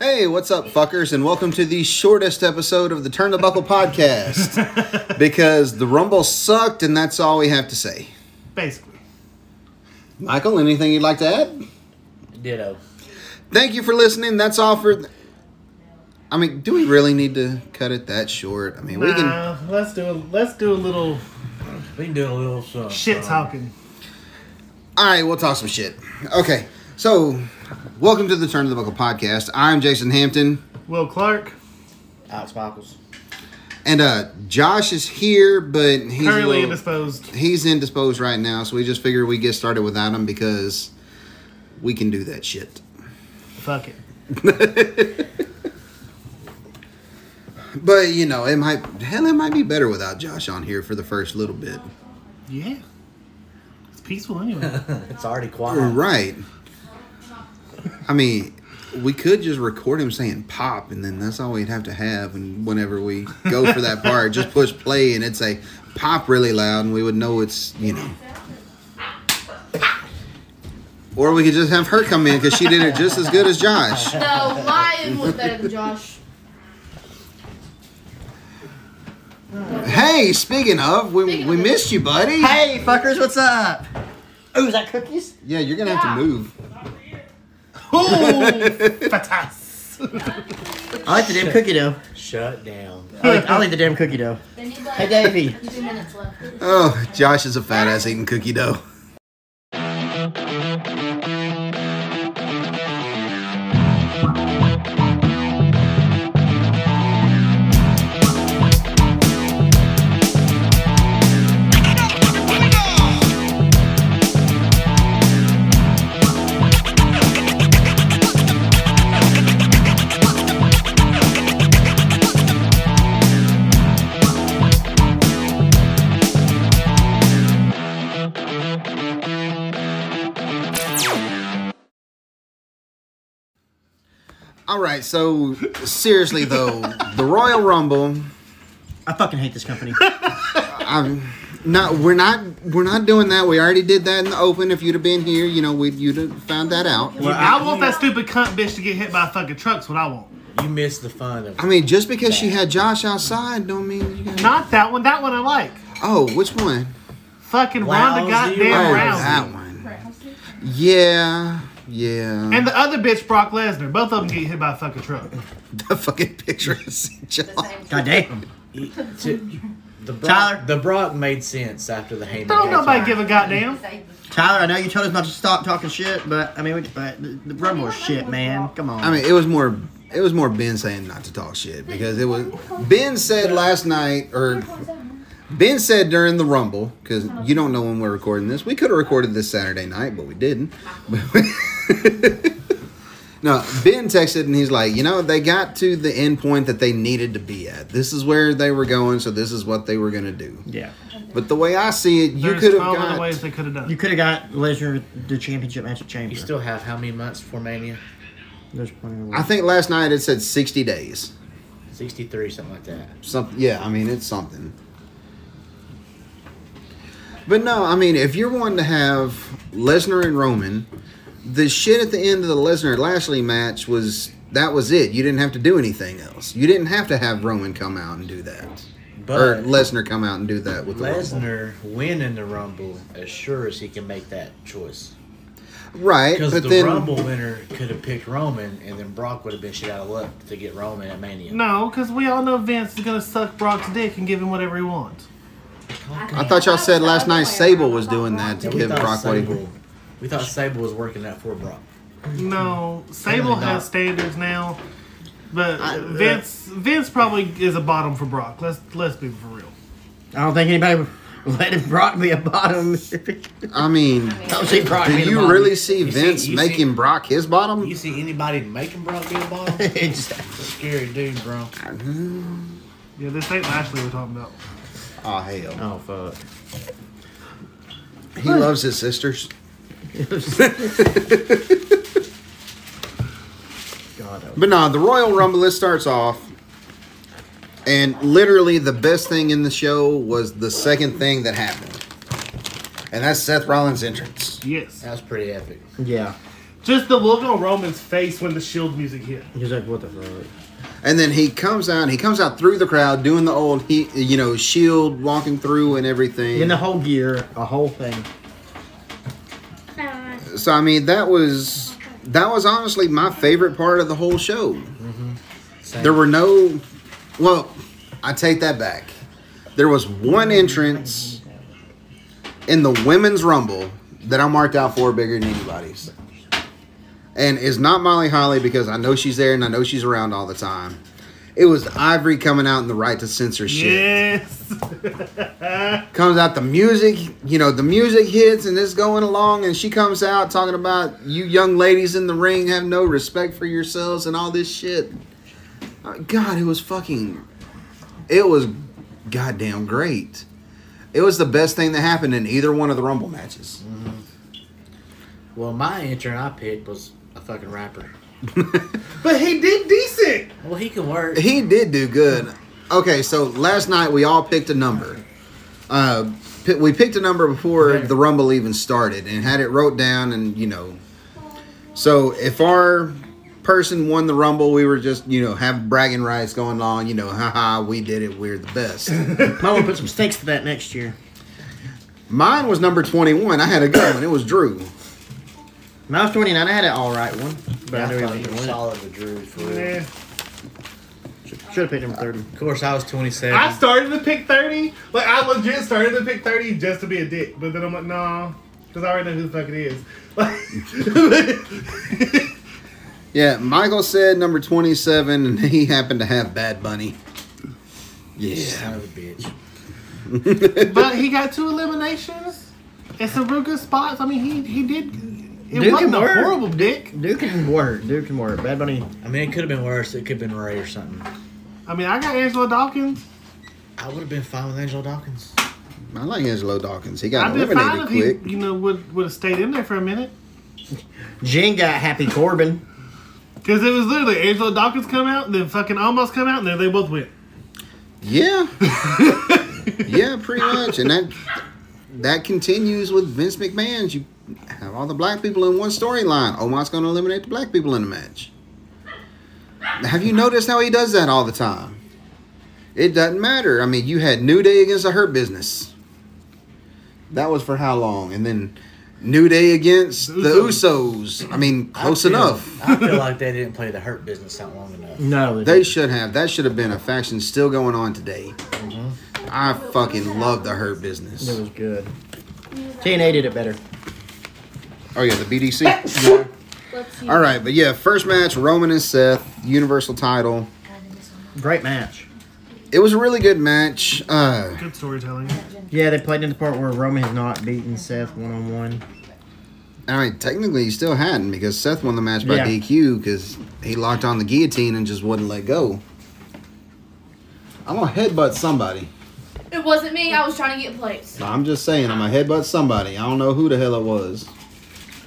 Hey, what's up, fuckers, and welcome to the shortest episode of the Turn the Buckle podcast. because the Rumble sucked, and that's all we have to say. Basically. Michael, anything you'd like to add? Ditto. Thank you for listening. That's all for. I mean, do we really need to cut it that short? I mean, we can. Let's do a let's do a little We can do a little something. shit uh, talking. All right, we'll talk some shit. Okay, so welcome to the Turn of the Buckle podcast. I'm Jason Hampton, Will Clark, Alex Michaels. and uh Josh is here, but he's a currently little- indisposed. he's indisposed right now, so we just figured we get started without him because we can do that shit. Fuck it. But you know, it might hell, it might be better without Josh on here for the first little bit. Yeah. It's peaceful anyway. It's already quiet. Right. I mean, we could just record him saying "pop," and then that's all we'd have to have. And whenever we go for that part, just push play, and it'd say "pop" really loud, and we would know it's you know. Or we could just have her come in because she did it just as good as Josh. No, mine was better than Josh. Hey, speaking of, we, Speaking we of- missed you, buddy. Hey, fuckers, what's up? Oh, is that cookies? Yeah, you're gonna have Yeah. to move. Ooh, fatas. I like the damn cookie dough. Shut down. I like, I like the damn cookie dough. They need like Hey, Davey. minutes left. Oh, Josh is a fat ass eating cookie dough. All right, so seriously though, the Royal Rumble. I fucking hate this company. I'm not. We're not. We're not doing that. We already did that in the open. If you'd have been here, you know, we you'd have found that out. Well, I want that stupid cunt bitch to get hit by a fucking truck's what I want. You missed the fun of I mean, just because she had Josh outside, don't mean you got. Not that one. That one I like. Oh, which one? Fucking Ronda Lousy goddamn Oh, Rousey. Rousey. that one. Yeah, yeah. And the other bitch, Brock Lesnar. Both of them get hit by a fucking truck. the fucking picture is Josh. God damn. to, the Brock, Tyler? The Brock made sense after the Heyman. Don't match. nobody give a goddamn. Tyler, I know you told us not to stop talking shit, but I mean, we- but the, the Rumble is shit, man. Come on. I mean, it was more. It was more Ben saying not to talk shit because it was. Ben said last night, or Ben said during the Rumble, because you don't know when we're recording this. We could have recorded this Saturday night, but we didn't. no, Ben texted and he's like, you know, they got to the end point that they needed to be at. This is where they were going, so this is what they were going to do. yeah. But the way I see it, you There's could have 12 other got. ways they could have done You it. could have got Lesnar the championship match at Chamber. You still have how many months for Mania? There's plenty of I ways. think last night it said 60 days. 63, something like that. Something, yeah. I mean, it's something. But no, I mean, if you're wanting to have Lesnar and Roman, the shit at the end of the Lesnar Lashley match was that was it. You didn't have to do anything else. You didn't have to have Roman come out and do that, or But Lesnar come out and do that with the Rumble. Lesnar winning the Rumble as sure as he can make that choice. right? Because But the then, Rumble winner could have picked Roman, and then Brock would have been shit out of luck to get Roman at Mania. No, because we all know Vince is going to suck Brock's dick and give him whatever he wants. I thought y'all said last night Sable was doing that to Yeah, we give thought Brock what he. Sable, we thought Sable was working that for Brock. No, Sable Apparently has not. standards now, but I- uh, Vince Vince probably is a bottom for Brock. Let's let's be for real. I don't think anybody would let Brock be a bottom. I mean, don't see Brock do being a you bottom. really see see- Vince you see- making Brock his bottom? You see anybody making Brock be a bottom? It's- It's scary dude, bro. Yeah, this ain't Lashley we're talking about. Oh hell, oh fuck. he loves his sisters. God. But no, the Royal Rumble, it starts off. And literally, the best thing in the show was the second thing that happened. And that's Seth Rollins' entrance. Yes. That was pretty epic. yeah. Just the look on Roman's face when the Shield music hit. He's like, what the fuck? And then he comes out. He comes out through the crowd doing the old he, you know, shield walking through and everything. In the whole gear, a whole thing. Uh, so I mean, that was that was honestly my favorite part of the whole show. Same. There were no, well, I take that back. There was one entrance in the women's rumble that I marked out for bigger than anybody's, and it's not Molly Holly because I know she's there and I know she's around all the time. It was Ivory coming out in the right to censor shit. Yes. comes out the music you know the music hits and it's going along and she comes out talking about you young ladies in the ring have no respect for yourselves and all this shit Uh, god it was fucking it was goddamn great it was the best thing that happened in either one of the rumble matches Well, my intern I picked was a fucking rapper. but he did decent. Well, he can work. he did do good okay so last night we all picked a number uh pi- we picked a number before Right. the rumble even started and had it wrote down and you know so if our person won the rumble we were just you know have bragging rights going on you know haha we did it we're the best Might want to put some stakes to that next year. mine was number 21 i had a good one it was drew When I was 29, I had an all right one, but I, I knew he wasn't going to win. solid with Drew for. Yeah. Should have picked number 30. Of course, I was 27. I started to pick 30. Like, I legit started to pick 30 just to be a dick. But then I'm like, nah. Because I already know who the fuck it is. Like, yeah michael said number 27 and he happened to have bad bunny yeah Son of a bitch. but he got two eliminations and some real good spots. I mean, he he did. It Duke wasn't can a work. horrible dick. Duke can work. Duke can work. Bad Bunny. I mean, it could have been worse. It could have been Ray or something. I mean, I got Angelo Dawkins. I would have been fine with Angelo Dawkins. i like angelo dawkins he got I'd been fine eliminated if quick he, you know, would would have stayed in there for a minute. Jen got Happy Corbin. Because it was literally Angelo Dawkins come out, and then fucking almost come out, and then they both went. Yeah. yeah, pretty much. And that that continues with Vince McMahon. You have all the black people in one storyline. Omar's going to eliminate the black people in the match. Have you noticed how he does that all the time? It doesn't matter. I mean, you had New Day against the Hurt Business. That was for how long? And then New Day against the Usos. I mean, close I feel- enough. I feel like they didn't play the Hurt Business that long enough. No, They should have. That should have been a faction still going on today. Mm-hmm. I fucking love the Hurt Business. It was good. TNA did it better. Oh yeah, the BDC. Let's. All right, but yeah, first match Roman and Seth, Universal Title. Great match. It was a really good match. Uh, Good storytelling. Yeah, they played in the part where Roman has not beaten Seth one on one. I mean, technically he still hadn't because Seth won the match by Yeah. DQ because he locked on the guillotine and just wouldn't let go. I'm gonna headbutt somebody. It wasn't me. I was trying to get plates. I'm just saying, I'm gonna headbutt somebody. I don't know who the hell it was.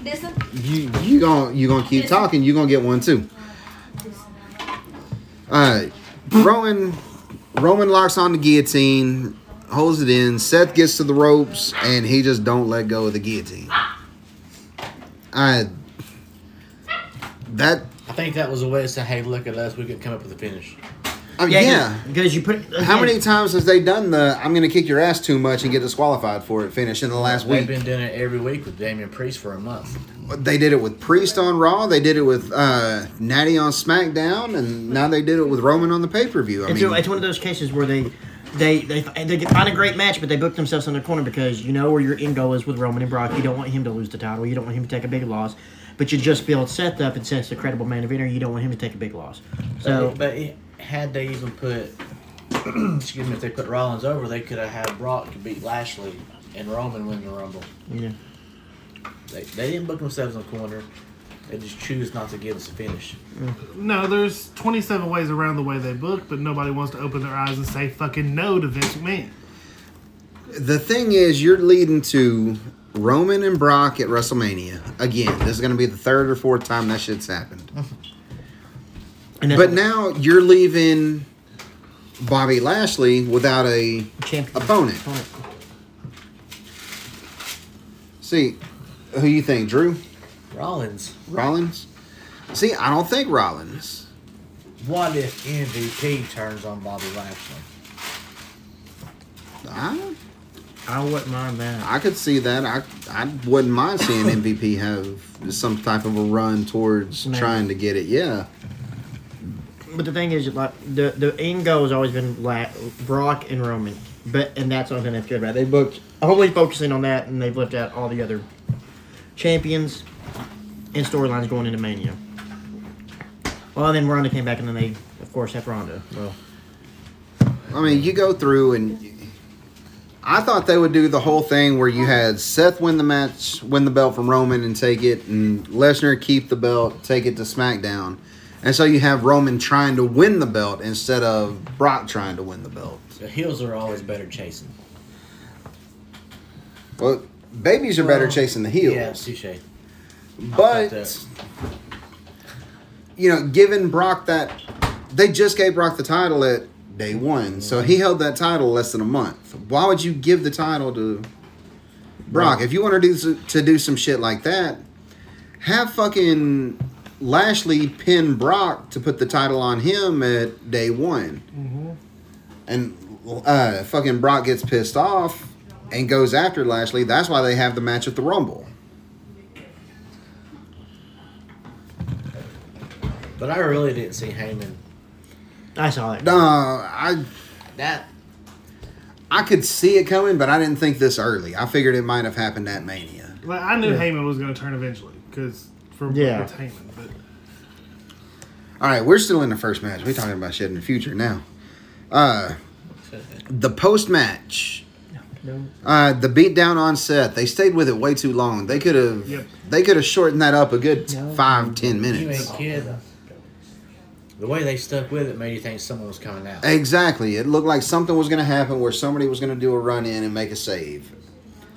Listen. You you gonna you gonna keep talking? You gonna get one too. All right, Roman Roman locks on the guillotine, holds it in. Seth gets to the ropes, and he just don't let go of the guillotine. I that I think that was a way to say, hey, look at us. We could come up with a finish. I mean, yeah. because you put. How many times has they done the "I'm gonna kick your ass too much and get disqualified for it" finish in the last week? They've been doing it every week with Damian Priest for a month. They did it with Priest on Raw. They did it with uh, Natty on SmackDown, and now they did it with Roman on the pay per view. I It's, mean, it's one of those cases where they. They, they they get- find a great match, but they book themselves in the corner because you know where your end goal is with Roman and Brock. You don't want him to lose the title. You don't want him to take a big loss, but you just build Seth up and Seth's a credible main eventer. You don't want him to take a big loss. So but, but it, had they even put, excuse me, if they put Rollins over, they could have had Brock to beat Lashley and Roman win the Rumble. yeah. They, they didn't book themselves in the corner. They just choose not to give us a finish. No, there's 27 ways around the way they book, but nobody wants to open their eyes and say fucking no to Vince McMahon. the thing is, you're leading to Roman and Brock at WrestleMania again. This is going to be the third or fourth time that shit's happened. And then But now you're leaving Bobby Lashley without a champion opponent. See, who you think, Drew? Rollins. Rollins. See, I don't think Rollins. What if MVP turns on Bobby Lashley? I, I wouldn't mind that. I could see that. I I wouldn't mind seeing MVP have some type of a run towards Maybe. trying to get it. Yeah. But the thing is, like the the end goal has always been La- Brock and Roman, but and that's have to get about. They booked only focusing on that, and they've left out all the other champions and storylines going into Mania. Well, then Ronda came back, and then they, of course, have Ronda. Well, I mean, you go through and I thought they would do the whole thing where you had Seth win the match, win the belt from Roman and take it, and Lesnar keep the belt, take it to SmackDown. And so you have Roman trying to win the belt instead of Brock trying to win the belt. The heels are always better chasing. Well, babies are better chasing the heels. Yeah, touche. but you know, giving Brock that they just gave Brock the title at day one, so he held that title less than a month. Why would you give the title to Brock if you want to do to do some shit like that? Have fucking Lashley pinned Brock to put the title on him at day one, and uh, fucking Brock gets pissed off and goes after Lashley. That's why they have the match at the Rumble. But I really didn't see Heyman. I saw it. No, I That I could see it coming, but I didn't think this early. I figured it might have happened at Mania. Like, I knew Yeah. Heyman was going to turn eventually because for Yeah. it's Heyman. But All right, we're still in the first match. We're talking about shit in the future now. Uh, the post match, No. uh, the beatdown on Seth. They stayed with it way too long. They could have. Yep. They could have shortened that up a good No. five, ten you minutes. ain't kidding. The way they stuck with it made you think someone was coming out. Exactly. It looked like something was going to happen where somebody was going to do a run in and make a save.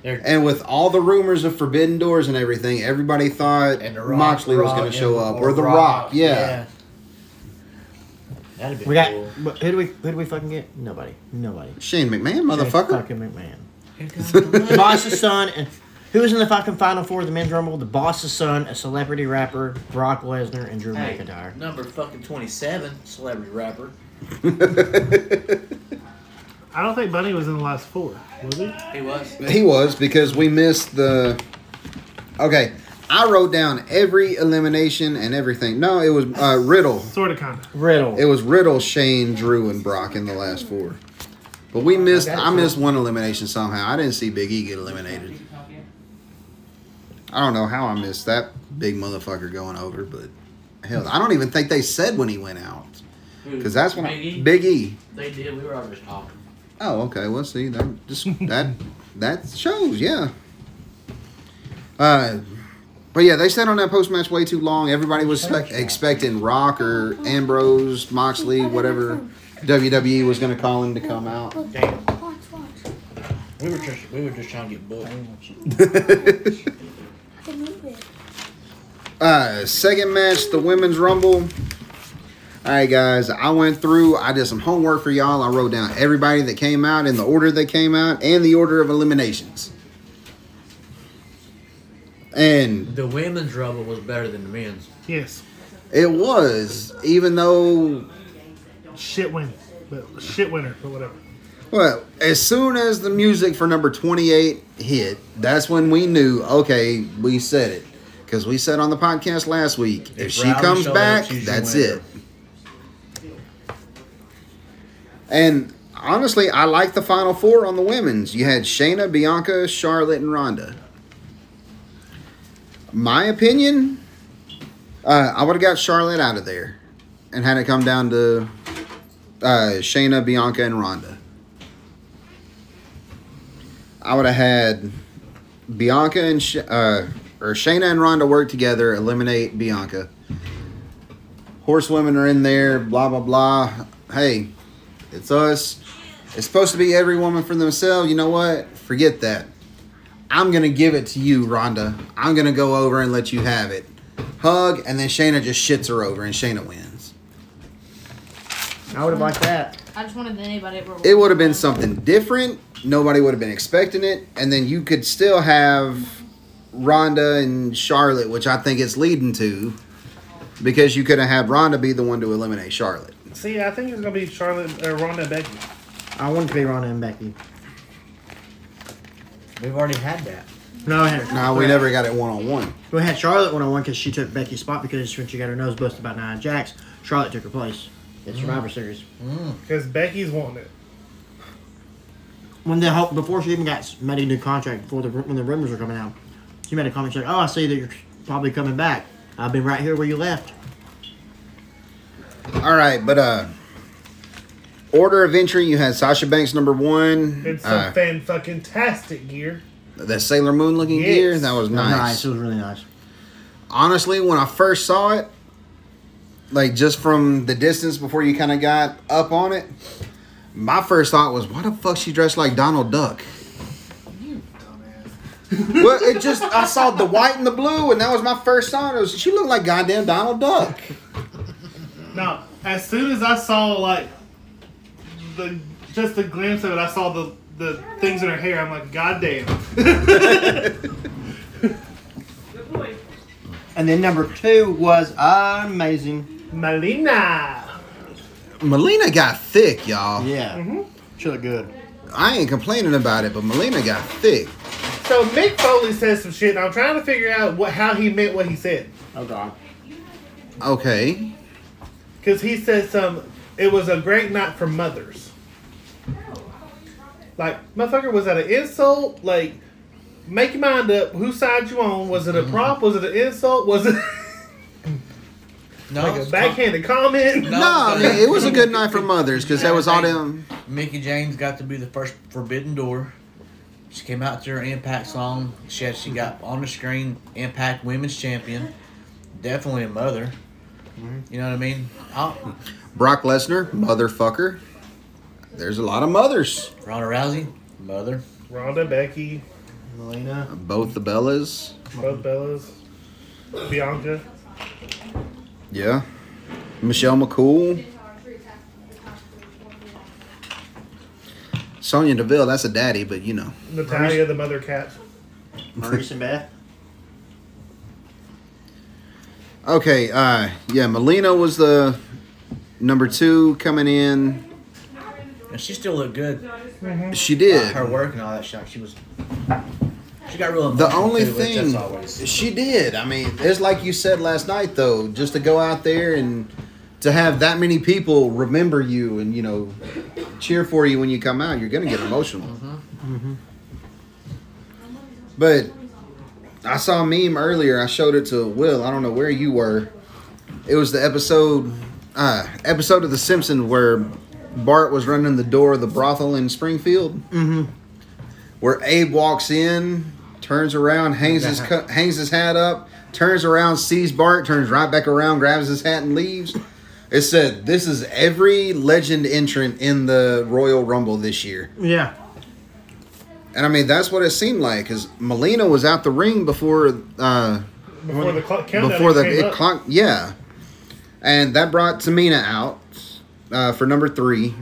They're- And with all the rumors of Forbidden Doors and everything, everybody thought and the Rock, Moxley was going to show up, or The Rock. Yeah. yeah. That'd be We got cool. but who do we who do we fucking get? Nobody. Nobody. Shane McMahon, motherfucker. Fucking McMahon. Here comes the money. The boss's son and who was in the fucking final four of the men's rumble? The boss's son, a celebrity rapper, Brock Lesnar, and Drew Hey, McIntyre. number fucking twenty-seven, celebrity rapper. I don't think Bunny was in the last four. Was he? He was. He was because we missed the. Okay, I wrote down every elimination and everything. No, it was uh, Riddle. Sort of, kind of. Riddle. It was Riddle, Shane, Drew, and Brock in the last four. But we missed. I missed one elimination somehow. I didn't see Big E get eliminated. I don't know how I missed that big motherfucker going over, but hell, I don't even think they said when he went out because that's when Big E? Big E. They did. We were already talking. Oh, okay. Well, see that just that that shows, yeah. Uh, but yeah, they stayed on that post match way too long. Everybody was spec- expecting Rock or Ambrose, Moxley, whatever WWE was going to call him to come out. Damn. Watch, watch. We were just we were just trying to get booked. I can move it. uh, second match, the women's rumble. All right, guys. I went through. I did some homework for y'all. I wrote down everybody that came out in the order they came out and the order of eliminations. And The women's rumble was better than the men's. Yes. It was, even though, Shit win. But shit winner, but whatever. well, as soon as the music for number 28 hit, that's when we knew, okay, we said it. Because we said on the podcast last week, if, If she Rowdy comes back, that's winner. it. And honestly, I like the final four on the women's. You had Shayna, Bianca, Charlotte, and Ronda. My opinion, uh, I would have got Charlotte out of there and had it come down to uh, Shayna, Bianca, and Ronda. I would have had Bianca and Sh- uh, or Shayna and Ronda work together, eliminate Bianca. Horsewomen are in there, blah blah blah. Hey, it's us. It's supposed to be every woman for themselves. You know what? Forget that. I'm gonna give it to you, Ronda. I'm gonna go over and let you have it. Hug, and then Shayna just shits her over, and Shayna wins. I would have liked that. I just wanted anybody. It would have been something different. Nobody would have been expecting it, and then you could still have Ronda and Charlotte, which I think it's leading to, because you could have had Ronda be the one to eliminate Charlotte. See, I think it's gonna be Charlotte, uh, Ronda, and Becky. I want it to be Ronda and Becky. We've already had that. No, I had, No, we never got it one on one. We had Charlotte one on one because she took Becky's spot because when she got her nose busted by Nia Jax, Charlotte took her place at Survivor Series. Because Becky's wanting it. When the whole, before she even got made a new contract, before the when the rumors were coming out, she made a comment like, "Oh, I see that you're probably coming back. I've been right here where you left." All right, but uh, order of entry, you had Sasha Banks number one. It's some Uh, fan fucking tastic gear. That Sailor Moon looking Yes. gear that was It was nice. It was really nice. Honestly, when I first saw it, like just from the distance before you kind of got up on it, my first thought was, "Why the fuck she dressed like Donald Duck?" You dumbass. well, it just I saw the white and the blue, and that was my first thought. It was she looked like goddamn Donald Duck. Now, as soon as I saw like the just a glimpse of it, I saw the the things in her hair. I'm like, God damn. And then number two was amazing. Melina. Melina got thick, y'all. Yeah, mm-hmm. she looked good. I ain't complaining about it, but Melina got thick. So Mick Foley says some shit, and I'm trying to figure out what how he meant what he said. Oh God. Okay. Because he said some, it was a great night for mothers. Like, motherfucker, was that an insult? Like, make your mind up. Whose side you on? Was it a mm-hmm. prop? Was it an insult? Was it No, like a it's backhanded comment? No. No, I mean it was a good night for mothers because that was all them. Mickie James got to be the first Forbidden Door. She came out to her Impact song. She had, she got on the screen Impact Women's Champion. Definitely a mother. Mm-hmm. You know what I mean? I'll, Brock Lesnar, motherfucker. There's a lot of mothers. Ronda Rousey, mother. Ronda, Becky, Melina. Both the Bellas. both Bellas, Bianca. Yeah. Michelle McCool. Sonya Deville, that's a daddy, but you know. Natalya, the mother cat. Maurice and Beth. Okay, uh yeah, Melina was the number two coming in. And she still looked good. She did. Her work and all that shit. She was. She got real The only too, thing she did, I mean, it's like you said last night though, just to go out there and to have that many people remember you and you know cheer for you when you come out, you're gonna get emotional. But I saw a meme earlier. I showed it to Will. I don't know where you were. It was the episode, uh, episode of The Simpsons where Bart was running the door of the brothel in Springfield Mm-hmm. where Abe walks in, turns around, hangs his cu- hangs his hat up, turns around, sees Bart, turns right back around, grabs his hat and leaves. It said, "This is every legend entrant in the Royal Rumble this year," Yeah. And I mean that's what it seemed like. Because Melina was out the ring before, uh, Before the cl- countdown before the it clock, yeah, and that brought Tamina out uh, for number three.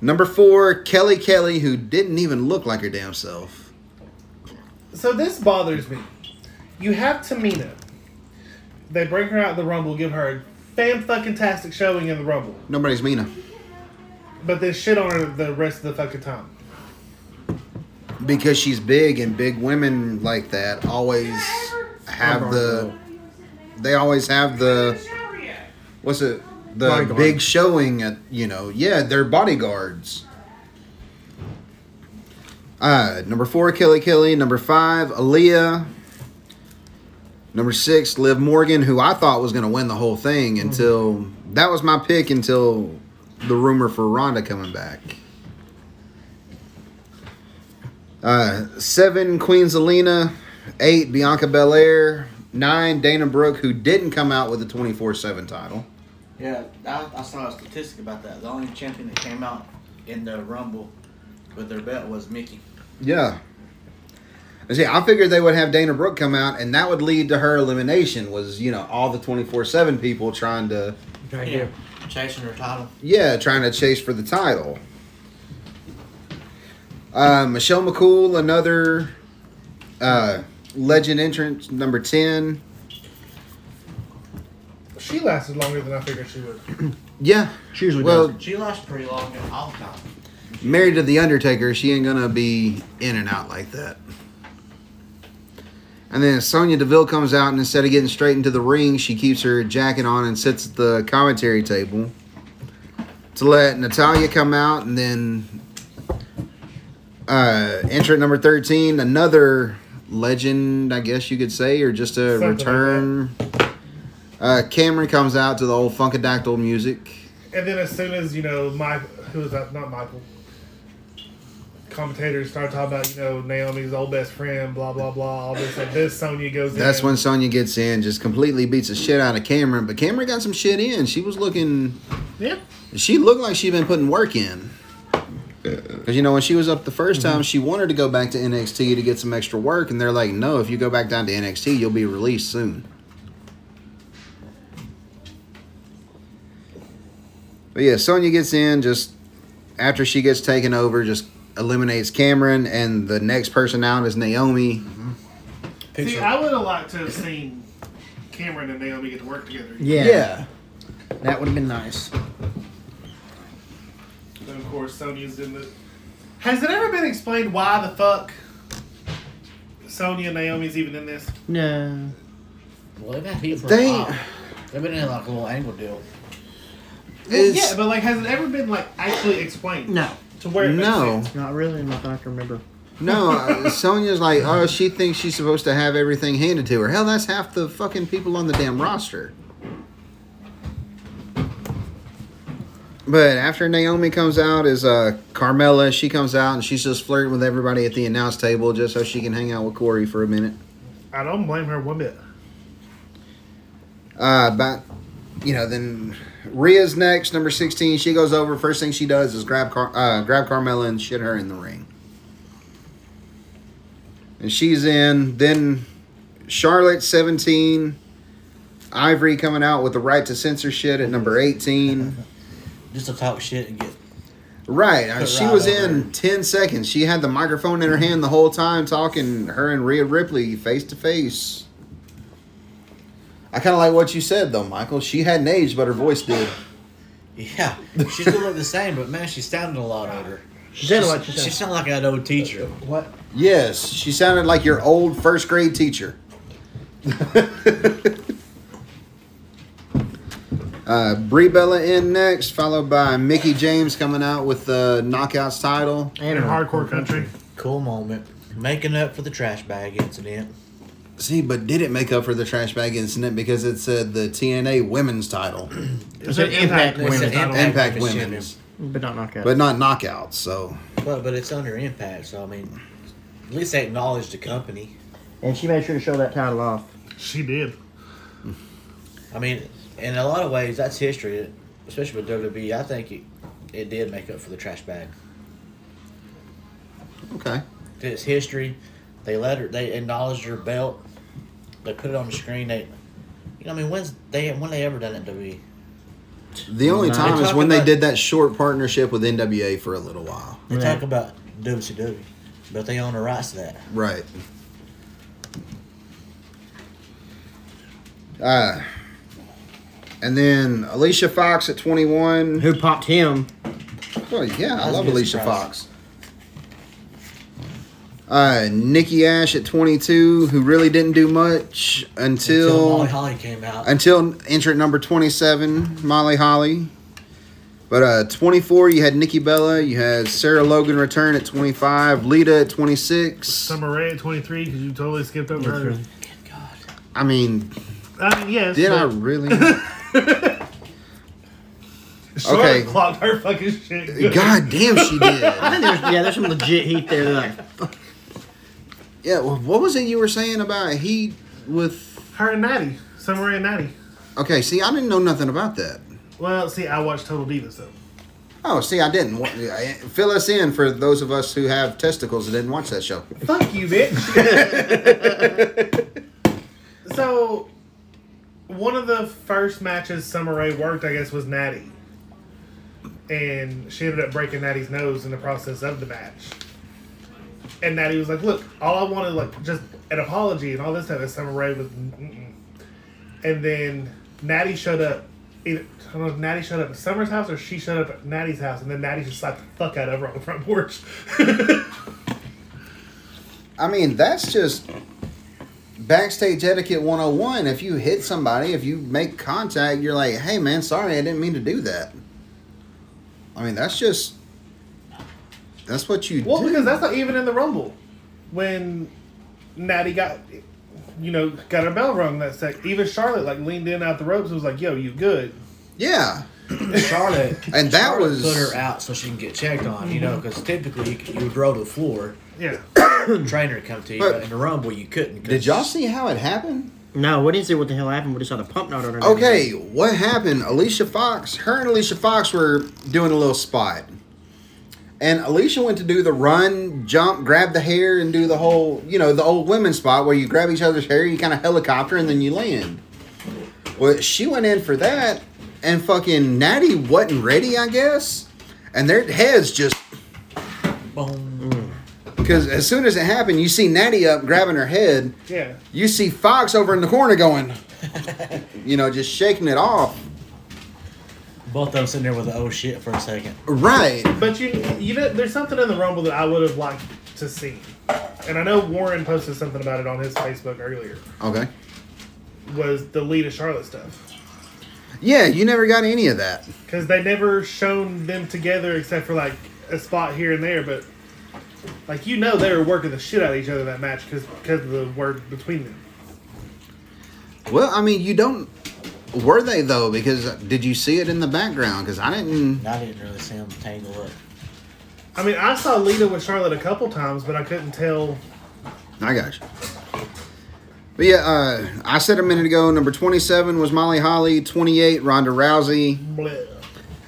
Number four, Kelly Kelly, who didn't even look like her damn self. So this bothers me. You have Tamina. They bring her out in the Rumble, give her a fan fucking tastic showing in the Rumble, Nobody's Mina. but they shit on her the rest of the fucking time. Because she's big and big women like that always have the they always have the what's it the Bodyguard. big showing at you know yeah they're bodyguards uh number four kelly kelly number five Aliyah. number six liv morgan who i thought was going to win the whole thing until that was my pick until the rumor for Ronda coming back uh, seven, Queen Zelina. Eight, Bianca Belair. Nine, Dana Brooke, who didn't come out with the 24 7 title. Yeah, I, I saw a statistic about that. The only champion that came out in the Rumble with their belt was Mickie. Yeah. And See, I figured they would have Dana Brooke come out, and that would lead to her elimination. Was you know all the twenty four seven people trying to, Yeah. Chasing her title. yeah, trying to chase for the title. Uh, Michelle McCool, another uh, legend entrance number ten. She lasted longer than I figured she would. Yeah, She usually well, does. She lasts pretty long all the time. married to the Undertaker, she ain't gonna be in and out like that. And then Sonya Deville comes out, and instead of getting straight into the ring, she keeps her jacket on and sits at the commentary table to let Natalya come out, and then uh, entrant number thirteen, another legend, I guess you could say, or just a Something like return. uh, Cameron comes out to the old Funkadactyl music. And then as soon as you know, Mike, who was that? Not Michael. Commentators start talking about you know Naomi's old best friend, blah blah blah. All this and this. Sonya goes. That's in. when Sonya gets in, just completely beats the shit out of Cameron. But Cameron got some shit in. She was looking, Yeah. she looked like she'd been putting work in. Because you know when she was up the 1st time, she wanted to go back to NXT to get some extra work, and they're like, "No, if you go back down to NXT, you'll be released soon." But yeah, Sonya gets in just after she gets taken over, just eliminates Cameron, and the next person out is Naomi. See, Picture. I would have liked to have seen Cameron and Naomi get to work together. Yeah. Yeah. That would have been nice. And of course, Sonya's in the. Has it ever been explained why the fuck Sonya and Naomi's even in this? No. well, they've had heat for They- a while. They've been in like a little angle deal. Is- yeah, but like, has it ever been like actually explained No. to where it makes No. sense? Not really. Not that I can remember. No, uh, Sonya's like, oh, she thinks she's supposed to have everything handed to her. Hell, that's half the fucking people on the damn roster. But after Naomi comes out, is uh, Carmella. She comes out and she's just flirting with everybody at the announce table just so she can hang out with Corey for a minute. I don't blame her one bit. Uh, but you know, then Rhea's next, number sixteen. She goes over. First thing she does is grab Car- uh, grab Carmella and shit her in the ring. And she's in. Then Charlotte seventeen. Ivory coming out with the right to censor shit at number eighteen. Just to talk shit and get. Right, uh, Put she right was over in it. ten seconds. She had the microphone in her hand the whole time, talking her and Rhea Ripley face to face. I kind of like what you said though, Michael. She hadn't aged, but her voice did. Yeah, she still looked the same, but man, she sounded a lot older. She said what she She sounded like an old teacher. What? Yes, she sounded like your old first grade teacher. uh, Brie Bella in next, followed by Mickie James coming out with the Knockouts title. And in hardcore country. Cool moment. Making up for the trash bag incident. See, but did it make up for the trash bag incident because it said the TNA women's title, It's an impact It's women, an title, Impact Impact Women's Women's, but not knockout. but not knockouts. So But but it's under impact, so I mean, at least they acknowledged the company. and she made sure to show that title off. She did. I mean, in a lot of ways, that's history, especially with WWE. I think it, it did make up for the trash bag. okay, It's history. They let her. They acknowledged her belt. They put it on the screen. They, you know, I mean, when's they when they ever done it? WWE. the only Nah. time They is talk when they did that short partnership with NWA for a little while. They Right. talk about WCW, but they own the rights to that. Right. Uh, and then Alicia Fox at 21. Who popped him? Oh, yeah, I love Alicia surprise. Fox. Uh, Nikki Ash at 22, who really didn't do much Until until Molly Holly came out. until entrant number 27, Molly Holly. But uh, 24, you had Nikki Bella, you had Sarah Logan return at 25, Lita at 26. Summer Rae at 23 because you totally skipped over her. Good God. I mean, I mean, yes. did I really? Charlotte Okay. clocked her fucking shit. good. God damn, she did. I think there's yeah, there's some legit heat there. Like, Yeah, well, what was it you were saying about Heat with? Her and Natty. Summer Rae and Natty. Okay, see, I didn't know nothing about that. Well, see, I watched Total Divas though. Oh, see, I didn't. Wa- Fill us in for those of us who have testicles and didn't watch that show. Fuck you, bitch. so, one of the first matches Summer Rae worked, I guess, was Natty. And she ended up breaking Natty's nose in the process of the match. And Natty was like, "Look, all I wanted, like, just an apology and all this stuff. And Summer Rae was, Mm-mm. and then Natty showed up. Either, I don't know if Natty showed up at Summer's house or she showed up at Natty's house, and then Natty just slapped the fuck out of her on the front porch. I mean, that's just backstage etiquette 101. If you hit somebody, if you make contact, you're like, hey, man, sorry, I didn't mean to do that. I mean, that's just. That's what you do. well, do. because that's not even in the Rumble when Natty got, you know, got her bell rung that sec. Even Charlotte like leaned in out the ropes and was like, "Yo, you good?" yeah. Charlotte And that Charlotte was- put her out so she can get checked on. You know, because typically you, you would roll to the floor, Yeah. trainer come to you, But- but in the rumble you couldn't. Did y'all see how it happened? No, we didn't see what the hell happened. We just saw the pump note on her. Okay, what happened? Alicia Fox, her and Alicia Fox were doing a little spot. And Alicia went to do the run, jump, grab the hair, and do the whole, you know, the old women spot where you grab each other's hair, you kind of helicopter, and then you land. Well, she went in for that, and fucking Natty wasn't ready, I guess. And their heads just, Boom. because as soon as it happened, you see Natty up grabbing her head. Yeah. You see Fox over in the corner going, you know, just shaking it off. Both of them sitting there with the oh shit for a second. Right. But you, you know, there's something in the Rumble that I would have liked to see, and I know Warren posted something about it on his Facebook earlier. Okay. Was the Lita Charlotte stuff Yeah, you never got any of that. because they never shown them together except for like a spot here and there, but like you know they were working the shit out of each other that match because because of the word between them. Well, I mean, you don't. Were they though? Because uh, did you see it in the background? Because I didn't. I didn't really see them tangle up. I mean, I saw Lita with Charlotte a couple times, but I couldn't tell. I got you. But yeah, uh, I said a minute ago. Number twenty-seven was Molly Holly. Twenty-eight, Ronda Rousey. Bleh.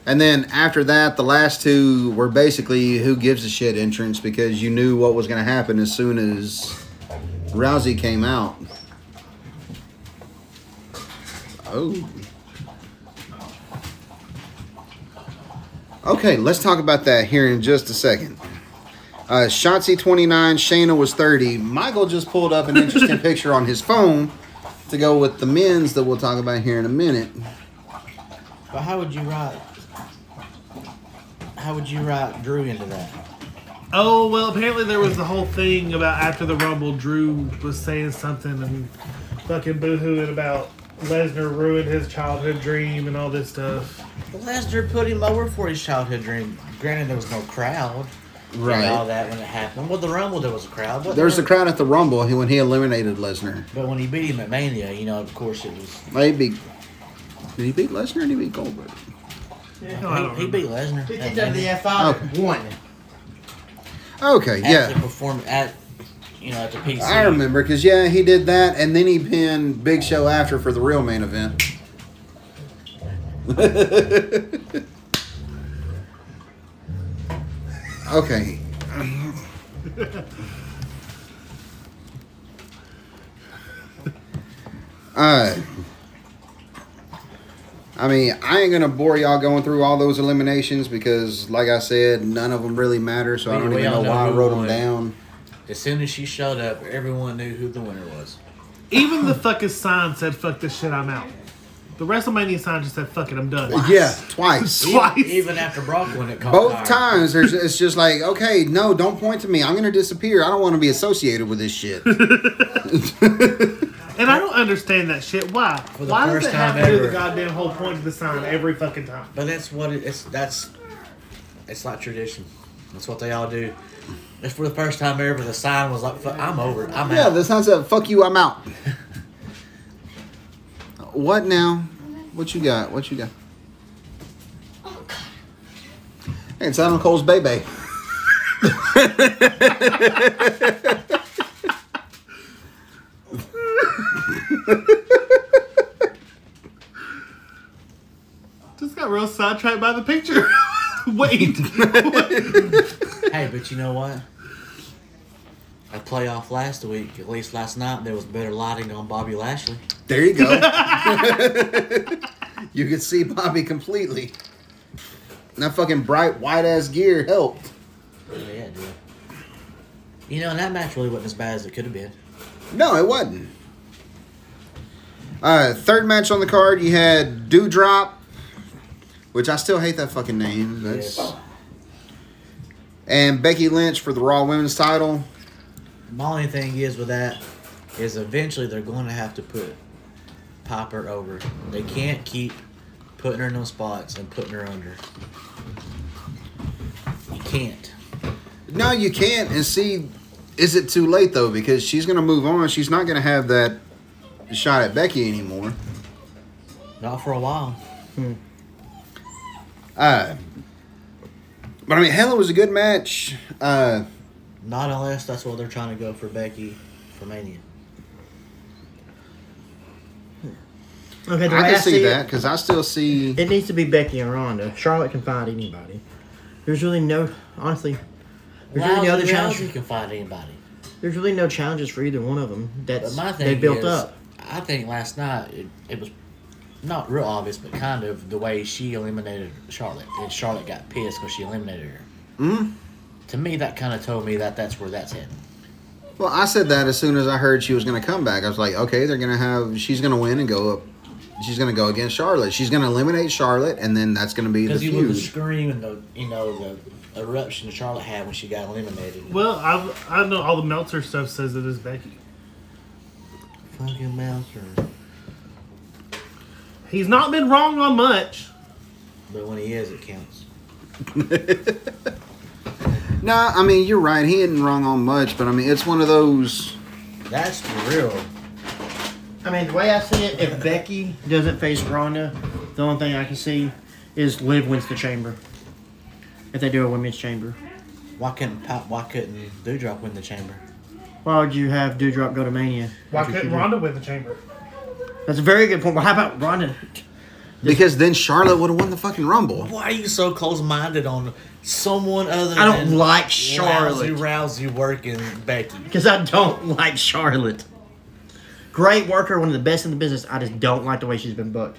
And then after that, the last two were basically who gives a shit entrance because you knew what was going to happen as soon as Rousey came out. Oh. Okay, let's talk about that here in just a second. Uh, Shotzi 29, Shayna was 30. Michael just pulled up an interesting picture on his phone to go with the men's that we'll talk about here in a minute. But how would you write? How would you write Drew into that? Oh well, apparently there was the whole thing about after the Rumble, Drew was saying something and fucking boohooing about Lesnar ruined his childhood dream and all this stuff. Lesnar put him over for his childhood dream. Granted, there was no crowd. And Right. all that when it happened. Well, the Rumble there was a crowd. But There was a crowd at the Rumble when he eliminated Lesnar. But when he beat him at Mania, you know, of course it was. Maybe. Did he beat Lesnar or did he beat Goldberg? No, he, he beat Lesnar. He at kicked out the Mania. F5 one. Okay, At the yeah. perform at you know at the PC. I remember because, yeah, he did that and then he pinned Big Show after for the real main event. okay. Uh, I mean, I ain't gonna bore y'all going through all those eliminations because, like I said, none of them really matter. So I We- don't we even know know why I wrote them won. down. As soon as she showed up, everyone knew who the winner was. Even the fucking sign said "fuck this shit, I'm out." The WrestleMania sign just said "fuck it, I'm done." Yeah, twice. Twice. Even, even after Brock won it, Both fire. times, there's it's just like, okay, no, don't point to me. I'm gonna disappear. I don't want to be associated with this shit. And I don't understand that shit. Why? For the Why does first it have to do the goddamn whole point of the sign every fucking time? But that's what it, it's. That's it's like tradition. That's what they all do. If for the first time ever, the sign was like, "I'm over. it. I'm yeah, out." the sign said, "Fuck you, I'm out." What now? What you got? What you got? Hey, it's Adam Cole's baby. Just got real sidetracked by the picture. Wait. hey, but you know what? A playoff last week, at least last night, there was better lighting on Bobby Lashley. There you go. you could see Bobby completely. And that fucking bright white ass gear helped. Yeah, it did. You know, and that match really wasn't as bad as it could have been. No, it wasn't. Uh, third match on the card, you had Doudrop, which I still hate that fucking name. That's Yes. and Becky Lynch for the Raw Women's Title. My only thing is with that is eventually they're going to have to put Piper over. They can't keep putting her in those spots and putting her under. You can't. No, you can't. And see, is it too late though? Because she's gonna move on. She's not gonna have that shot at Becky anymore. Not for a while. Hmm. Uh, but I mean, hell, it was a good match. Uh, Not unless that's what they're trying to go for Becky for Mania. Okay, the I way can see it, that because I still see. It needs to be Becky and Ronda. Charlotte can find anybody. There's really no, honestly, there's really no other Rousey, challenge. Rousey can find anybody. There's really no challenges for either one of them. But That's my thing they built is, up. I think last night it, it was not real obvious, but kind of the way she eliminated Charlotte, and Charlotte got pissed because she eliminated her. Mm? To me, that kind of told me that that's where that's heading. Well, I said that as soon as I heard she was going to come back. I was like, okay, they're going to have. She's going to win and go up. She's going to go against Charlotte. She's going to eliminate Charlotte, and then that's going to be the Because you look the scream and the you know the eruption that Charlotte had when she got eliminated. Well, I I know all the Meltzer stuff says it is Becky. Fucking Meltzer. He's not been wrong on much. But when he is, it counts. Nah, I mean you're right. He isn't wrong on much, but I mean it's one of those. That's the real. I mean, the way I see it, if Becky doesn't face Ronda, the only thing I can see is Liv wins the chamber. If they do a women's chamber, Why couldn't Pop, Why couldn't Doudrop win the chamber? why would you have Doudrop go to Mania? Why That's what couldn't you do. Ronda win the chamber? That's a very good point. Well, how about Ronda? Because then Charlotte would have won the fucking Rumble. Why are you so close-minded on someone other? Than I don't than like Rousey, Charlotte Rousey working Becky. because I don't like Charlotte. Great worker, one of the best in the business. I just don't like the way she's been booked.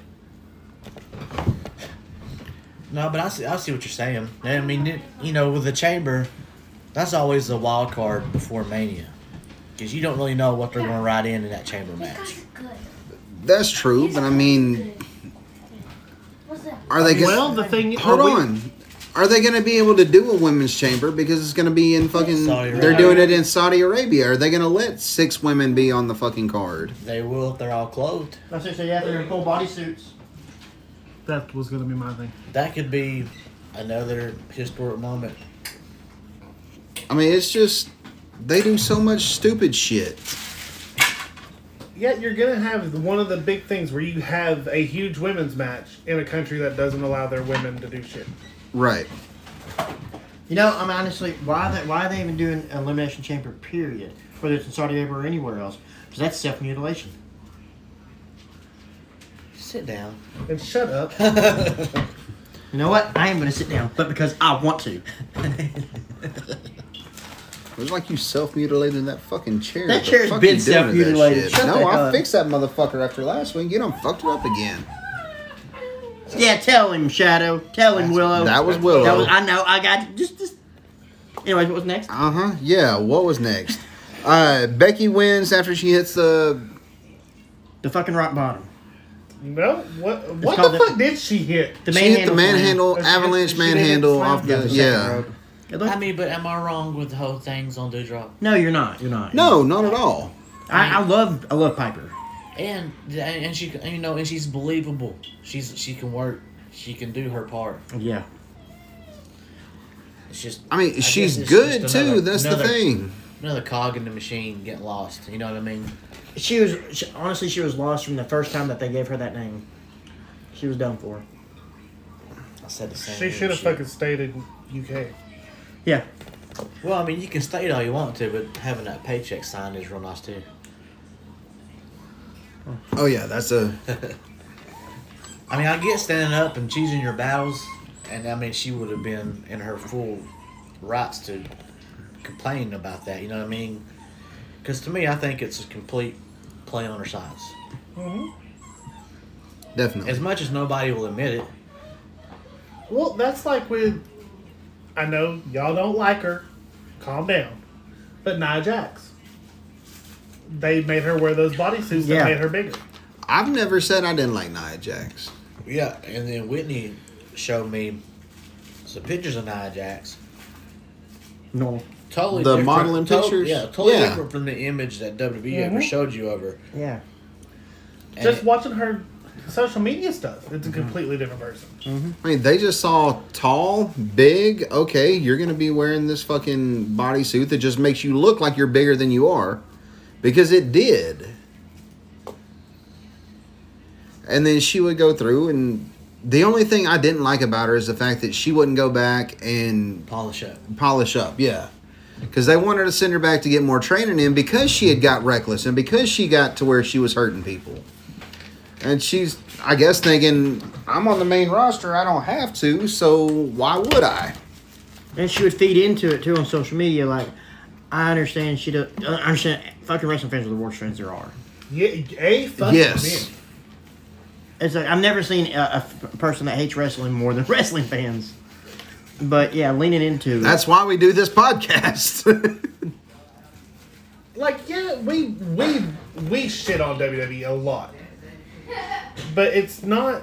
No, but I see. I see what you're saying. I mean, it, you know, with the chamber, that's always the wild card before Mania, because you don't really know what they're going to ride in in that chamber match. That's true, but I mean, are they going? Well, the thing. hold are we- on. Are they going to be able to do a women's chamber because it's going to be in fucking? Saudi They're Arabia. doing it in Saudi Arabia. Are they going to let six women be on the fucking card? They will if they're all clothed. That's what they have. They're in full bodysuits. That was going to be my thing. That could be another historic moment. I mean, it's just they do so much stupid shit. Yet you're going to have one of the big things where you have a huge women's match in a country that doesn't allow their women to do shit. Right. You know, I'm honestly, why they, why are they even doing an elimination chamber? Period. Whether it's in Saudi Arabia or anywhere else, because that's self mutilation. Sit down. And shut up. You know what? I am going to sit down, but because I want to. It was like you self mutilated in that fucking chair. That What the chair's fuck been you doing to that self-mutilated. No, I hell up. fixed that motherfucker after last week. You don't fucked it up again. Yeah, tell him, Shadow. Tell him, Willow. That was Willow. That was, I know. I got you. Just, just. Anyways, what was next? Uh huh. Yeah. What was next? Uh, Becky wins after she hits the. The fucking rock bottom. No, what what called the the- fuck did she hit? The she hit the manhandle manhandle, avalanche manhandle off the. the second Yeah. Rope. It looked- I mean, but am I wrong with the whole things on Doudrop? no, you're not. You're not. No, not at all. I, I love. I love Piper. And and she you know and she's believable. She's she can work. She can do her part. Yeah. It's just I mean, guess she's good just too. another- That's the thing. Another cog in the machine getting lost. You know what I mean? She was she, honestly. She was lost from the first time that they gave her that name. She was done for. I said the same. She should have fucking stayed in UK. Yeah. Well, I mean, you can state all you want to, but having that paycheck signed is real nice too. Oh yeah, that's a. I mean, I get standing up and choosing your battles, and I mean, she would have been in her full rights to complain about that. You know what I mean? Because to me, I think it's a complete play on her sides. Mm-hmm. Definitely. As much as nobody will admit it, Well, that's like with. I know y'all don't like her. Calm down. But Nia Jax. they made her wear those bodysuits Yeah. that made her bigger. I've never said I didn't like Nia Jax. Yeah, and then Whitney showed me some pictures of Nia Jax. No. Totally The different- modeling to- pictures? Yeah, totally Yeah. different from the image that WWE ever Mhm. showed you of her. Yeah. And Just it- watching her social media stuff, it's a mm-hmm. completely different person. Mm-hmm. I mean, they just saw tall, big. Okay, you're gonna be wearing this fucking bodysuit that just makes you look like you're bigger than you are, because it did. And then she would go through, and the only thing I didn't like about her is the fact that she wouldn't go back and polish up. polish up. Yeah. Because they wanted to send her back to get more training in because she had got reckless and because she got to where she was hurting people. And she's, I guess, thinking, I'm on the main roster. I don't have to, so why would I? And she would feed into it too on social media. Like, I understand she does. Uh, I understand. Fucking wrestling fans are the worst fans there are. Yeah, a fucking Yes. man. It's like I've never seen a person that hates wrestling more than wrestling fans. But yeah, leaning into That's why we do this podcast. Like, yeah, we we we shit on WWE a lot, but it's not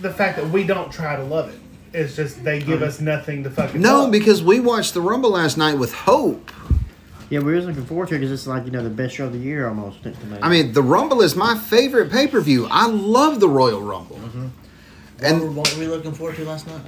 the fact that we don't try to love it. It's just they give us nothing to fucking. no, love. because we watched the Rumble last night with hope. yeah, we was looking forward to it because it's like you know the best show of the year almost. I mean, the Rumble is my favorite pay per view. I love the Royal Rumble. What, And- were, what were we looking forward to last night?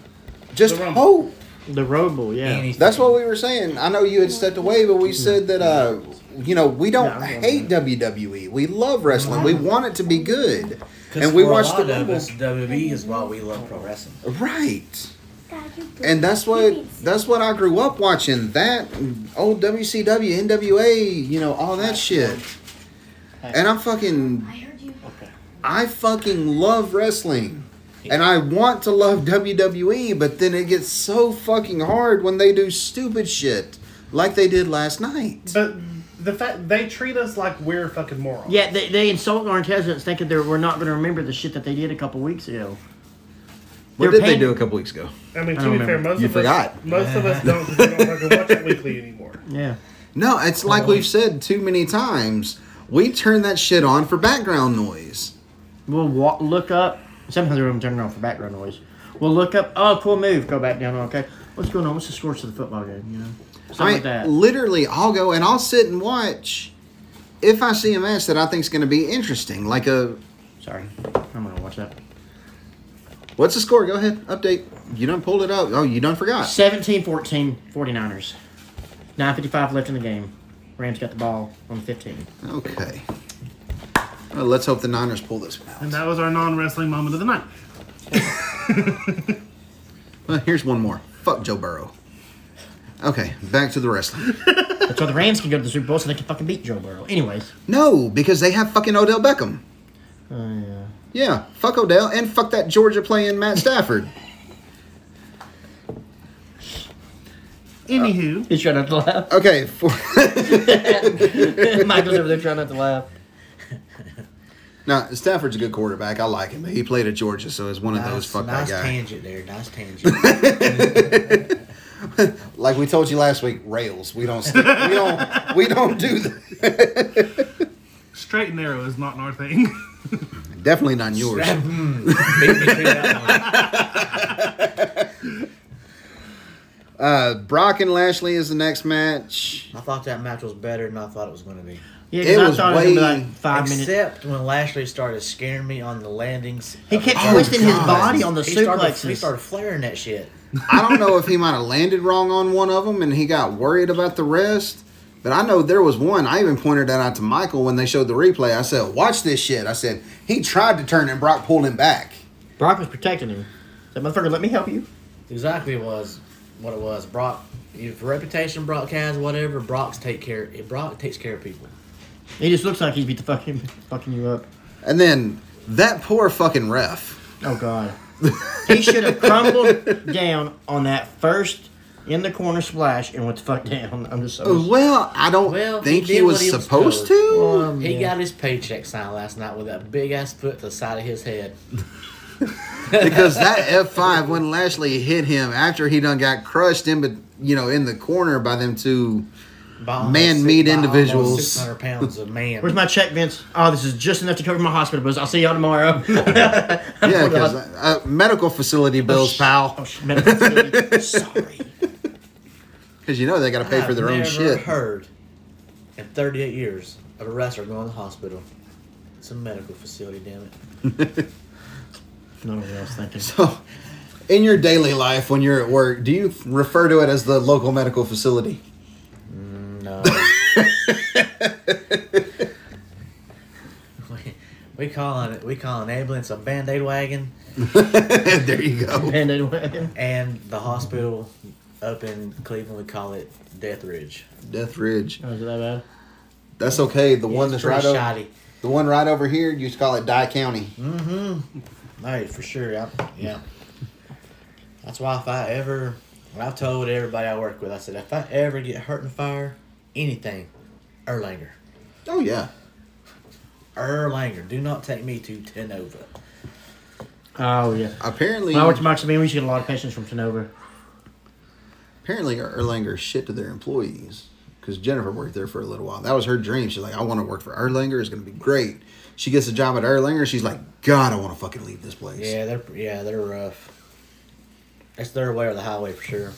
Just The hope. the Rumble, yeah. Anything. That's what we were saying. I know you had stepped away, but we said that uh, you know we don't Yeah, I'm hate WWE. We love wrestling. We want it to be good. and we for watched a the lot of us, WWE is why we love pro wrestling. Right, and that's what that's what I grew up watching. That old WCW, NWA, you know, all that shit. And I'm fucking, I heard you. I fucking love wrestling. And I want to love WWE, but then it gets so fucking hard when they do stupid shit like they did last night. But the fact they treat us like we're fucking morons. Yeah, they, they insult our intelligence, thinking they're, we're not going to remember the shit that they did a couple weeks ago. What They're did they paying- do a couple weeks ago? I mean, I to don't be fair, remember. most You of forgot. us most of us don't we don't fucking watch it weekly anymore. Yeah. No, it's like uh-huh. we've said too many times. We turn that shit on for background noise. We'll wa- look up. Sometimes we're going turn it on for background noise. We'll look up. Oh, cool move. Go back down. Okay. What's going on? What's the score to the football game? You know, something I mean, like that. literally, I'll go and I'll sit and watch if I see a match that I think is going to be interesting. Like a, Sorry, I'm going to watch that. what's the score? Go ahead, update. You done pulled it up. Oh, you done forgot. 17-14, 49ers. 9:55 left in the game. Rams got the ball on 15. Okay. Well, let's hope the Niners pull this one And that was our non-wrestling moment of the night. Well, here's one more. Fuck Joe Burrow. Okay, back to the wrestling. That's why the Rams can go to the Super Bowl so they can fucking beat Joe Burrow. Anyways. No, because they have fucking Odell Beckham. Oh yeah. Yeah, fuck Odell and fuck that Georgia playing Matt Stafford. Anywho, uh, He's trying not to laugh. Okay, for, Michael's over there trying not to laugh. now Stafford's a good quarterback. I like him. He played at Georgia, so he's one of those Nice, fuck nice that guy. tangent there. Nice tangent. Like we told you last week, rails. We don't. Stick, we don't. We don't do that. straight and narrow is not our thing. Definitely not yours. Beat me to that one. Uh, Brock and Lashley is the next match. I thought that match was better than I thought it was going to be. Yeah, It I was thought it was gonna be way- like five minutes. Except when Lashley started scaring me on the landings. He of kept twisting his body on the he started, suplexes. he started flaring that shit. I don't know if he might have landed wrong on one of them and he got worried about the rest. But I know there was one. I even pointed that out to Michael when they showed the replay. I said, "Watch this shit." I said he tried to turn and Brock pulled him back. Brock was protecting him. That motherfucker, let me help you. Exactly was what it was. Brock, if reputation Brock has, whatever, Brock's take care. Brock takes care of people. He just looks like he's beat the fucking fucking you up. And then that poor fucking ref. Oh god. He should have crumbled down on that first in the corner splash and went the fuck down. I'm just so Well, I don't Well, he think he, did was he was supposed told. to. Um, He yeah. got his paycheck signed last night with that big ass foot to the side of his head. because that F five when Lashley hit him after he done got crushed in, but you know, in the corner by them two By Man-meat individuals. 600 pounds of man. Where's my check, Vince? Oh, this is just enough to cover my hospital bills. I'll see y'all tomorrow. Yeah, because uh, medical facility bills, pal. Oh, sh- medical facility. Sorry. Because you know they got to pay for I've their own shit. heard in 38 years of a wrestler going to the hospital. It's a medical facility, damn it. No one else thinking. So, in your daily life when you're at work, do you refer to it as the local medical facility? No. we, we call it we call an ambulance a band aid wagon, there you go. Band-Aid wagon. and the hospital up in Cleveland we call it Death Ridge. Death Ridge. Oh, is it that bad? That's okay. The one that's right pretty over, the one right over here, you used to call it Dye County. Mm-hmm. Right, for sure. Yeah. yeah. That's why if I ever, I've told everybody I work with, I said if I ever get hurt in a fire, anything, Erlanger. Oh yeah. Erlanger. Do not take me to Tennova. Oh, yeah. Apparently, When I worked at Maximilian, we used to get a lot of patients from Tennova. apparently Erlanger shit to their employees because Jennifer worked there for a little while. That was her dream. She's like, I want to work for Erlanger. It's going to be great. She gets a job at Erlanger. She's like, God, I want to fucking leave this place. Yeah, they're yeah they're rough. That's their way or the highway for sure.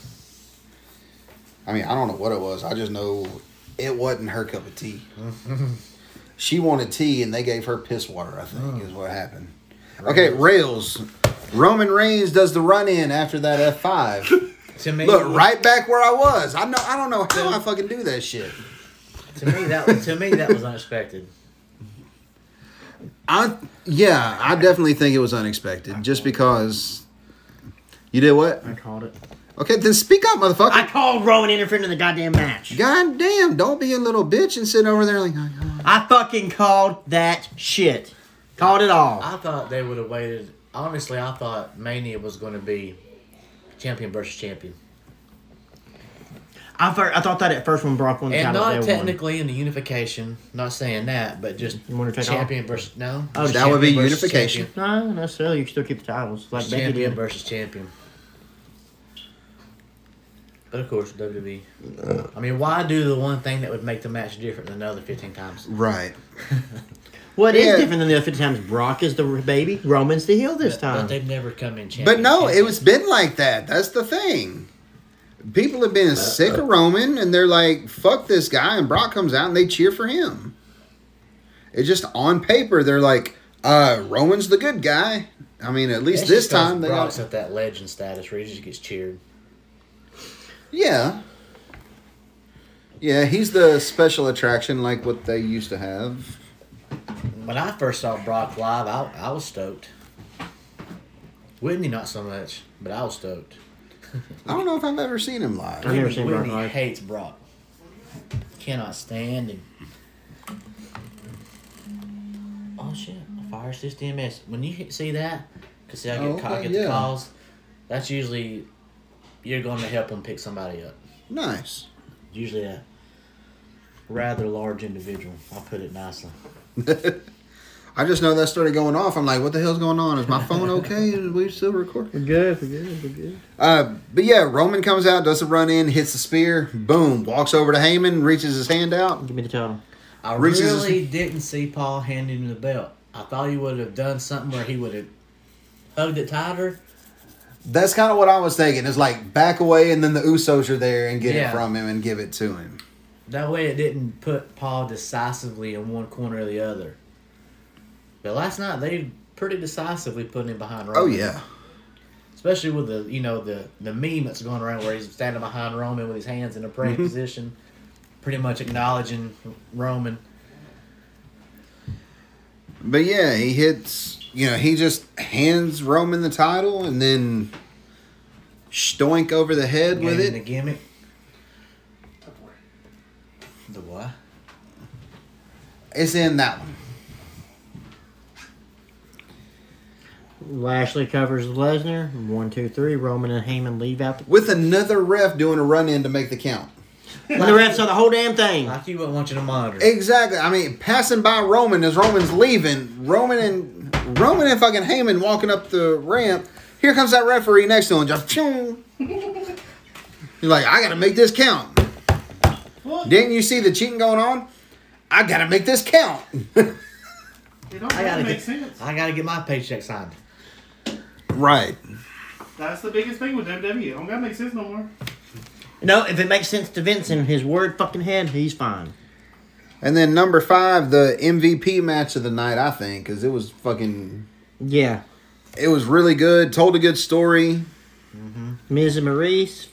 I mean, I don't know what it was. I just know it wasn't her cup of tea. she wanted tea, and they gave her piss water. I think mm. is what happened. Okay, rails. Roman Reigns does the run in after that F five. To me, Look right back where I was. I know. I don't know how I fucking do that shit. To me that to me that was unexpected. I yeah, I definitely think it was unexpected. Just because you did what? I called it. Okay, then speak up, motherfucker. I called Roman interfering in the goddamn match. God damn! Don't be a little bitch and sit over there like. Oh, I fucking called that shit. Called it all. I thought they would have waited. Honestly, I thought Mania was going to be champion versus champion, I, fir- I thought that at first when Brock won the and title. not they won. technically in the unification. Not saying that, but just You wanna take champion versus no. Oh, that would be unification. champion. No, necessarily. You can still keep the titles. Like champion versus champion. But of course, WWE. I mean, why do the one thing that would make the match different than the other 15 times? Right. What is Yeah. different than the other 50 times? Brock is the baby. Roman's the heel this But time. they've never come in champion. But no, it champion. was been like that. That's the thing. People have been sick of Roman, and they're like, "Fuck this guy," and Brock comes out and they cheer for him. It's just on paper, they're like, "Uh, Roman's the good guy." I mean, at least It's this just 'cause time they Brock's got. at that legend status where he just gets cheered. Yeah. Yeah, he's the special attraction, like what they used to have. When I first saw Brock live, I, I was stoked. Whitney, not so much, but I was stoked. I don't know if I've ever seen him live. I've never Whitney, Brock Whitney live. hates Brock. Cannot stand him. Oh shit! A fire system EMS. When you hit- see that, cause see I get, Oh, ca- I get yeah. the calls. That's usually you're going to help them pick somebody up. Nice. Usually a rather large individual. I'll put it nicely. I just know that started going off. I'm like, what the hell's going on? Is my phone okay? Is we still recording? We're good. We're good. We're good. Uh, but yeah, Roman comes out, does a run in, hits the spear, boom, walks over to Heyman, reaches his hand out. Give me the title. I Reaches his- really didn't see Paul handing him the belt. I thought he would have done something where he would have hugged it tighter. That's kind of what I was thinking. It's like back away, and then the Usos are there and get Yeah. it from him and give it to him. That way, it didn't put Paul decisively in one corner or the other. But last night, they pretty decisively put him behind oh, Roman. Oh yeah, especially with the you know the the meme that's going around where he's standing behind Roman with his hands in a praying mm-hmm. position, pretty much acknowledging Roman. but yeah, he hits. You know, he just hands Roman the title, and then stoink over the head with Gave him The it. gimmick. The what? It's in that one. Lashley covers Lesnar. One, two, three. Roman and Heyman leave out. The- With another ref doing a run in to make the count. when the ref saw the whole damn thing. Like you wouldn't want you to monitor. Exactly. I mean, passing by Roman as Roman's leaving, Roman and Roman and fucking Heyman walking up the ramp. Here comes that referee next to him. Just, phew. He's like, I got to make this count. Well, Didn't you see the cheating going on? I gotta make this count. it don't I gotta make get, sense. I gotta get my paycheck signed. right. That's the biggest thing with WWE. It don't gotta make sense no more. No, if it makes sense to Vince in his word fucking head, he's fine. And then number five, the MVP match of the night, I think, because it was fucking. Yeah. It was really good. Told a good story. Mm-hmm. Miz and Maryse,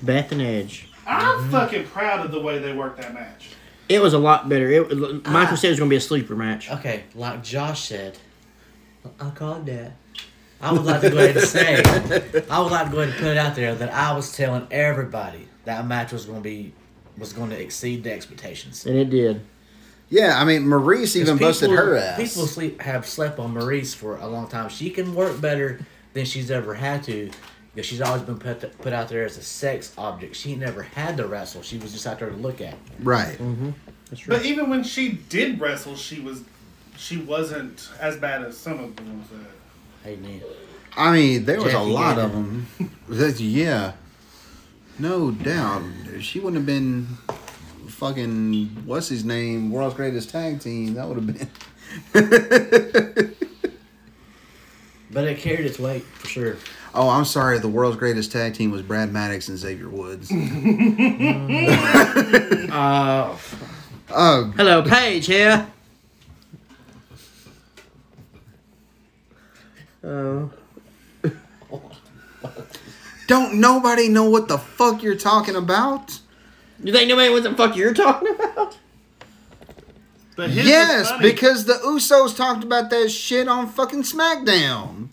Beth and Edge. I'm mm-hmm. fucking proud of the way they worked that match. It was a lot better. It, ah. Michael said it was going to be a sleeper match. Okay, like Josh said, I called that. I would like to go ahead and say, I would like to go ahead and put it out there that I was telling everybody that match was going to be, was going to exceed the expectations. And it did. Yeah, I mean, Maryse even busted People- her ass. People sleep have slept on Maryse for a long time. She can work better than she's ever had to. Because she's always been put put out there as a sex object. She never had to wrestle. She was just out there to look at. right. Mm-hmm. That's true. But even when she did wrestle, she was she wasn't as bad as some of the ones that. Hey, Nick. I mean, there was a lot Gannon. of them. That's, yeah. No doubt. She wouldn't have been fucking, what's his name? World's Greatest Tag Team. That would have been. But it carried its weight for sure. oh, I'm sorry. The World's Greatest Tag Team was Brad Maddox and Xavier Woods. Uh, oh, hello, Paige here. Oh. Don't nobody know what the fuck you're talking about? You think nobody knows what the fuck you're talking about? But Yes, because the Usos talked about that shit on fucking SmackDown.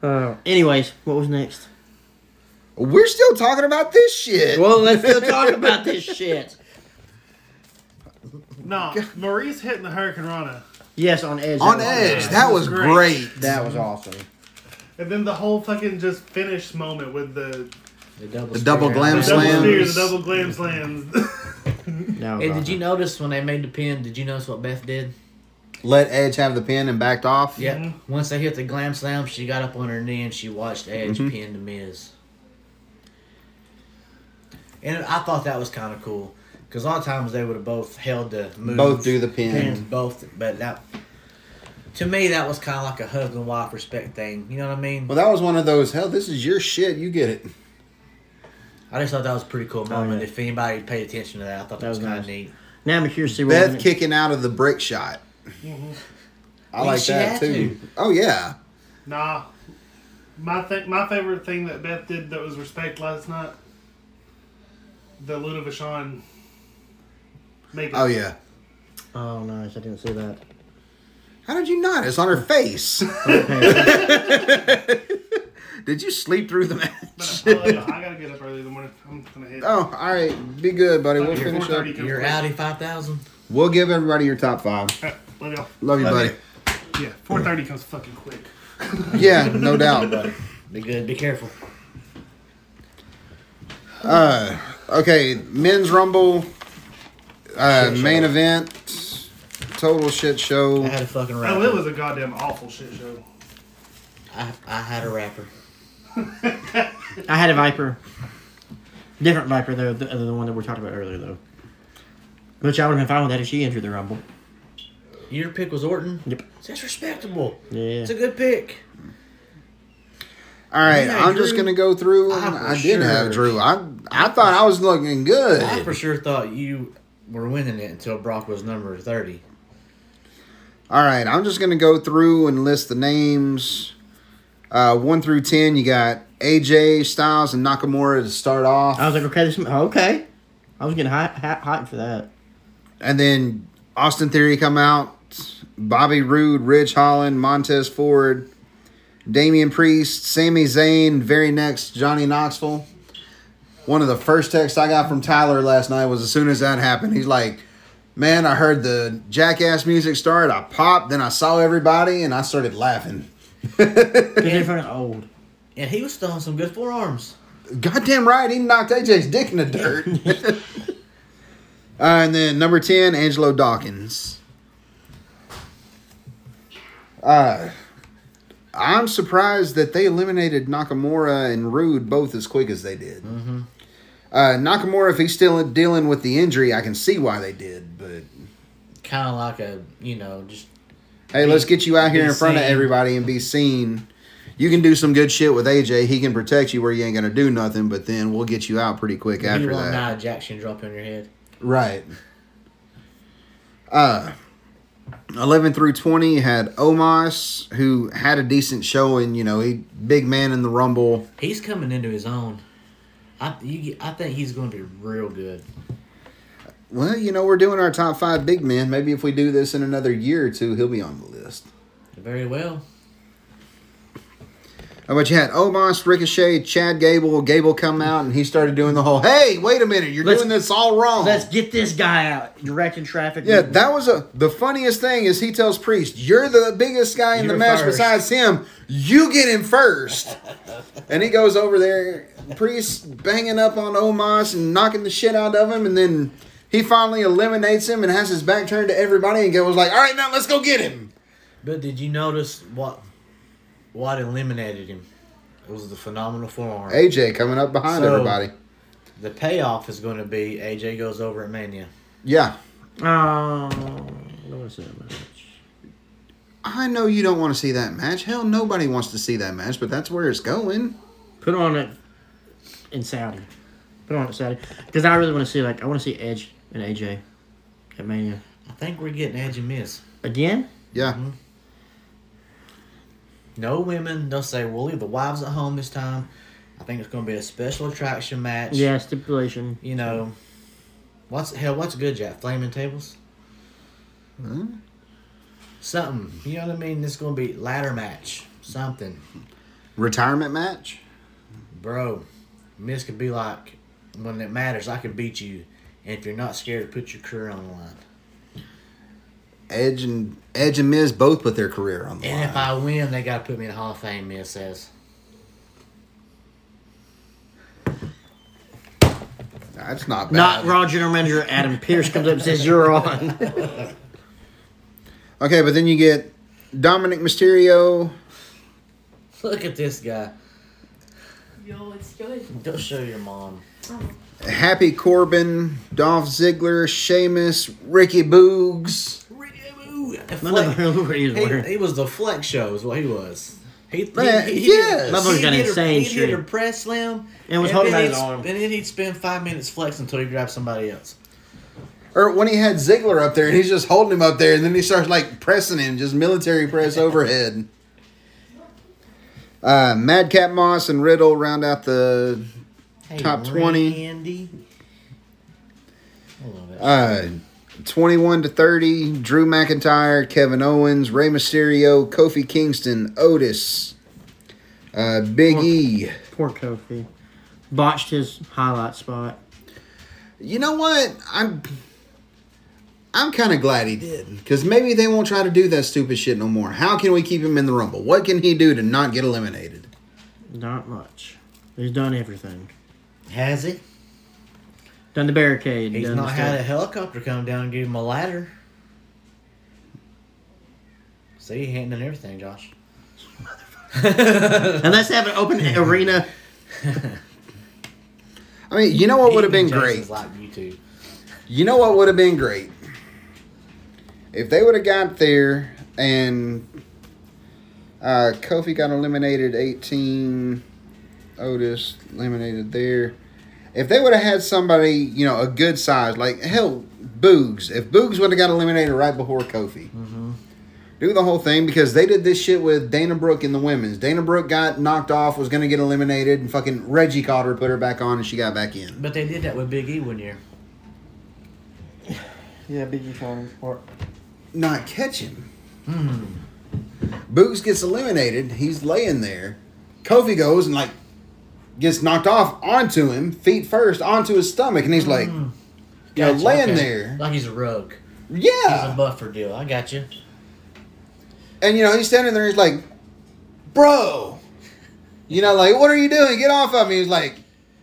Uh, anyways, what was next? We're still talking about this shit. Well, let's still talk about this shit. no, Maryse hitting the Hurricane Rana, Yes, on Edge. on that was Edge, awesome. that was Great. great. That was awesome. And then the whole fucking just finish moment with the, The double, The double glam the slams. double spears, the double glam slams. no, was Hey, did you notice when they made the pin? Did you notice what Beth did? Let Edge have the pin and backed off. Yep. Mhm. Once they hit the glam slam, she got up on her knee and she watched Edge Mhm. pin the Miz. And I thought that was kind of cool because a lot of times they would have both held the move, Both do the pin. and both, but that to me that was kind of like a husband wife respect thing. You know what I mean? Well, that was one of those. Hell, this is your shit. You get it. I just thought that was a pretty cool oh, moment. yeah. If anybody paid attention to that, I thought that, That was, was kind of nice. neat. Now I'm curious to see what. Beth we're kicking out of the brick shot. Mm-hmm. I Well, like she that had too. to. Oh yeah. nah, my th- my favorite thing that Beth did that was respect last night. The Luna Vachon makeup. Oh yeah. Oh, nice. I didn't see that. How did you not? It's on her face. Did you sleep through the But match? I, I gotta get up early in the morning. I'm gonna hit. oh, all right. Be good, buddy. We'll You're finish up. 4:30. Your Audi five thousand. We'll give everybody your top five. Uh, Love y'all. Love you, Love buddy. you. Yeah, 4:30 comes fucking quick. Yeah, no doubt, buddy. Be good. Be careful. Uh, okay, men's rumble, uh, main show. event, total shit show. I had a fucking rapper. Oh, it was a goddamn awful shit show. I, I had a rapper. I had a Viper. Different Viper, though, the, the one that we talked about earlier, though. Which I would have been fine with that if she entered the Rumble. Your pick was Orton. Yep. That's respectable. Yeah. It's a good pick. All right, Yeah, I'm just gonna go through. I And for I, did have Drew. I I thought I was looking good. I for sure thought you were winning it until Brock was number thirty. All right, I'm just gonna go through and list the names. Uh, one through ten, you got AJ Styles and Nakamura to start off, I was like, okay, this okay. I was getting hot, hot, hot for that. and then Austin Theory come out. Bobby Roode, Ridge Holland, Montez Ford, Damian Priest, Sami Zayn. Very next, Johnny Knoxville. One of the first texts I got from Tyler last night was as soon as that happened, he's like, "Man, I heard the Jackass music start. I popped, then I saw everybody, and I started laughing." Fucking old. And he was throwing some good forearms. Goddamn right, he knocked AJ's dick in the dirt. uh, and then number 10, Angelo Dawkins. Uh, I'm surprised that they eliminated Nakamura and Roode both as quick as they did. Mm-hmm. Uh, Nakamura, if he's still dealing with the injury, I can see why they did. But Kind of like a, you know, just hey, let's get you out here in front of everybody and be seen. You can do some good shit with AJ. He can protect you where you ain't gonna do nothing, but then we'll get you out pretty quick you after want that. Nia Jackson drop on your head. Right. Uh, 11 through 20 had Omos, who had a decent showing. You know, he big man in the Rumble. He's coming into his own. I you, I think he's going to be real good. Well, you know, we're doing our top five big men. Maybe if we do this in another year or two, he'll be on the list. Very well. But you had Omos, Ricochet, Chad Gable. Gable come out and he started doing the whole, "Hey, wait a minute, you're Let's- doing this all wrong." Let's get this guy out directing traffic. Yeah, that was a the funniest thing is he tells Priest, "You're the biggest guy in the You're match first." besides him. You get him first. and he goes over there, Priest banging up on Omos and knocking the shit out of him, and then he finally eliminates him and has his back turned to everybody and goes like, "All right, now let's go get him." But did you notice what what eliminated him? It was the phenomenal forearm. AJ coming up behind So- everybody. The payoff is going to be AJ goes over at Mania. Yeah, Oh, I don't want to say that much. I know you don't want to see that match. Hell, nobody wants to see that match, but that's where it's going. Put on it in Saudi. Put on it Saudi because I really want to see like I want to see Edge and AJ at Mania I think we're getting Edge and Miz. again. Yeah. Mm-hmm. No women. They'll say we'll leave the wives at home this time. I think it's going to be a special attraction match. Yeah, stipulation. You know, what's hell? What's good, Jack? Flaming tables. Huh? Something. You know what I mean? It's going to be ladder match. Something, Retirement match. bro. Miz could be like, when it matters, I can beat you, and if you're not scared to put your career on the line. Edge and Edge and Miz both put their career on the And line. And if I win, they got to put me in the Hall of Fame. Miz says. That's not bad. Not Raw General Manager Adam Pearce comes up and says you're on. Okay, but then you get Dominic Mysterio. Look at this guy. Yo, it's good. Go show your mom. Happy Corbin, Dolph Ziggler, Sheamus, Ricky Boogs. None of them what he was He, he was the flex show, is what he was. He, Man, he, he, yes. Motherfucker's got he'd hit a- insane He'd hit a press slam, And was holding then out his arm. And then he'd spend five minutes flexing until he grabbed somebody else. Or when he had Ziggler up there and he's just holding him up there and then he starts like pressing him, just military press overhead. Uh, Madcap Moss and Riddle round out the Hey, Top 20. Randy. I love it. uh, 21 to 30. Drew McIntyre, Kevin Owens, Rey Mysterio, Kofi Kingston, Otis, uh, Big E. Poor Kofi. Botched his highlight spot. You know what? I'm I'm kind of glad he did because maybe they won't try to do that stupid shit no more. How can we keep him in the rumble? What can he do to not get eliminated? Not much. He's done everything. Has he? Done the barricade. He's done not the had a helicopter come down and give him a ladder. See, he ain't done everything, Josh. Unless they have an open arena. I mean, you know what would have been great? Like YouTube. You know what would have been great? If they would have got there and uh, Kofi got eliminated 18, Otis eliminated there. If they would have had somebody, you know, a good size, like hell, Boogs. If Boogs would have got eliminated right before Kofi, do the whole thing because they did this shit with Dana Brooke in the women's. Dana Brooke got knocked off, was going to get eliminated, and fucking Reggie caught her, put her back on, and she got back in. But they did that with Big E one year. Yeah, Biggie Farm. Or Not catch him. Hmm. Boogs gets eliminated. He's laying there. Kofi goes and like gets knocked off onto him, feet first, onto his stomach, and he's like, mm. you know, Gotcha, laying okay. there. Like he's a rug. Yeah. He's a buffer deal. I got you. And you know, he's standing there. He's like, bro, you know, like, what are you doing? Get off of me. He's like,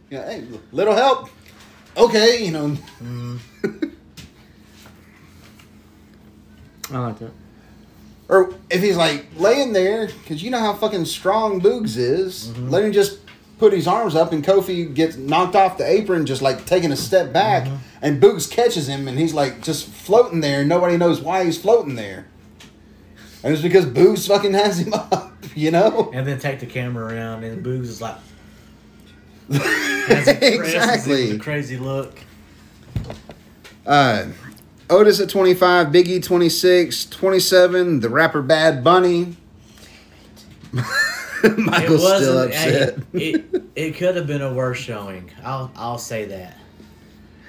you know, hey, little help. Okay, you know. Mm. I like that. Or if he's like laying there, because you know how fucking strong Boogs is, mm-hmm. let him just put his arms up, and Kofi gets knocked off the apron, just like taking a step back, and Boogs catches him, and he's like just floating there, and nobody knows why he's floating there. And it's because Boogs fucking has him up, you know? And then take the camera around, and Boogs is like, has a crazy- exactly. a crazy look. Uh, Otis at 25, Biggie 26, 27, the rapper Bad Bunny. Michael's still upset. Hey, it it could have been a worse showing. I'll I'll say that.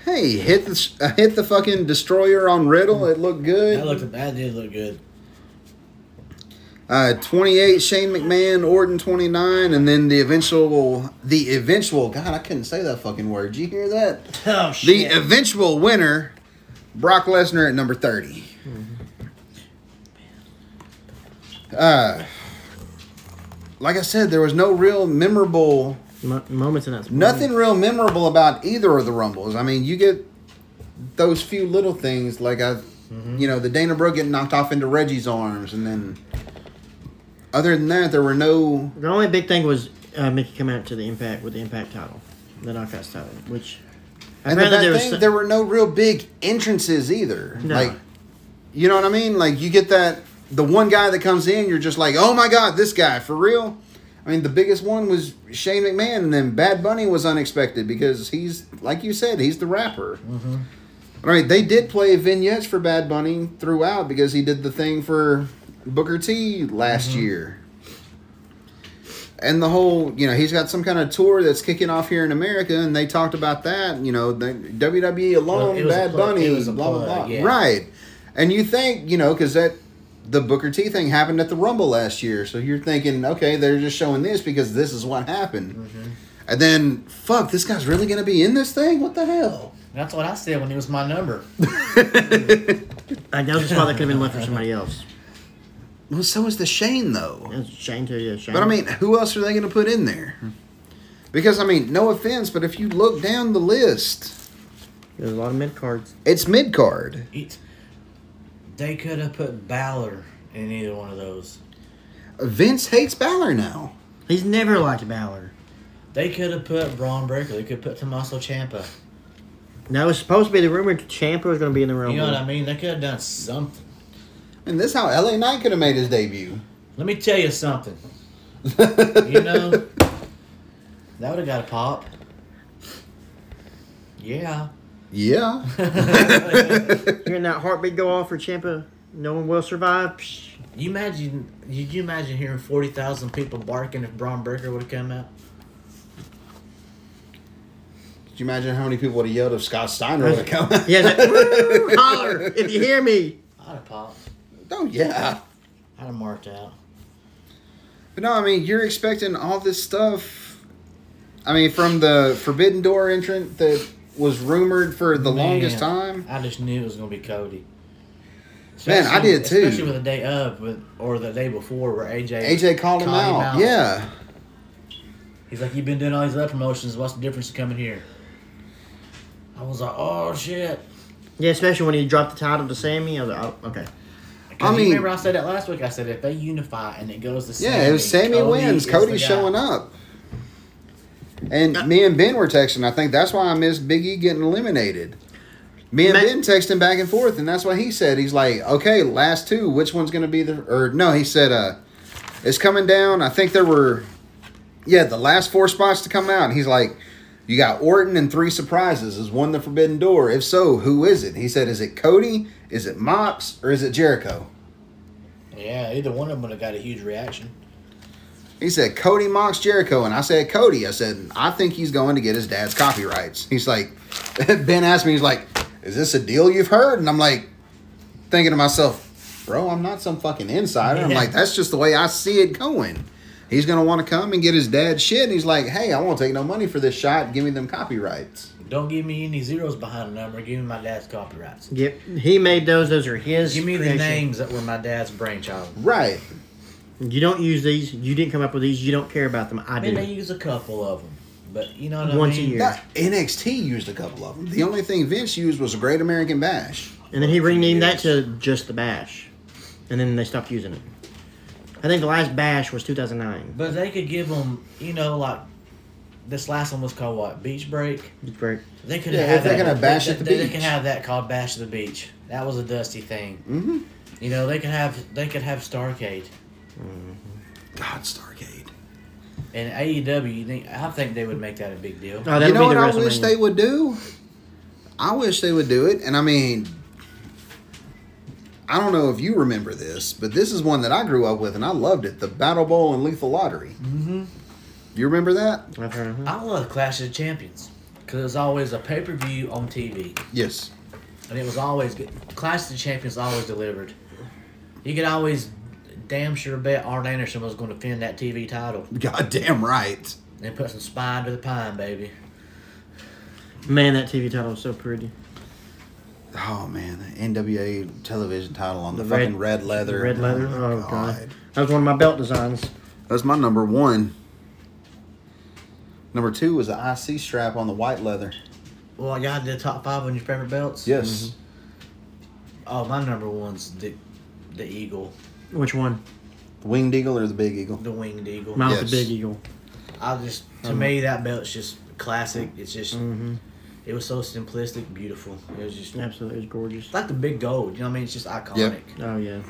Hey, hit the uh, hit the fucking destroyer on Riddle. It looked good. That looked that did look good. Uh, 28, Shane McMahon, Orton 29, and then the eventual, the eventual, God, I couldn't say that fucking word. Did you hear that? Oh shit. The eventual winner, Brock Lesnar at number 30. Uh, like I said, there was no real memorable, Mo- moments in that. sport. nothing real memorable about either of the Rumbles. I mean, you get those few little things, like I, you know, the Dana Brooke getting knocked off into Reggie's arms, and then other than that, there were no The only big thing was uh, Mickie coming out to the Impact with the Impact title, the Knockouts title, which. I'd And the there was thing, there were no real big entrances either. No. Like, you know what I mean? Like, you get that the one guy that comes in, you're just like, oh my god, this guy for real. I mean, the biggest one was Shane McMahon, and then Bad Bunny was unexpected because he's like you said, he's the rapper. Mm-hmm. All right, they did play vignettes for Bad Bunny throughout because he did the thing for Booker T last Mm-hmm. year. And the whole, you know, he's got some kind of tour that's kicking off here in America, and they talked about that. You know, the WWE alone, Well, it was a Bad Bunny, it was a blah blah blah. yeah. Right, and you think, you know, because that the Booker T thing happened at the Rumble last year, so you're thinking, okay, they're just showing this because this is what happened. Mm-hmm. And then, fuck, this guy's really gonna be in this thing? What the hell? That's what I said when it was my number. I that was a spot that could have been left for somebody else. Well, so is the Shane though. That's a shame to you, shame. But I mean, who else are they going to put in there? Because I mean, no offense, but if you look down the list, there's a lot of mid cards. it's mid card. It, they could have put Balor in either one of those. Vince hates Balor now. He's never liked Balor. They could have put Bron Breakker. They could put Tommaso Ciampa. That was supposed to be the rumor. Ciampa was going to be in the Rumble. You know what I mean? They could have done something. And this is how LA Knight could have made his debut. Let me tell you something. You know, that would have got a pop. Yeah. Yeah. Hearing that heartbeat go off for Ciampa, no one will survive. Psh, You imagine? Did you imagine hearing forty thousand people barking if Bron Breakker would have come out? Could you imagine how many people would have yelled if Scott Steiner would have come? out? Yeah, it's like, "Woo, holler if you hear me. I'd have popped. oh yeah. I'd have marked out. But no, I mean, you're expecting all this stuff. I mean, from the Forbidden Door entrant that was rumored for the Man, longest time. I just knew it was gonna be Cody. Man, I did too. Especially with the day of, with or the day before, where AJ AJ called him out. Yeah. He's like, "You've been doing all these other promotions. What's the difference in coming here?" I was like, "Oh shit!" Yeah, especially when he dropped the title to Sami. I was like, oh, okay. 'Cause I mean- remember I said that last week. I said if they unify and it goes to Yeah, it was Sami wins. is Cody's showing up. And me and Ben were texting. I think that's why I missed Big E getting eliminated. Me and Ma- Ben texting back and forth, and that's what he said. He's like, "Okay, last two. Which one's going to be the?" Or no, he said, "Uh, it's coming down. I think there were, yeah, the last four spots to come out." And he's like, "You got Orton and three surprises. Is one the Forbidden Door? If so, who is it?" He said, "Is it Cody? Is it Mox? Or is it Jericho?" Yeah, either one of them would have got a huge reaction. He said Cody Mox Jericho, and I said Cody. I said I think he's going to get his dad's copyrights. He's like, Ben asked me, he's like, "Is this a deal you've heard?" And I'm like, thinking to myself, "Bro, I'm not some fucking insider." I'm like, "That's just the way I see it going." He's gonna want to come and get his dad's shit. And he's like, "Hey, I won't take no money for this shot. Give me them copyrights." Don't give me any zeros behind the number. Give me my dad's copyrights. Yep, he made those. Those are his. Give me the names that were my dad's brainchild. Right. You don't use these. You didn't come up with these. You don't care about them. I I mean, they use a couple of them, but you know what Once I a mean. year. Not- NXT used a couple of them. The only thing Vince used was a Great American Bash. And then he renamed that to just the Bash, and then they stopped using it. I think the last Bash was 2009. But they could give them, you know, like this last one was called what? Beach break. Beach Break. They could Yeah, have if they're that- gonna bash they, at the they, they can have that called bash at the beach. That was a dusty thing. Mm-hmm. You know, they could have they could have Starcade God, Starcade. and AEW. You think, I think they would make that a big deal. Oh, you know what I wish WrestleMania. they would do? I wish they would do it. And I mean, I don't know if you remember this, but this is one that I grew up with and I loved it. The Battle Bowl and Lethal Lottery. Mm-hmm. You remember that? I've heard. I love Clash of Champions because it was always a pay per view on TV, Yes. and it was always good. Clash of Champions always delivered. You could always damn sure bet Arn Anderson was going to defend that TV title God damn right. and put some spine to the pine, baby. Man, that TV title was so pretty. Oh man, the NWA television title on the, The fucking red- red leather. red leather? my Oh, oh God. That was one of my belt designs. That's my number one. Number two was the IC strap on the white leather. Well, y'all did top five on your favorite belts. Yes. Mm-hmm. Oh, my number one's the the eagle, Which one? The winged eagle or the big eagle? the winged eagle. Mine was Yes. the Big Eagle. I just to me that belt's just classic. It's just Mm-hmm. it was so simplistic, beautiful. It was just Absolutely, it was gorgeous. Like the big gold. You know what I mean? It's just iconic Oh yeah.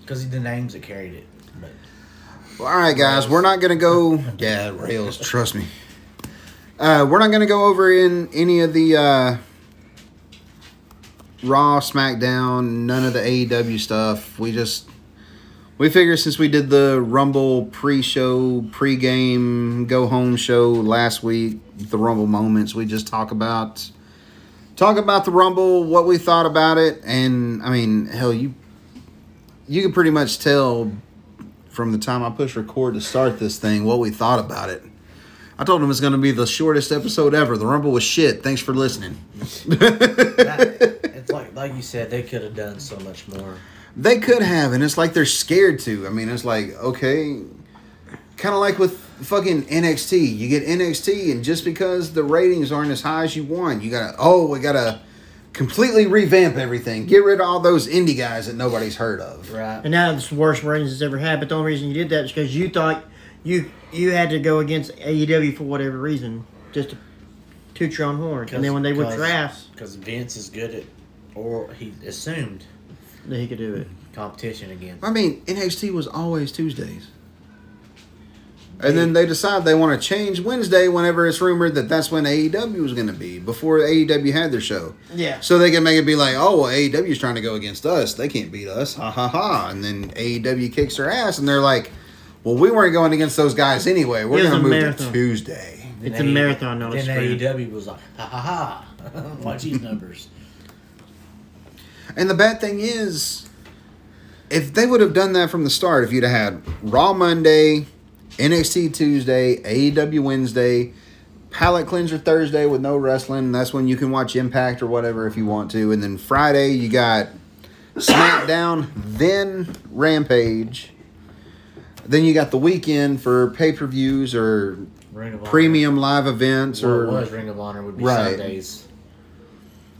because the names that carried it. But Well, all right, guys, we're not gonna go. Yeah, rails. Trust me. Uh, we're not gonna go over in any of the uh, Raw, SmackDown, none of the AEW stuff. We just we figure since we did the Rumble pre-show, pre-game, go home show last week, the Rumble moments, we just talk about talk about the Rumble, what we thought about it, and I mean, hell, you you can pretty much tell from the time I pushed record to start this thing what we thought about it. I told him it's going to be the shortest episode ever. The Rumble was shit. Thanks for listening. that, it's like like you said, they could have done so much more. They could have, and it's like they're scared to. I mean, it's like, okay, kind of like with fucking NXT. You get NXT, and just because the ratings aren't as high as you want, you gotta, oh, we gotta completely revamp everything. Get rid of all those indie guys that nobody's heard of. Right. And now it's the worst ratings it's ever had. But the only reason you did that is because you thought you you had to go against AEW for whatever reason, just to toot your own horn. And then when they whipped your ass, because Vince is good at, or he assumed then he could do it. competition again. I mean, NXT was always Tuesdays. And then they decide they want to change Wednesday whenever it's rumored that that's when AEW was going to be before AEW had their show. Yeah. So they can make it be like, oh, well, AEW's trying to go against us. They can't beat us. Ha ha ha. And then AEW kicks their ass and they're like, well, we weren't going against those guys anyway. We're going to move marathon. to Tuesday. It's Then a AE marathon, not a Then sprint. AEW was like, ha ha ha. Watch these numbers. And the bad thing is, if they would have done that from the start, if you'd have had Raw Monday, NXT Tuesday, AEW Wednesday, Palate Cleanser Thursday with no wrestling, that's when you can watch Impact or whatever if you want to. And then Friday, you got SmackDown, then Rampage. Then you got the weekend for pay per views or Honor. premium live events or was Ring of Honor would be Right. Sundays.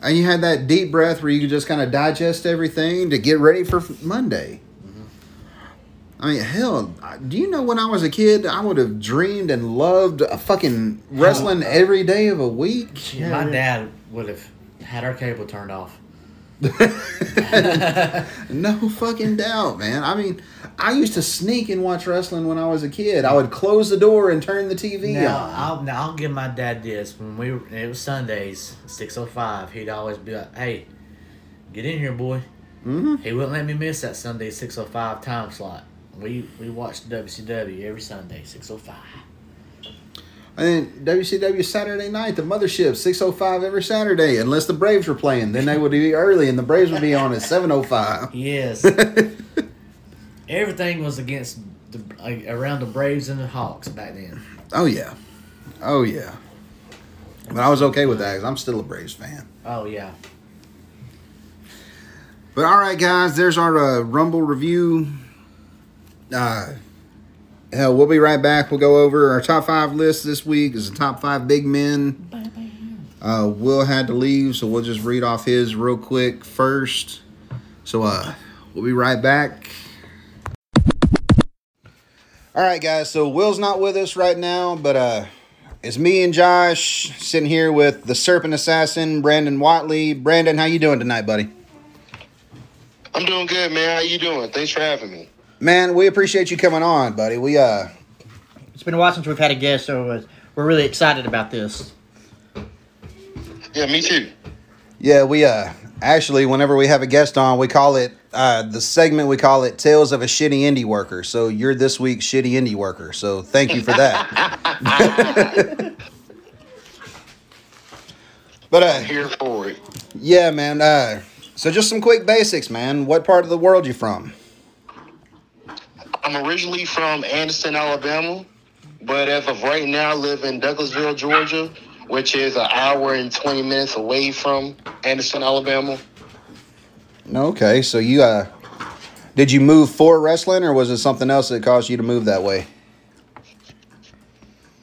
And you had that deep breath where you could just kind of digest everything to get ready for Monday. Mm-hmm. I mean, hell, do you know when I was a kid, I would have dreamed and loved a fucking wrestling uh, every day of a week? Yeah, My dad would have had our cable turned off. No fucking doubt, man. I mean, I used to sneak and watch wrestling when I was a kid. I would close the door and turn the TV Now on. I'll now I'll give my dad this when we were, it was Sundays six oh five. He'd always be like, "Hey, get in here, boy." hmm He wouldn't let me miss that Sunday six oh five time slot. We we watched WCW every Sunday six oh five. And then WCW Saturday night, the mothership, 605 every Saturday, unless the Braves were playing. Then they would be early and the Braves would be on at 705. Yes, everything was against the like, around the Braves and the Hawks back then. Oh yeah, oh yeah. But I was okay with that because I'm still a Braves fan. Oh yeah, But all right, guys, there's our uh, Rumble review. Uh, hell, we'll be right back. We'll go over our top five list this week. Is the top five big men. Uh, Will had to leave, so we'll just read off his real quick first. So uh, we'll be right back. All right, guys. So Will's not with us right now, but uh, It's me and Josh sitting here with the Serpent Assassin, Brandon Whatley. Brandon, how you doing tonight, buddy? I'm doing good, man. How you doing? Thanks for having me. Man, we appreciate you coming on, buddy. We uh It's been a while since we've had a guest, so uh, we're really excited about this. Yeah, me too. yeah, we uh actually whenever we have a guest on, we call it uh the segment we call it Tales of a Shitty Indie Worker. So you're this week's shitty indie worker. So thank you for that. but uh Here for it. yeah, man, uh so just some quick basics, man. What part of the world you from? I'm originally from Anniston, Alabama, but as of right now, I live in Douglasville, Georgia, which is an hour and 20 minutes away from Anniston, Alabama. Okay, so you uh did you move for wrestling or was it something else that caused you to move that way?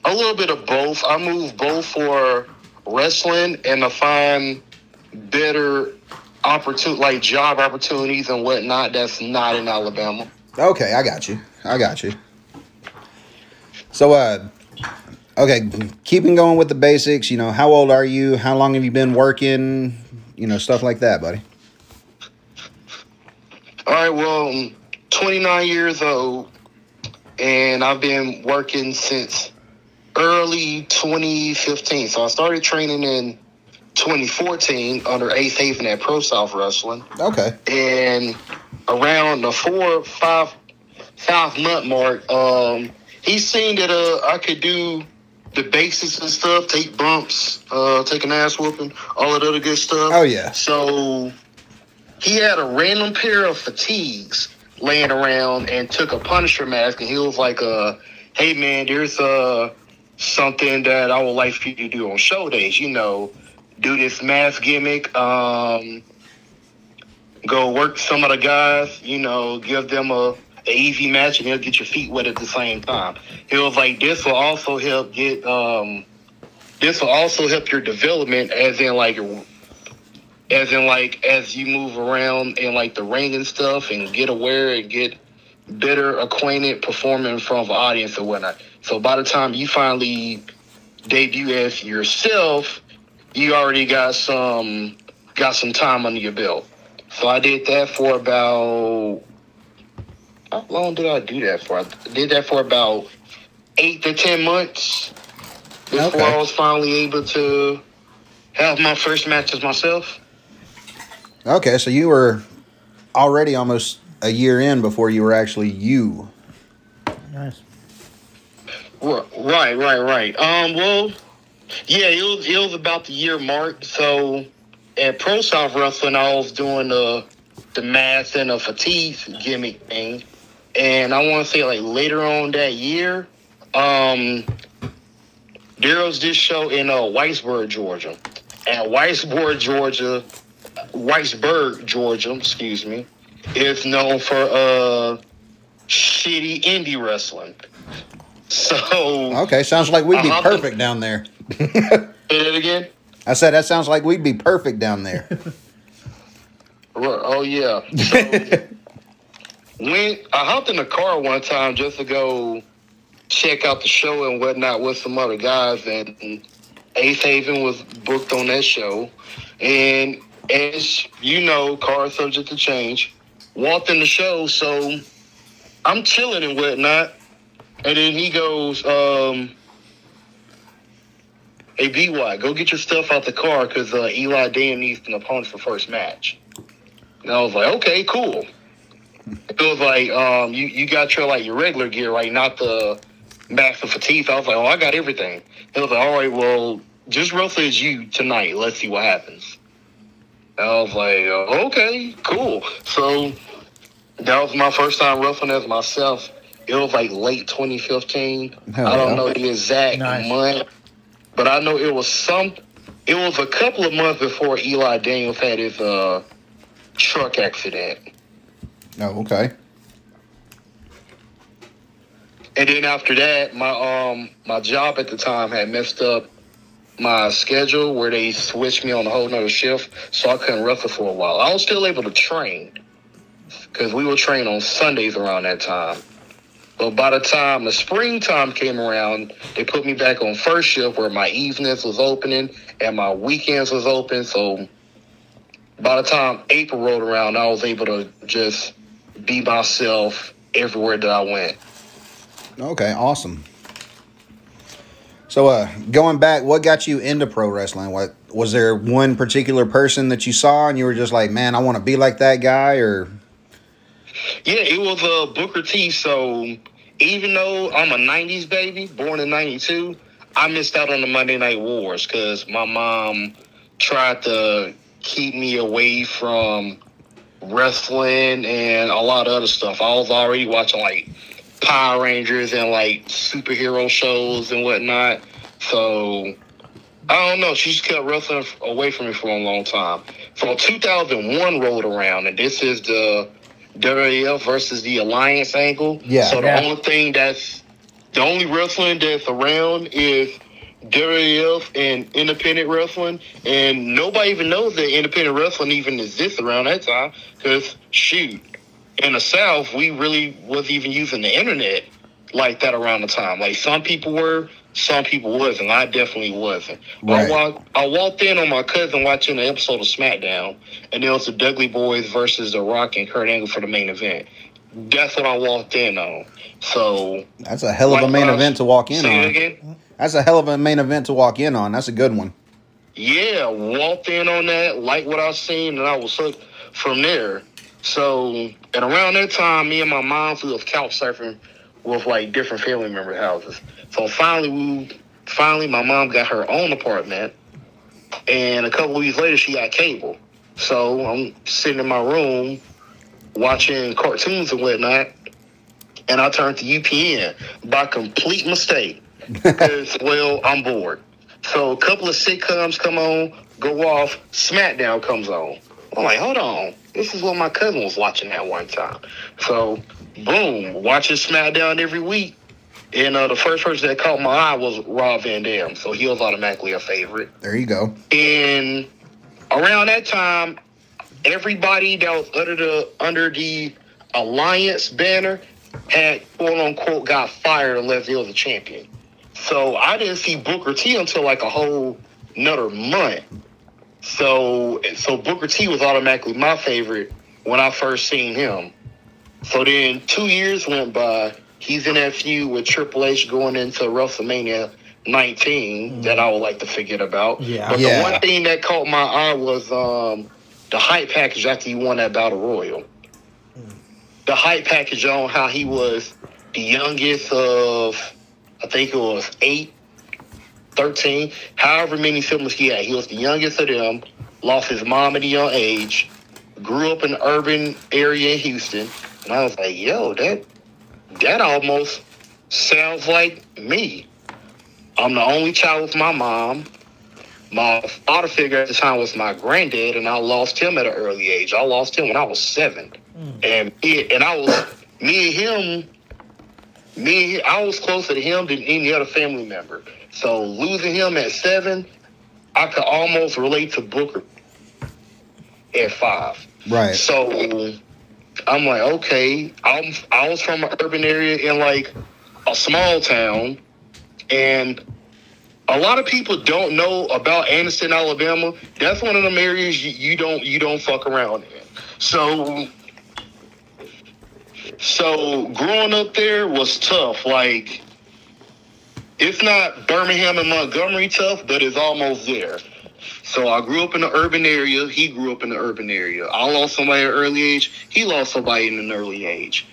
A little bit of both. I moved both for wrestling and to find better opportunity, like job opportunities and whatnot. That's not in Alabama. Okay, I got you. I got you. So uh okay, keeping going with the basics, you know, how old are you? How long have you been working? You know, stuff like that, buddy. All right, well, I'm 29 years old, and I've been working since early 2015. So I started training in 2014 under Ace Haven at Pro South Wrestling, Okay. and around the four five five month mark, um, he seen that uh I could do the basics and stuff, take bumps, uh, take an ass whooping, all that other good stuff. Oh yeah. So he had a random pair of fatigues laying around and took a Punisher mask, and he was like, uh, "Hey man, there's uh something that I would like for you to do on show days. You know, do this mask gimmick. Um, go work some of the guys. You know, give them a." A easy match and he'll get your feet wet at the same time. He was like, this will also help get, um, this will also help your development as in like as in like as you move around in like the ring and stuff and get aware and get better acquainted performing in front of an audience and whatnot. So by the time you finally debut as yourself, you already got some got some time under your belt. So I did that for about how long did I do that for? I did that for about eight to ten months before Okay. I was finally able to have my first matches myself. Okay, so you were already almost a year in before you were actually you. Nice. Right, right, right. Um, well, yeah, it was it was about the year mark. So at Pro South Wrestling, I was doing the the mask and the fatigue gimmick thing, and I want to say like later on that year, um, there was this show in uh, Whitesburg, Georgia, and Whitesburg, Georgia, Whitesburg, Georgia, excuse me, is known for uh shitty indie wrestling. So Okay, sounds like we'd be Uh-huh. perfect down there. Say that again. I said that sounds like we'd be perfect down there. Oh yeah. So, when I hopped in the car one time just to go check out the show and whatnot with some other guys, and Ace Haven was booked on that show. And as you know, car is subject to change. Walked in the show, so I'm chilling and whatnot. And then he goes, um, "Hey BY, go get your stuff out the car because uh, Eli Dan needs an opponent for first match." And I was like, okay, cool. It was like, um, you, you got your like your regular gear, right? Not the max of fatigue. I was like, oh, I got everything. It was like, all right, well, just wrestle as you tonight. Let's see what happens. And I was like, uh, okay, cool. So that was my first time wrestling as myself. It was like late 2015. Hell I don't yeah. know the exact Nice. month, but I know it was some. It was a couple of months before Eli Daniels had his uh, truck accident. Oh, okay. And then after that, my um my job at the time had messed up my schedule where they switched me on a whole nother shift, so I couldn't wrestle for a while. I was still able to train because we would train on Sundays around that time. But by the time the springtime came around, they put me back on first shift where my evenings was opening and my weekends was open. So by the time April rolled around, I was able to just be myself everywhere that I went. Okay, awesome. So, uh, going back, what got you into pro wrestling? What was there one particular person that you saw and you were just like, man, I want to be like that guy, or Yeah, it was uh, Booker T. So even though I'm a '90s baby, born in '92, I missed out on the Monday Night Wars because my mom tried to keep me away from wrestling and a lot of other stuff. I was already watching like Power Rangers and like superhero shows and whatnot. So I don't know. She just kept wrestling away from me for a long time. From 2001 rolled around, and this is the WWF versus the Alliance angle. Yeah. So the Yeah. only thing that's the only wrestling that's around is WWF and independent wrestling, and nobody even knows that independent wrestling even exists around that time. Because shoot, in the South, we really wasn't even using the internet like that around the time. Like some people were, some people wasn't. I definitely wasn't. Right. I walked, I walked in on my cousin watching an episode of SmackDown, and it was the Dudley Boyz versus The Rock and Kurt Angle for the main event. That's what I walked in on. So that's a hell of a main event to walk in on. again. That's a hell of a main event to walk in on. That's a good one. Yeah, walked in on that, like what I seen, and I was hooked from there. So, and around that time, me and my mom we was couch surfing with like different family member houses. So finally, we finally my mom got her own apartment, and a couple weeks later, she got cable. So I'm sitting in my room watching cartoons and whatnot, and I turned to UPN by complete mistake because well, I'm bored. So a couple of sitcoms come on, go off, SmackDown comes on. I'm like, hold on, this is what my cousin was watching that one time. So, boom, watching SmackDown every week. And uh, the first person that caught my eye was Rob Van Dam, so he was automatically a favorite. There you go. And around that time, everybody that was under the under the alliance banner had quote unquote got fired unless he was a champion. So I didn't see Booker T until like a whole another month. So so Booker T was automatically my favorite when I first seen him. So then two years went by. He's in that feud with Triple H going into WrestleMania 19 that I would like to forget about. Yeah. But Yeah. the one thing that caught my eye was um, the hype package after he won that Battle Royal. The hype package on how he was the youngest of, I think it was eight, 13, however many siblings he had. He was the youngest of them, lost his mom at a young age, grew up in an urban area in Houston. And I was like, yo, that that almost sounds like me. I'm the only child with my mom. My father figure at the time was my granddad, and I lost him at an early age. I lost him when I was seven, hmm. and it, and I was me and him. Me, I was closer to him than any other family member. So losing him at seven, I could almost relate to Booker at five. Right. So I'm like, okay, I'm I was from an urban area in like a small town, and a lot of people don't know about Anniston, Alabama. That's one of them areas you, you don't you don't fuck around in. So so growing up there was tough. Like it's not Birmingham and Montgomery tough, but it's almost there. So I grew up in the urban area. He grew up in the urban area. I lost somebody at an early age. He lost somebody in an early age.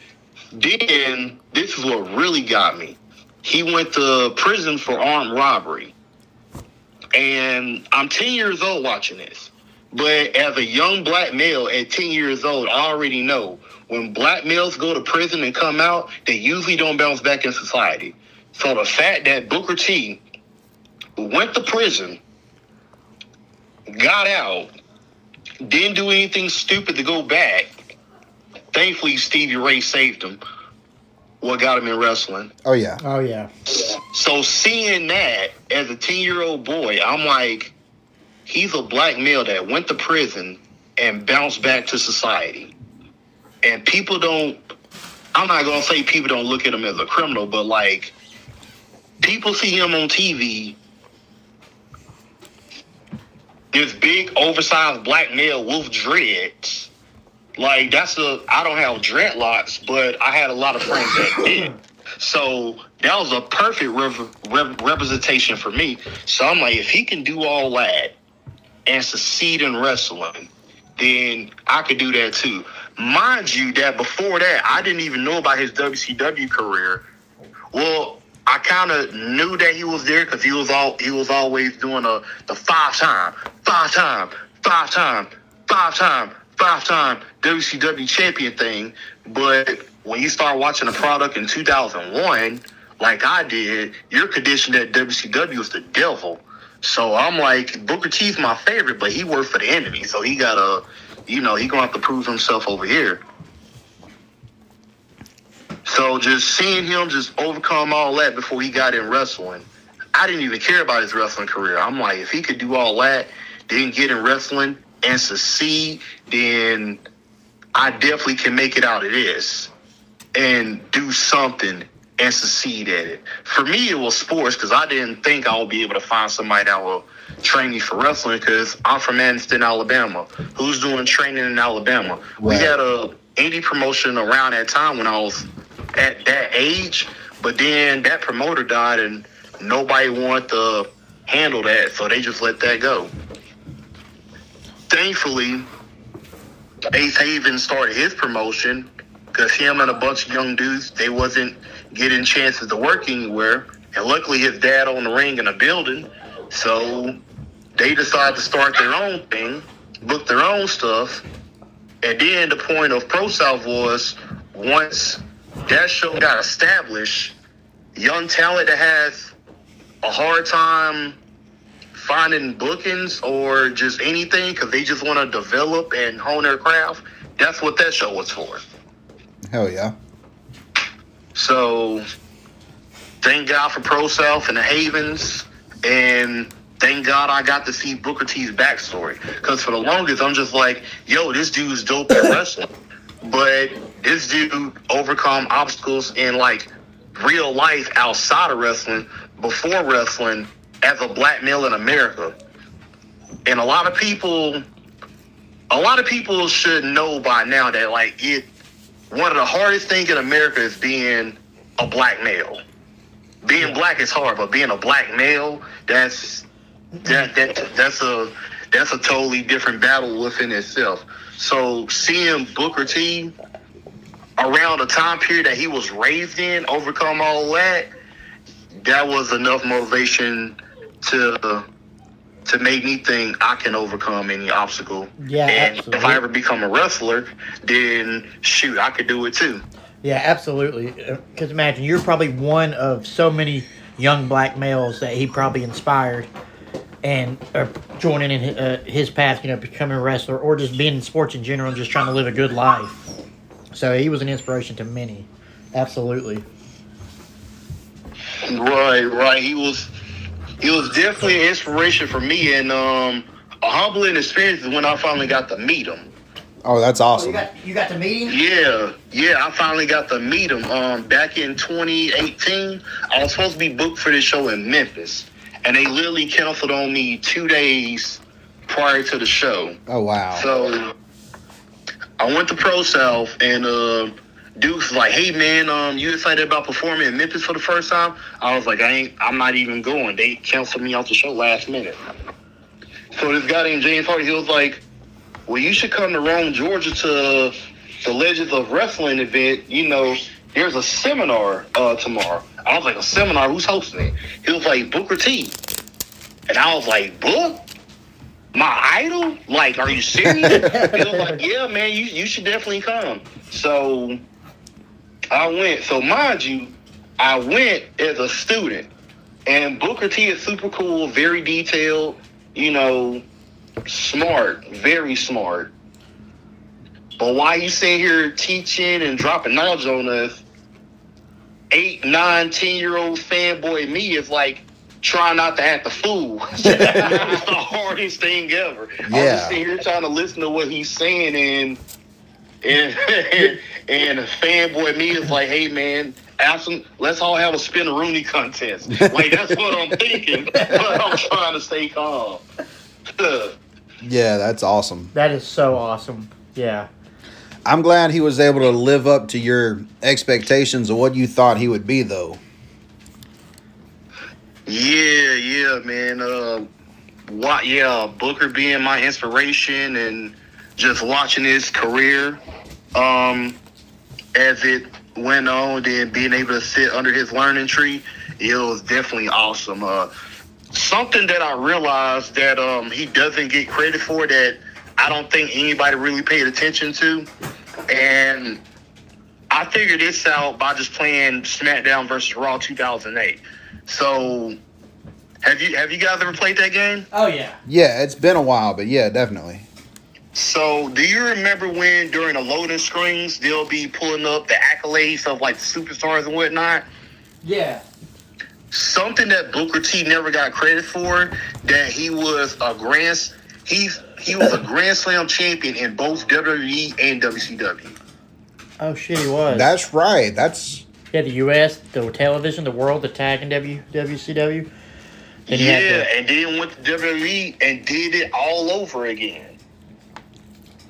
Then this is what really got me. He went to prison for armed robbery. And I'm 10 years old watching this. But as a young black male at 10 years old, I already know when black males go to prison and come out, they usually don't bounce back in society. So the fact that Booker T went to prison, got out, didn't do anything stupid to go back. Thankfully, Stevie Ray saved him. What got him in wrestling. Oh yeah. Oh yeah. So seeing that as a 10 year old boy, I'm like, he's a black male that went to prison and bounced back to society. And people don't, I'm not gonna say people don't look at him as a criminal, but like people see him on TV. This big, oversized black male with dreads. Like that's a. I don't have dreadlocks, but I had a lot of friends that did. So that was a perfect representation for me. So I'm like, if he can do all that and succeed in wrestling, then I could do that too. Mind you, that before that, I didn't even know about his WCW career. Well, I kind of knew that he was there because he was all he was always doing a the five time, five time, five time, five time, five time WCW champion thing. But when you start watching the product in 2001, like I did, you're conditioned that WCW is the devil. So I'm like, Booker T's my favorite, but he worked for the enemy, so he gotta, uh, you know, he gonna have to prove himself over here. So just seeing him just overcome all that before he got in wrestling, I didn't even care about his wrestling career. I'm like, if he could do all that, then get in wrestling and succeed, then I definitely can make it out of this and do something and succeed at it. For me, it was sports because I didn't think I would be able to find somebody that will train me for wrestling because I'm from Anniston, Alabama. Who's doing training in Alabama? We had a indie promotion around that time when I was at that age, but then that promoter died and nobody wanted to handle that, so they just let that go. Thankfully, Ace Haven started his promotion because him and a bunch of young dudes they wasn't getting chances to work anywhere, and luckily his dad owned the ring in a building, so they decided to start their own thing, book their own stuff, and then the point of Pro South was once that show got established, young talent that has a hard time finding bookings or just anything because they just want to develop and hone their craft. That's what that show was for. Hell yeah. So thank God for Pro South and the Havens, and thank God I got to see Booker T's backstory. Because for the longest, I'm just like, yo, this dude's dope at wrestling, but this dude overcome obstacles in like real life outside of wrestling, before wrestling, as a black male in America. And a lot of people, a lot of people should know by now that like it one of the hardest things in America is being a black male. Being black is hard, but being a black male, that's that that that's a that's a totally different battle within itself. So seeing Booker T around the time period that he was raised in, overcome all that, that was enough motivation to to make me think I can overcome any obstacle. Yeah, and absolutely. if I ever become a wrestler, then shoot, I could do it too. Yeah, absolutely. Because imagine you're probably one of so many young black males that he probably inspired and are joining in his, uh, his path, you know, becoming a wrestler or just being in sports in general and just trying to live a good life. So he was an inspiration to many. Absolutely. Right, right. He was he was definitely an inspiration for me and um a humbling experience when I finally got to meet him. Oh, that's awesome. you got to meet him? Yeah, yeah, I finally got to meet him. Um, back in 2018, I was supposed to be booked for this show in Memphis, and they literally canceled on me two days prior to the show. Oh wow. So I went to Pro South, and uh, Duke's like, "Hey man, um, you excited about performing in Memphis for the first time?" I was like, "I ain't. I'm not even going. They canceled me off the show last minute." So this guy named James Hardy, he was like, "Well, you should come to Rome, Georgia, to the Legends of Wrestling event. You know, there's a seminar uh, tomorrow." I was like, "A seminar? Who's hosting it?" He was like, "Booker T," and I was like, "Book." My idol? Like, are you serious? like, yeah, man, you, you should definitely come. So I went. So mind you, I went as a student. And Booker T is super cool, very detailed, you know, smart, very smart. But why you sitting here teaching and dropping knowledge on us, eight, nine, ten year old fanboy me is like trying not to act a fool. it's the hardest thing ever. Yeah. I'm just sitting here trying to listen to what he's saying and and and, and a fanboy me is like, hey man, ask them, let's all have a Spinaroonie contest. Like that's what I'm thinking, but I'm trying to stay calm. Yeah, that's awesome. That is so awesome. Yeah. I'm glad he was able to live up to your expectations of what you thought he would be, though. Yeah, yeah, man. Uh, what? Yeah, Booker being my inspiration and just watching his career, um, as it went on, and being able to sit under his learning tree, it was definitely awesome. Uh, something that I realized that um he doesn't get credit for that I don't think anybody really paid attention to, and I figured this out by just playing SmackDown versus Raw 2008. So, have you have you guys ever played that game? Oh yeah. Yeah, it's been a while, but yeah, definitely. So, do you remember when during the loading screens they'll be pulling up the accolades of like the superstars and whatnot? Yeah. Something that Booker T never got credit for that he was a grand he he was a Grand Slam champion in both WWE and WCW. Oh shit, he was. That's right. That's yeah, the U.S., the television, the world, the tag, and W WCW. Then yeah, had the- and then went to WWE and did it all over again.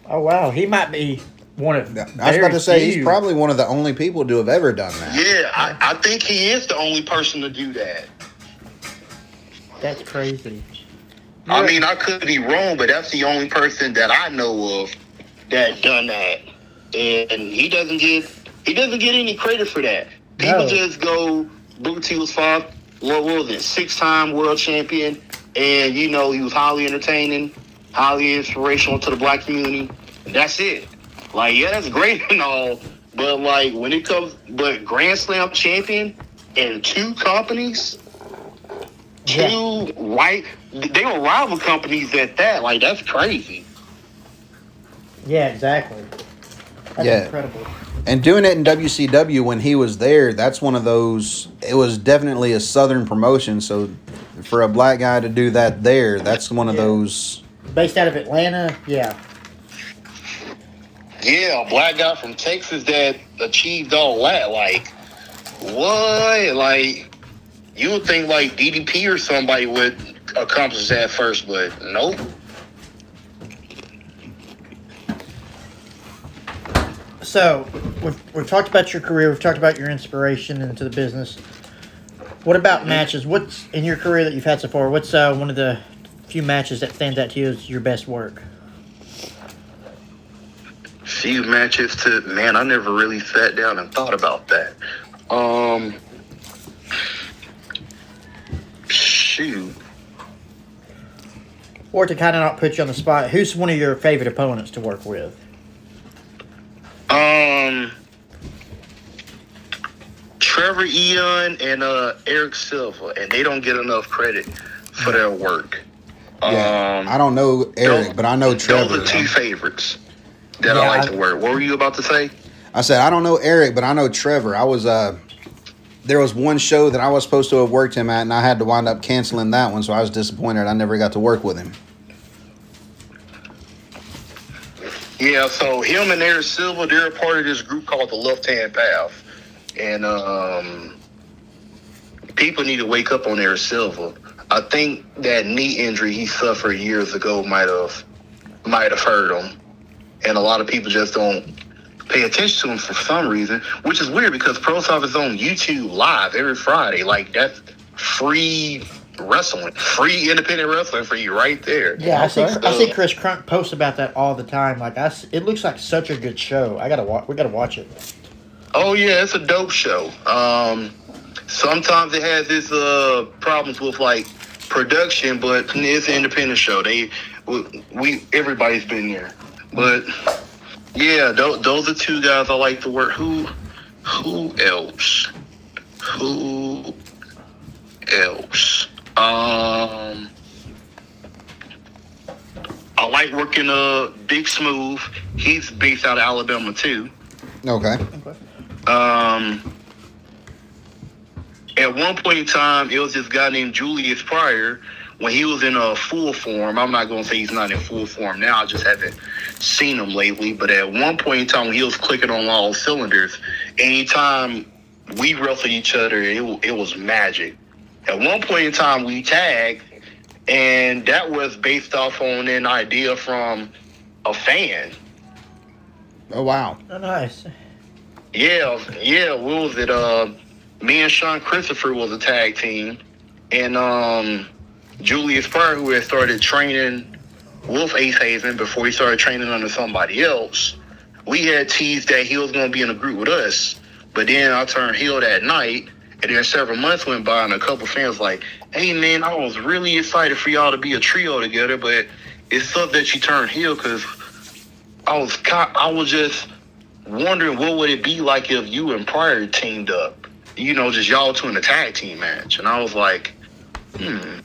oh wow, he might be one of. I was about to say he's probably one of the only people to have ever done that. Yeah, I, I think he is the only person to do that. That's crazy. I mean, I could be wrong, but that's the only person that I know of that done that, and he doesn't get he doesn't get any credit for that. People No. just go Booker T was five, what was it, six time world champion, and you know he was highly entertaining, highly inspirational to the black community. And that's it. Like, yeah, that's great and all, but like when it comes, but Grand Slam champion in two companies two right they were rival companies at that like that's crazy Yeah, exactly. That's Yeah. incredible. And doing it in WCW when he was there, that's one of those. It was definitely a Southern promotion. So for a black guy to do that there, that's one of Yeah. those. Based out of Atlanta, yeah. yeah a black guy from texas that achieved all that like what like you would think like ddp or somebody would accomplish that first but nope So we've, we've talked about your career. We've talked about your inspiration into the business. What about matches? What's in your career that you've had so far? What's uh, one of the few matches that stands out to you as your best work? few matches to man i never really sat down and thought about that um shoot Or to kind of not put you on the spot, who's one of your favorite opponents to work with? Um, Trevor Eon and uh, Eric Silva, and they don't get enough credit for their work. Yeah, um, I don't know Eric, but I know Trevor. Those are two favorites that Yeah, I like I- to work. What were you about to say? I said I don't know Eric, but I know Trevor. I was uh, there was one show that I was supposed to have worked him at, and I had to wind up canceling that one, so I was disappointed. I never got to work with him. Yeah, so him and Eric Silva, they're a part of this group called the Left Hand Path, and um, people need to wake up on Eric Silva. I think that knee injury he suffered years ago might have might have hurt him, and a lot of people just don't pay attention to him for some reason, which is weird because Pro South is on YouTube live every Friday. Like that's free wrestling, free independent wrestling for you right there. Yeah, I see. I see Chris Crunk post about that all the time. Like I, it looks like such a good show. I gotta watch. We gotta watch it. Oh yeah, it's a dope show. Um, sometimes it has its uh problems with like production, but it's an independent show. They we, we everybody's been there, but yeah, those, those are two guys I like to work. Who who else? Who else? Um. I like working uh Big Smooth. He's based out of Alabama too. Okay. Um, at one point in time, it was this guy named Julius Pryor, when he was in a full form. I'm not gonna say he's not in full form now. I just haven't seen him lately. But at one point in time, when he was clicking on all cylinders. Anytime we wrestled each other, it, it was magic. At one point in time, we tagged, and that was based off on an idea from a fan. Oh wow. Oh, nice. Yeah, yeah. What was it? Uh, me and Sean Christopher was a tag team, and um, Julius Pryor, who had started training Wolf Ace Haven before he started training under somebody else, we had teased that he was going to be in a group with us. But then I turned heel that night, and then several months went by, and a couple fans like, "Hey man, I was really excited for y'all to be a trio together, but it sucked that you turned heel because I was I was just." wondering what would it be like if you and Pryor teamed up, you know, just y'all two in a tag team match. And I was like, hmm.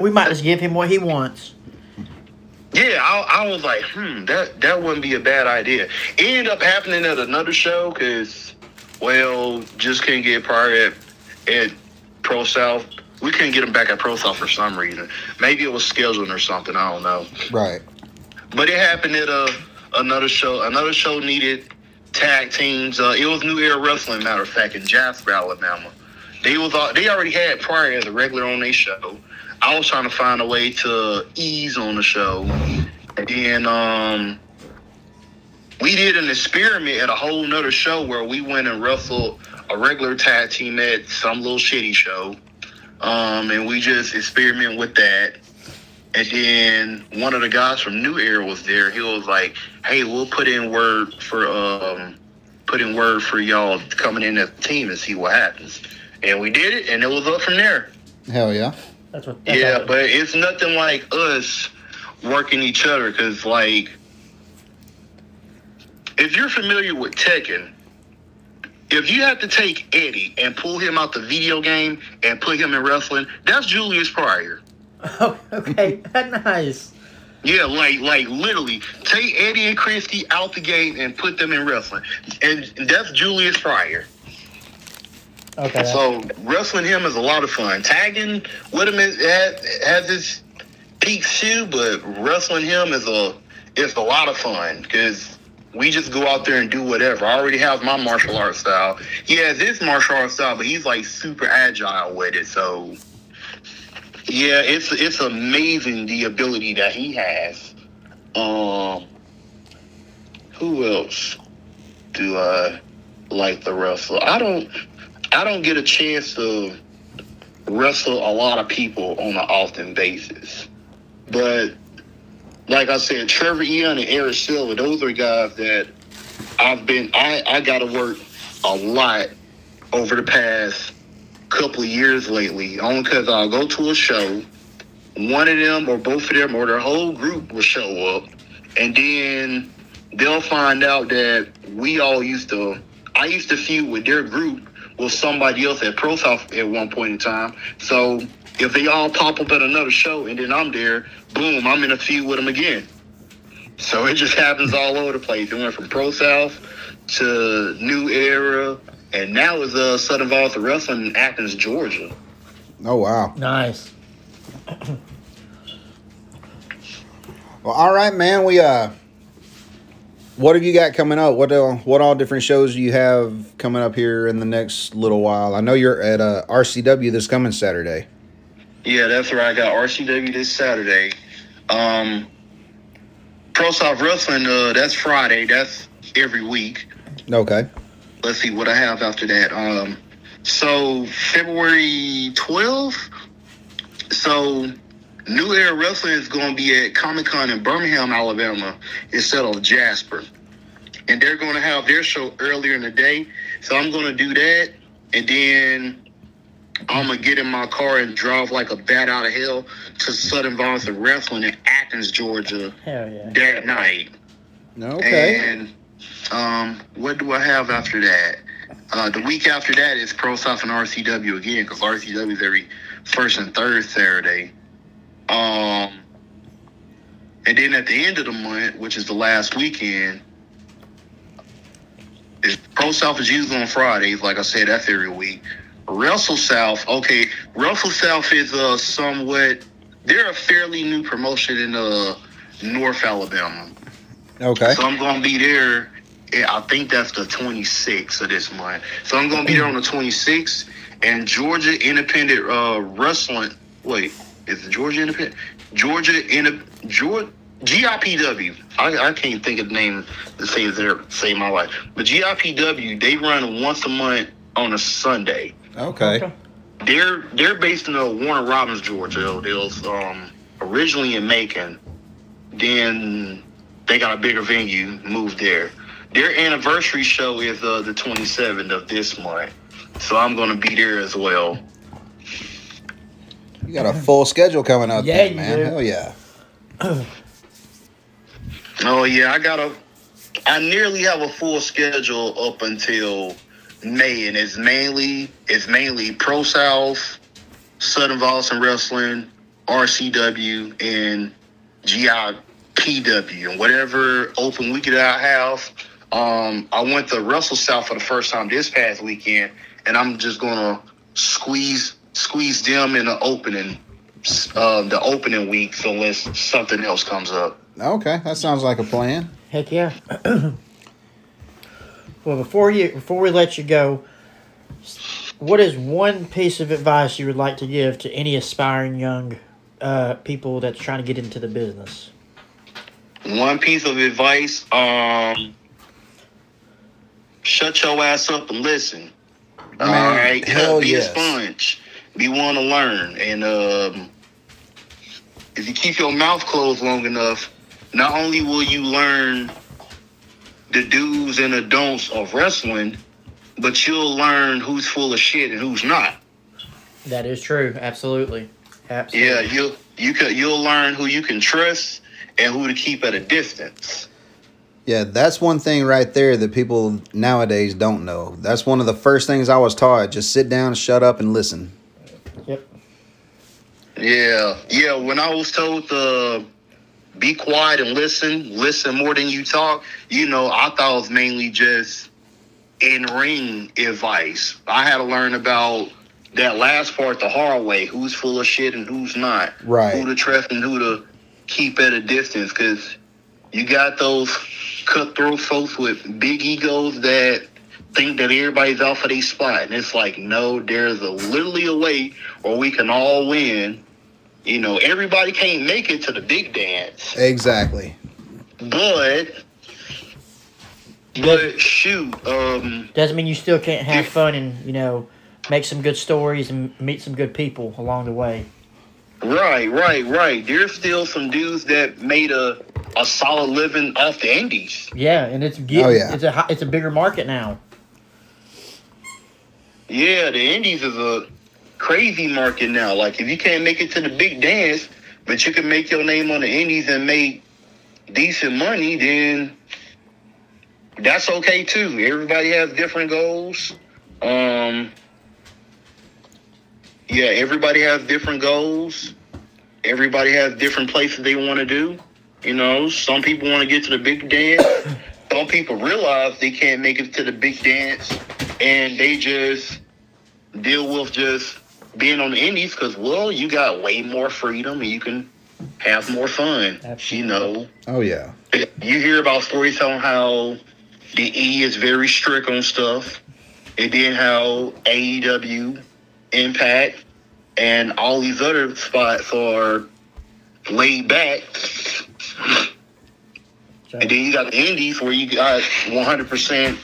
We might just give him what he wants. Yeah, I, I was like, hmm, that that wouldn't be a bad idea. It ended up happening at another show because, well, just couldn't get Pryor at, at Pro South. We couldn't get him back at Pro South for some reason. Maybe it was scheduling or something. I don't know. Right. But it happened at a another show. Another show needed tag teams. Uh, it was New Era Wrestling, matter of fact, in Jasper, Alabama. They was al- they already had Pryor as a regular on their show. I was trying to find a way to ease on the show, and then um, we did an experiment at a whole nother show where we went and wrestled a regular tag team at some little shitty show, um, and we just experiment with that. And then one of the guys from New Era was there. He was like, "Hey, we'll put in word for um, put in word for y'all coming in as a team and see what happens." And we did it, and it was up from there. Hell yeah. That's what. That's Yeah, but it's nothing like us working each other because, like, if you're familiar with Tekken, if you have to take Eddy and pull him out the video game and put him in wrestling, that's Julius Pryor. Oh, okay. nice. Yeah, like like literally take Eddy and Christie out the game and put them in wrestling, and that's Julius Pryor. Okay. So wrestling him is a lot of fun. Tagging with him is, has, has its peaks too, but wrestling him is a is a lot of fun because we just go out there and do whatever. I already have my martial arts style. He has his martial arts style, but he's like super agile with it. So yeah, it's it's amazing the ability that he has. Um, who else do I like the wrestle? I don't. I don't get a chance to wrestle a lot of people on an often basis. But like I said, Trevor Ian and Eric Silva, those are guys that I've been I, I gotta work a lot over the past couple of years lately. Only because I'll go to a show, one of them or both of them or their whole group will show up and then they'll find out that we all used to I used to feud with their group with somebody else at Pro South at one point in time. So if they all pop up at another show and then I'm there, boom, I'm in a feud with them again. So it just happens all over the place. It went from Pro South to New Era, and now it's uh, Southern Volta Wrestling in Athens, Georgia. Oh wow. Nice. Well, all right, man. We uh, what have you got coming up? What uh, what all different shows do you have coming up here in the next little while? I know you're at uh, RCW this coming Saturday. Yeah, that's right. I got RCW this Saturday. Um, Pro South Wrestling, uh, that's Friday. That's every week. Okay. let's see what I have after that. Um, so February 12th. So New Era Wrestling is going to be at Comic Con in Birmingham, Alabama, instead of Jasper, and they're going to have their show earlier in the day. So I'm going to do that, and then I'm gonna get in my car and drive like a bat out of hell to Southern Volunteer Wrestling in Athens, Georgia, Hell yeah. that night. Okay. And um, what do I have after that? Uh, the week after that is Pro South and RCW again because RCW is every first and third Saturday. Um, and then at the end of the month, which is the last weekend, is Pro South is usually on Fridays. Like I said, that's every week. Wrestle South, okay. Wrestle South is uh, somewhat they're a fairly new promotion in uh North Alabama. Okay. So I'm gonna be there. yeah, I think that's the 26th of this month. So I'm gonna be there on the 26th. And Georgia Independent uh, Wrestling. Wait, is it Georgia Independent? Georgia Indep Georgia GIPW. I, I can't think of the name to say there save my life. But GIPW they run once a month on a Sunday. Okay. They're they're based in uh, Warner Robins, Georgia. They was um, originally in Macon. Then they got a bigger venue, moved there. Their anniversary show is uh, the 27th of this month, so I'm gonna be there as well. You got a full schedule coming up, Yeah, then, man. do. Hell yeah. Oh yeah, I got a. I nearly have a full schedule up until May, and it's mainly it's mainly Pro South, Southern Boston Wrestling, RCW, and GIPW, and whatever open weekend I have. Um, I went to Wrestle South for the first time this past weekend, and I'm just gonna squeeze squeeze them in the opening, uh, the opening week, unless something else comes up. Okay, that sounds like a plan. Heck yeah. well, before you before we let you go, what is one piece of advice you would like to give to any aspiring young uh, people that's trying to get into the business? One piece of advice, um, shut your ass up and listen. All Man, right, hell be yes. a sponge. Be one to learn, and um, if you keep your mouth closed long enough, not only will you learn the do's and the don'ts of wrestling, but you'll learn who's full of shit and who's not. That is true. Absolutely. Absolutely. Yeah, you you can you'll learn who you can trust and who to keep at a distance. Yeah, that's one thing right there that people nowadays don't know. That's one of the first things I was taught. Just sit down, shut up, and listen. Yep. Yeah, yeah. When I was told to be quiet and listen, listen more than you talk, you know, I thought it was mainly just in ring advice. I had to learn about that last part the hard way: who's full of shit and who's not. Right. Who to trust and who to keep at a distance, because you got those cutthroat folks with big egos that think that everybody's off of their spot, and it's like, no, there's a literally a way where we can all win. You know, everybody can't make it to the big dance, Exactly. but but shoot, um, Doesn't mean you still can't have fun and you know make some good stories and meet some good people along the way. right, right, right. There's still some dudes that made a a solid living off the indies. Yeah, and it's getting, Oh, yeah. it's a it's a bigger market now. Yeah, the indies is a crazy market now. Like if you can't make it to the big dance, but you can make your name on the indies and make decent money, then that's okay too. Everybody has different goals. Um yeah, everybody has different goals. Everybody has different places they want to do. You know, some people want to get to the big dance. Some people realize they can't make it to the big dance and they just deal with just being on the indies because well you got way more freedom and you can have more fun you know? Oh yeah. you hear about stories on how the e is very strict on stuff and then how aew impact and all these other spots are laid back. And then you got the indies where you got 100%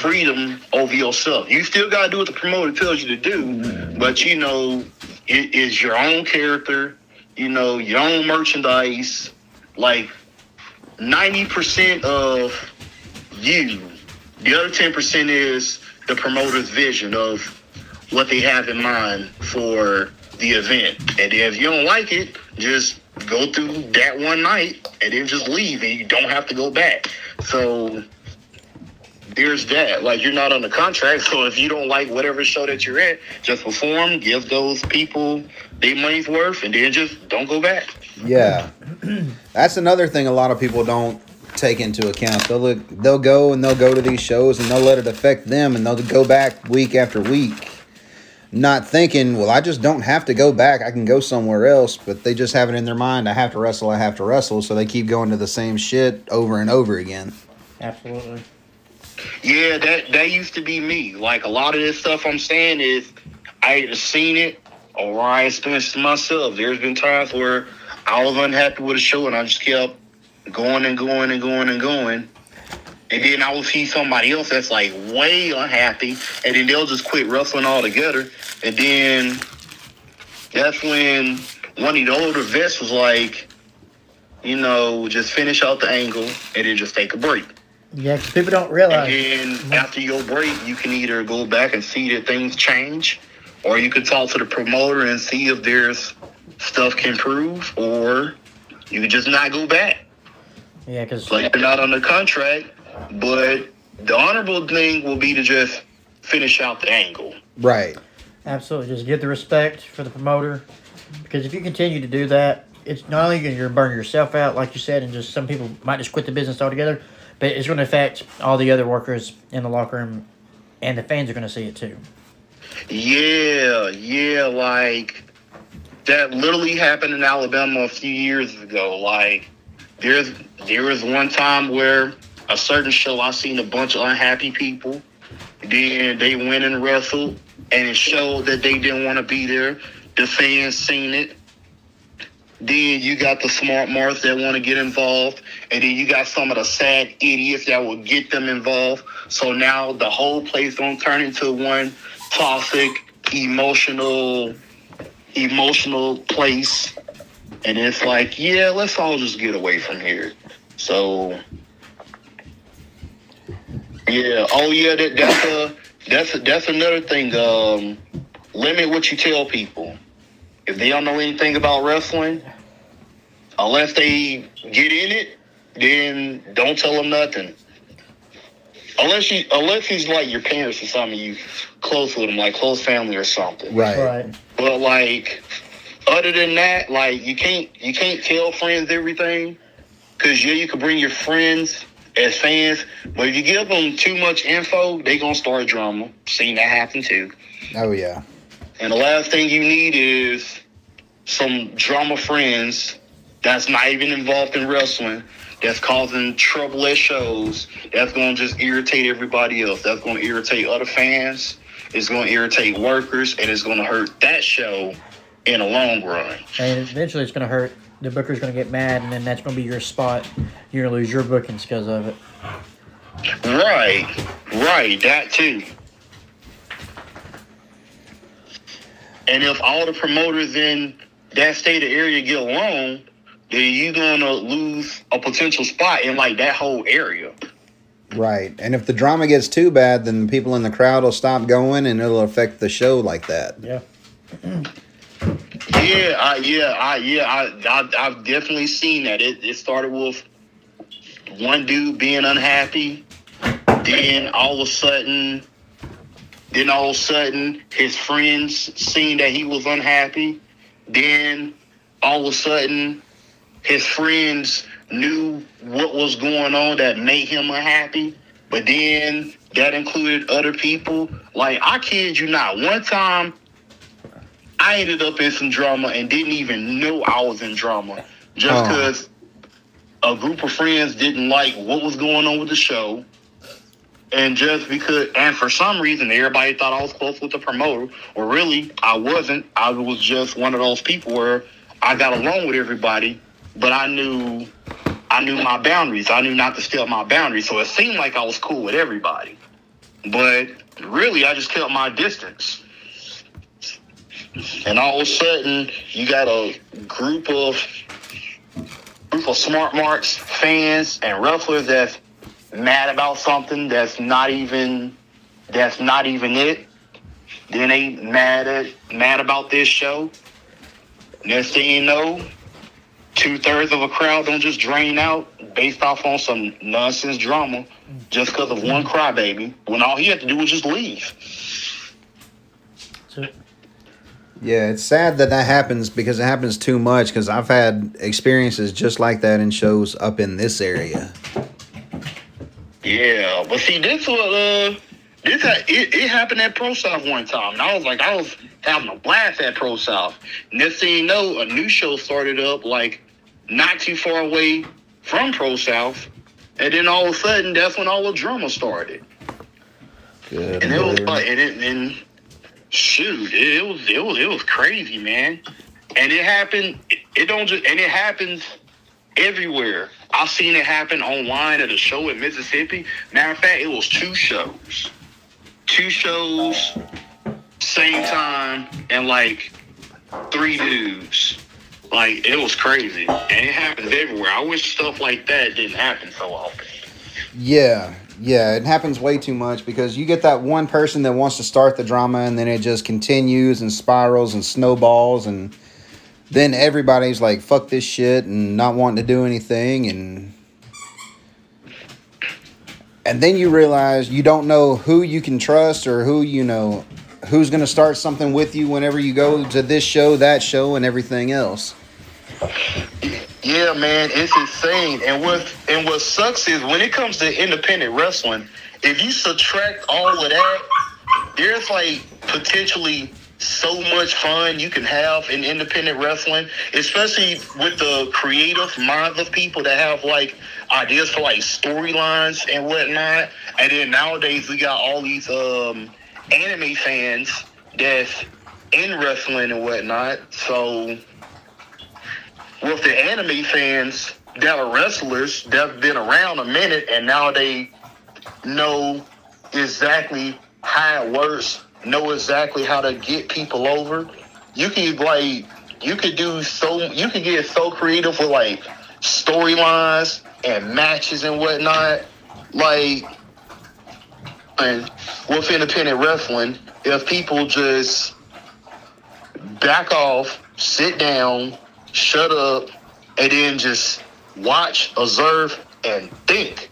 freedom over yourself. You still got to do what the promoter tells you to do, but you know, it is your own character, you know, your own merchandise. Like 90% of you, the other 10% is the promoter's vision of what they have in mind for the event. And if you don't like it, just go through that one night and then just leave and you don't have to go back. So there's that. Like you're not on the contract, so if you don't like whatever show that you're at, just perform, give those people their money's worth, and then just don't go back. Yeah. That's another thing a lot of people don't take into account. They'll look, they'll go and they'll go to these shows and they'll let it affect them and they'll go back week after week. not thinking, well, I just don't have to go back. I can go somewhere else. But they just have it in their mind, I have to wrestle, I have to wrestle. So they keep going to the same shit over and over again. Absolutely. Yeah, that that used to be me. Like a lot of this stuff I'm saying is I either seen it or I experienced it myself. There's been times where I was unhappy with a show and I just kept going and going and going and going. And then I will see somebody else that's like way unhappy, and then they'll just quit wrestling altogether. And then that's when one of the older vets was like, you know, just finish out the angle and then just take a break. Yeah, 'cause people don't realize. And then after your break, you can either go back and see that things change, or you could talk to the promoter and see if there's stuff can improve, or you could just not go back. Yeah, because Like you're not on the contract, but the honorable thing will be to just finish out the angle. Right. Absolutely. Just get the respect for the promoter. Because if you continue to do that, it's not only going to burn yourself out, like you said, and just some people might just quit the business altogether, but it's going to affect all the other workers in the locker room, and the fans are going to see it too. Yeah, yeah, like that literally happened in Alabama a few years ago. Like there's there was one time where a certain show I seen a bunch of unhappy people. Then they went and wrestled and it showed that they didn't want to be there. The fans seen it. Then you got the smart marks that want to get involved, and then you got some of the sad idiots that will get them involved. So now the whole place don't turn into one toxic, emotional, emotional place. And it's like, yeah, let's all just get away from here. So, yeah, oh yeah, that, that's a that's a, that's another thing. Um, limit what you tell people. If they don't know anything about wrestling, unless they get in it, then don't tell them nothing. Unless you, unless he's like your parents or something, you close with them, like close family or something. Right. Right. But like, other than that, like you can't you can't tell friends everything, cause yeah, you can bring your friends as fans, but if you give them too much info, they gonna start drama. Seen that happen too. Oh, yeah. And the last thing you need is some drama friends that's not even involved in wrestling, that's causing trouble at shows, that's going to just irritate everybody else. That's going to irritate other fans. It's going to irritate workers, and it's going to hurt that show in the long run. And eventually it's going to hurt. The booker's going to get mad, and then that's going to be your spot. You're going to lose your bookings because of it. Right, right, that too. And if all the promoters in that state of area get along, then you're gonna lose a potential spot in like that whole area. Right. And if the drama gets too bad, then people in the crowd will stop going and it'll affect the show like that. Yeah. Yeah, I, yeah, I, yeah, I, I, I've definitely seen that. It, it started with one dude being unhappy, then all of a sudden, then all of a sudden, his friends seen that he was unhappy. Then all of a sudden, his friends knew what was going on that made him unhappy. But then that included other people. Like I kid you not, one time I ended up in some drama and didn't even know I was in drama just Oh. because a group of friends didn't like what was going on with the show. And just because, and for some reason, everybody thought I was close with the promoter, or really, I wasn't. I was just one of those people where I got along with everybody, but I knew, I knew my boundaries. I knew not to step my boundaries. So it seemed like I was cool with everybody, but really, I just kept my distance. And all of a sudden, you got a group of group of smart marks fans and wrestlers that's mad about something that's not even that's not even it. Then they mad at mad about this show. Next thing you know, two thirds of a crowd don't just drain out based off on some nonsense drama just because of one crybaby when all he had to do was just leave. Yeah, it's sad that that happens because it happens too much. Because I've had experiences just like that in shows up in this area. Yeah, but see, this what uh, This ha- it, it happened at Pro South one time, and I was like, I was having a blast at Pro South. Next thing you know, a new show started up like not too far away from Pro South, and then all of a sudden, that's when all the drama started. Good. And it was like, and, it, and shoot, it, it was it was it was crazy, man. And it happened. It, it don't just and it happens everywhere. I've seen it happen online at a show in Mississippi. Matter of fact, it was two shows, two shows, same time, and like three dudes. Like it was crazy, and it happens everywhere. I wish stuff like that didn't happen so often. Yeah, yeah, it happens way too much because you get that one person that wants to start the drama and then it just continues and spirals and snowballs and then everybody's like fuck this shit and not wanting to do anything and and then you realize you don't know who you can trust or who you know who's going to start something with you whenever you go to this show, that show and everything else. Yeah, man, it's insane. And what and what sucks is when it comes to independent wrestling, if you subtract all of that, there's like potentially so much fun you can have in independent wrestling, especially with the creative minds of people that have like ideas for like storylines and whatnot. And then nowadays we got all these um anime fans that's in wrestling and whatnot. So with the anime fans that are wrestlers that have been around a minute and now they know exactly how it works, know exactly how to get people over. You can like you could do so you could get so creative with like storylines and matches and whatnot. Like and with independent wrestling, if people just back off, sit down, shut up, and then just watch, observe, and think.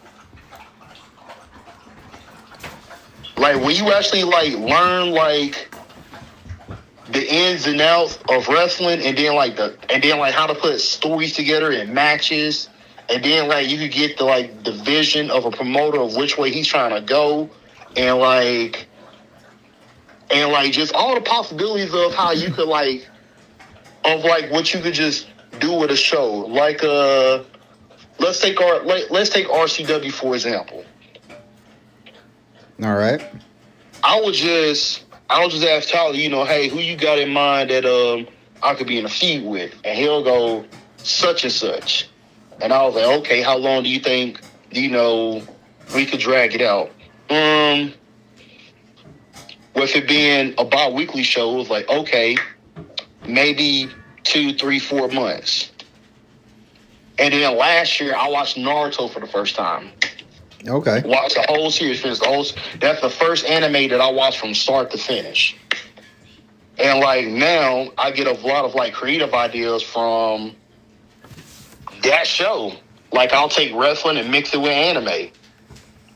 Like when you actually like learn like the ins and outs of wrestling and then like the and then like how to put stories together in matches and then like you could get the like the vision of a promoter of which way he's trying to go and like and like just all the possibilities of how you could like of like what you could just do with a show. Like uh let's take our let, let's take RCW for example. All right. I would just I would just ask Tyler, you know, hey, who you got in mind that um I could be in a feud with? And he'll go such and such. And I was like, okay, how long do you think you know we could drag it out? Um with it being a bi-weekly show, it was like, okay, maybe two, three, four months. And then last year, I watched Naruto for the first time. Okay. Watch the whole series, finished the whole. That's the first anime that I watched from start to finish. And like now, I get a lot of like creative ideas from that show. Like I'll take wrestling and mix it with anime,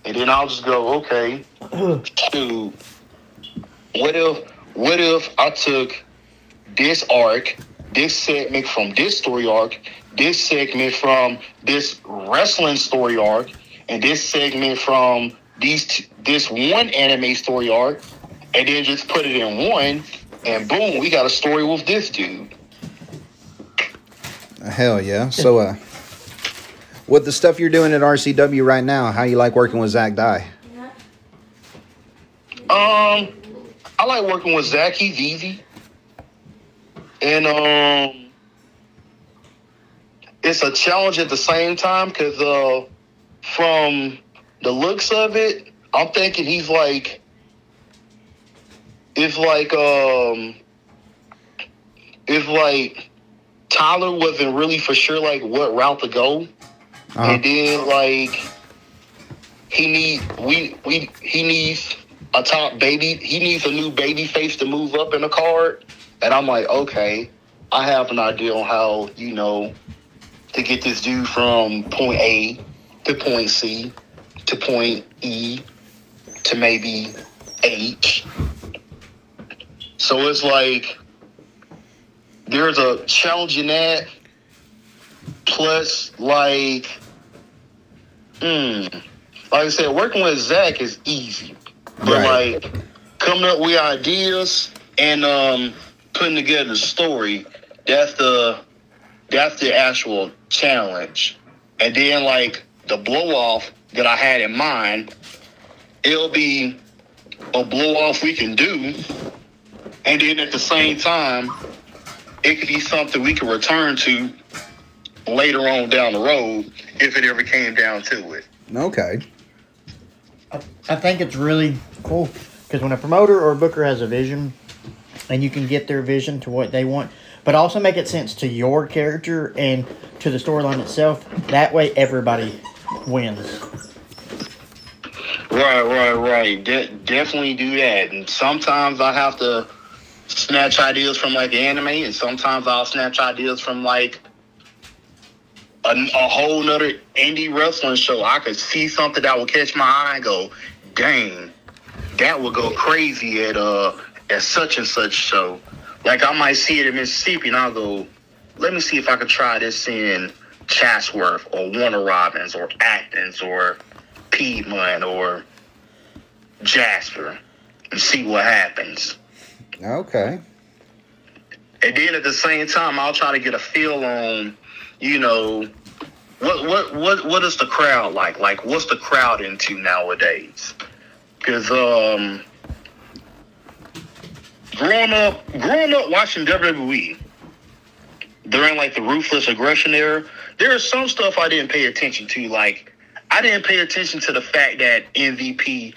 and then I'll just go, okay, shoot, what if what if I took this arc, this segment from this story arc, this segment from this wrestling story arc, and this segment from these t- this one anime story arc, and then just put it in one, and boom, we got a story with this dude. Hell yeah. So, uh, with the stuff you're doing at RCW right now, how you like working with Zach Dye? Um, I like working with Zach. He's easy, and um, it's a challenge at the same time because uh, from the looks of it, I'm thinking he's like, if like um, if like Tyler wasn't really for sure like what route to go, Uh-huh. and then like he need we we he needs a top baby. He needs a new baby face to move up in the card. And I'm like, okay, I have an idea on how you know to get this dude from point A to point C to point E to maybe H. So it's like there's a challenge in that. Plus, like, hmm, like I said, working with Zach is easy. But Right. like coming up with ideas and um putting together the story, that's the that's the actual challenge. And then like the blow off that I had in mind, it'll be a blow off we can do. And then at the same time, it could be something we can return to later on down the road if it ever came down to it. Okay. I think it's really cool because when a promoter or a booker has a vision, and you can get their vision to what they want, but also make it sense to your character and to the storyline itself. That way, everybody wins. Right, right, right. De- definitely do that. And sometimes I have to snatch ideas from like anime, and sometimes I'll snatch ideas from like a, a whole nother indie wrestling show. I could see something that will catch my eye and go, dang, that would go crazy at uh at such and such show. Like I might see it in Mississippi, and I'll go, let me see if I could try this in Chatsworth or Warner Robins or Athens or Piedmont or Jasper and see what happens. Okay. And then at the same time, I'll try to get a feel on, you know, what what what what is the crowd like? Like, what's the crowd into nowadays? Because um, growing up, growing up watching WWE during like the ruthless aggression era, there is some stuff I didn't pay attention to. Like, I didn't pay attention to the fact that MVP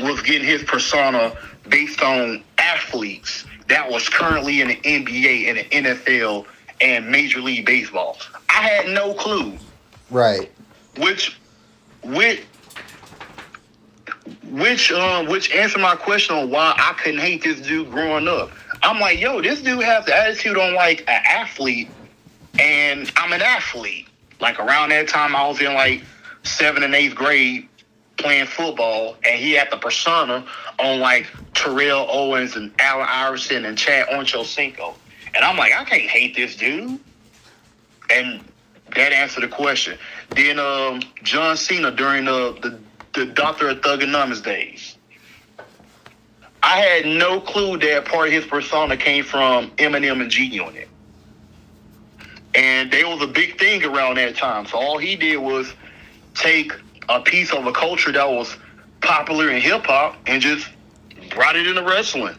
was getting his persona based on athletes that was currently in the NBA and the NFL and Major League Baseball. I had no clue Right. which which which um which answered my question on why I couldn't hate this dude growing up. I'm like, yo, this dude has the attitude on like an athlete, and I'm an athlete. Like around that time, I was in like seventh and eighth grade playing football, and he had the persona on like Terrell Owens and Allen Iverson and Chad Ochocinco. And I'm like, I can't hate this dude. And that answered the question. Then um, John Cena during the, the the Doctor of Thuganomics days. I had no clue that part of his persona came from Eminem and G Unit. And they was a big thing around that time. So all he did was take a piece of a culture that was popular in hip hop and just brought it into wrestling.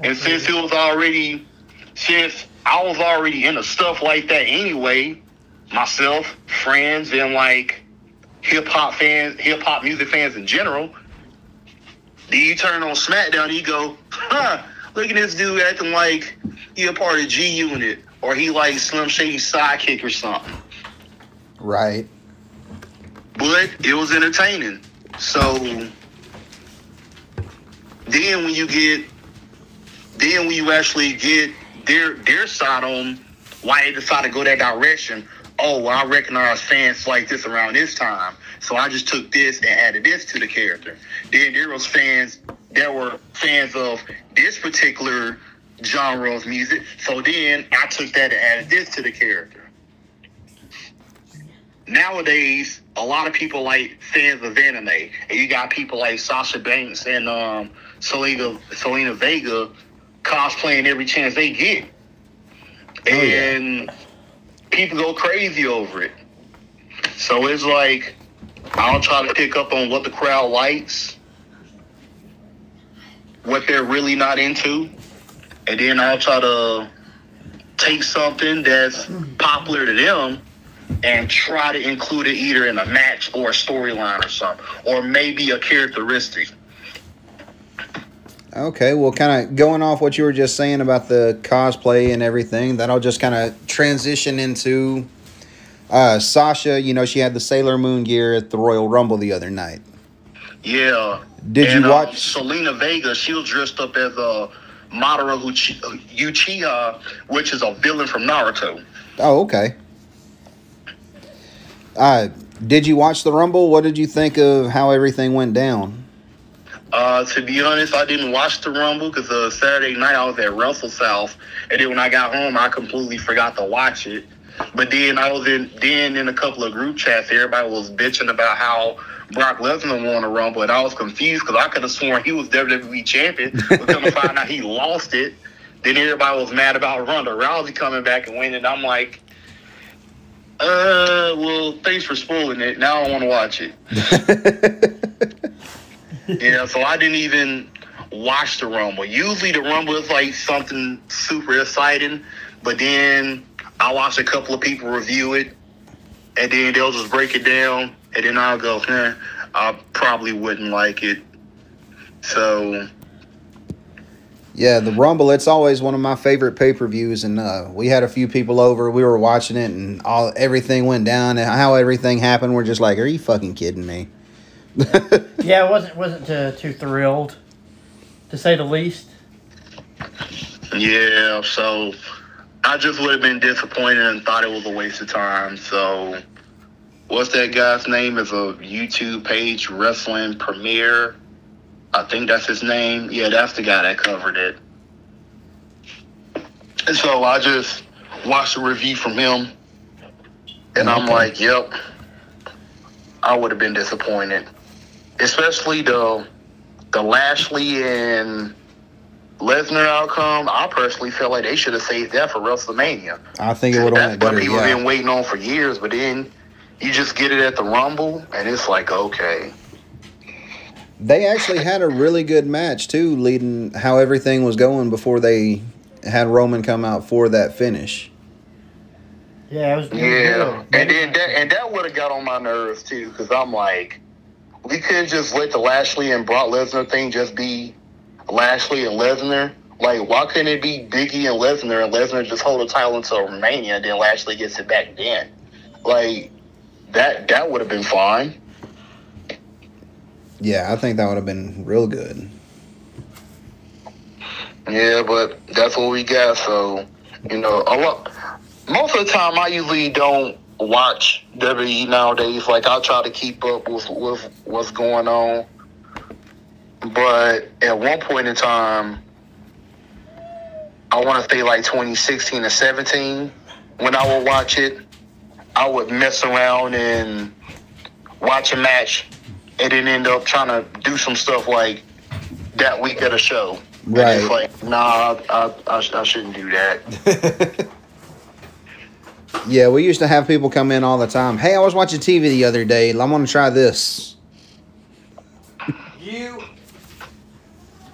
And since it was already, since I was already into stuff like that anyway, myself, friends, and like hip hop fans, hip hop music fans in general, then you turn on SmackDown, you go, huh, look at this dude acting like he a part of G Unit or he like Slim Shady's sidekick or something. Right. But it was entertaining. So then when you get then when you actually get their their side on why they decided to go that direction, oh well, I recognize fans like this around this time. So I just took this and added this to the character. Then there was fans that were fans of this particular genre of music. So then I took that and added this to the character nowadays a lot of people like fans of anime and you got people like Sasha Banks and um Zelina Zelina Vega cosplaying every chance they get. yeah. And people go crazy over it. So it's like I'll try to pick up on what the crowd likes, what they're really not into, and then I'll try to take something that's popular to them and try to include it either in a match or a storyline or something, or maybe a characteristic. Okay, well, kind of going off what you were just saying about the cosplay and everything, that'll just kind of transition into uh, Sasha. You know, she had the Sailor Moon gear at the Royal Rumble the other night. Yeah. Did and, you uh, watch? Zelina Vega? She was dressed up as a Madara Uchi- Uchiha, which is a villain from Naruto. Oh, okay. Uh, did you watch the Rumble? What did you think of how everything went down? Uh, to be honest, I didn't watch the Rumble because uh, Saturday night I was at Wrestle South, and then when I got home, I completely forgot to watch it. But then I was in then in a couple of group chats, everybody was bitching about how Brock Lesnar won the Rumble, and I was confused because I could have sworn he was WWE champion. But come to find out he lost it. Then everybody was mad about Ronda Rousey coming back and winning. I'm like, uh, well, thanks for spoiling it. Now I want to watch it. Yeah, so I didn't even watch the Rumble. Usually the Rumble is like something super exciting, but then I watch a couple of people review it, and then they'll just break it down, and then I'll go, eh, I probably wouldn't like it. So Yeah, the Rumble. It's always one of my favorite pay per views, and uh, we had a few people over. We were watching it, and all everything went down, and how everything happened. We're just like, "Are you fucking kidding me?" Yeah, I wasn't wasn't uh, too thrilled, to say the least. yeah, so I just would have been disappointed and thought it was a waste of time. So what's that guy's name? Is a YouTube page, Wrestling Premiere. I think that's his name. Yeah, that's the guy that covered it. And so I just watched a review from him, and I'm Okay. like, yep, I would have been disappointed, especially the the Lashley and Lesnar outcome. I personally feel like they should have saved that for WrestleMania. I think it would have That's went what better. people have Yeah. been waiting on for years, but then you just get it at the Rumble, and it's like, okay. They actually had a really good match too, leading how everything was going before they had Roman come out for that finish. Yeah, it was. it Yeah, good. and then that and that would have got on my nerves too, because I'm like, we couldn't just let the Lashley and Brock Lesnar thing just be Lashley and Lesnar. Like, why couldn't it be Biggie and Lesnar and Lesnar just hold the title until Romania, and then Lashley gets it back then? Like, that that would have been fine. Yeah, I think that would have been real good. Yeah, but that's what we got. So, you know, a lot. Most of the time, I usually don't watch WWE nowadays. Like, I'll try to keep up with with what's going on. But at one point in time, I want to say like 2016 or 17, when I would watch it, I would mess around and watch a match, and then end up trying to do some stuff like that week at a show. And it's Right. like, nah, I, I, I, I shouldn't do that. Yeah, we used to have people come in all the time. Hey, I was watching TV the other day. I want to try this. You.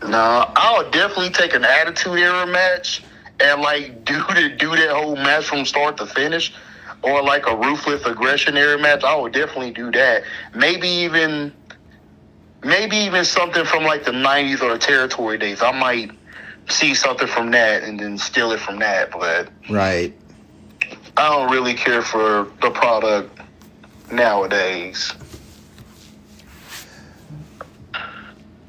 Nah, I would definitely take an attitude era match and like do the do that whole match from start to finish, or like a ruthless aggression era match. I would definitely do that. Maybe even, maybe even something from like the '90s or the territory days. I might see something from that and then steal it from that. But Right. I don't really care for the product nowadays.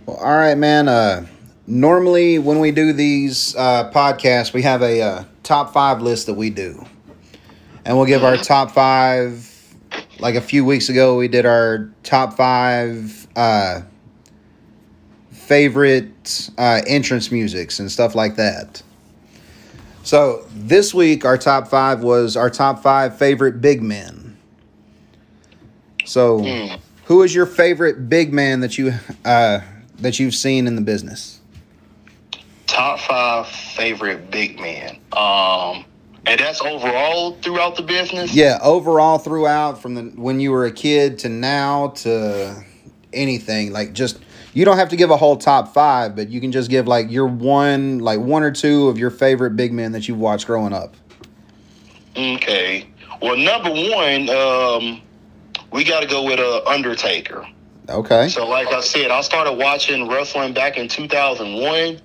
Well, all right, man. Uh, normally, when we do these uh, podcasts, we have a uh, top five list that we do, and we'll give our top five. Like a few weeks ago, we did our top five uh, favorite uh, entrance musics and stuff like that. So this week, our top five was our top five favorite big men. So, Hmm. who is your favorite big man that you uh, that you've seen in the business? top five favorite big men. Um, and that's overall throughout the business. Yeah, overall throughout from the when you were a kid to now to anything like just you don't have to give a whole top 5, but you can just give like your one like one or two of your favorite big men that you've watched growing up. Okay. Well, number one, um, we got to go with uh, Undertaker. Okay. So, like I said, I started watching wrestling back in 2001,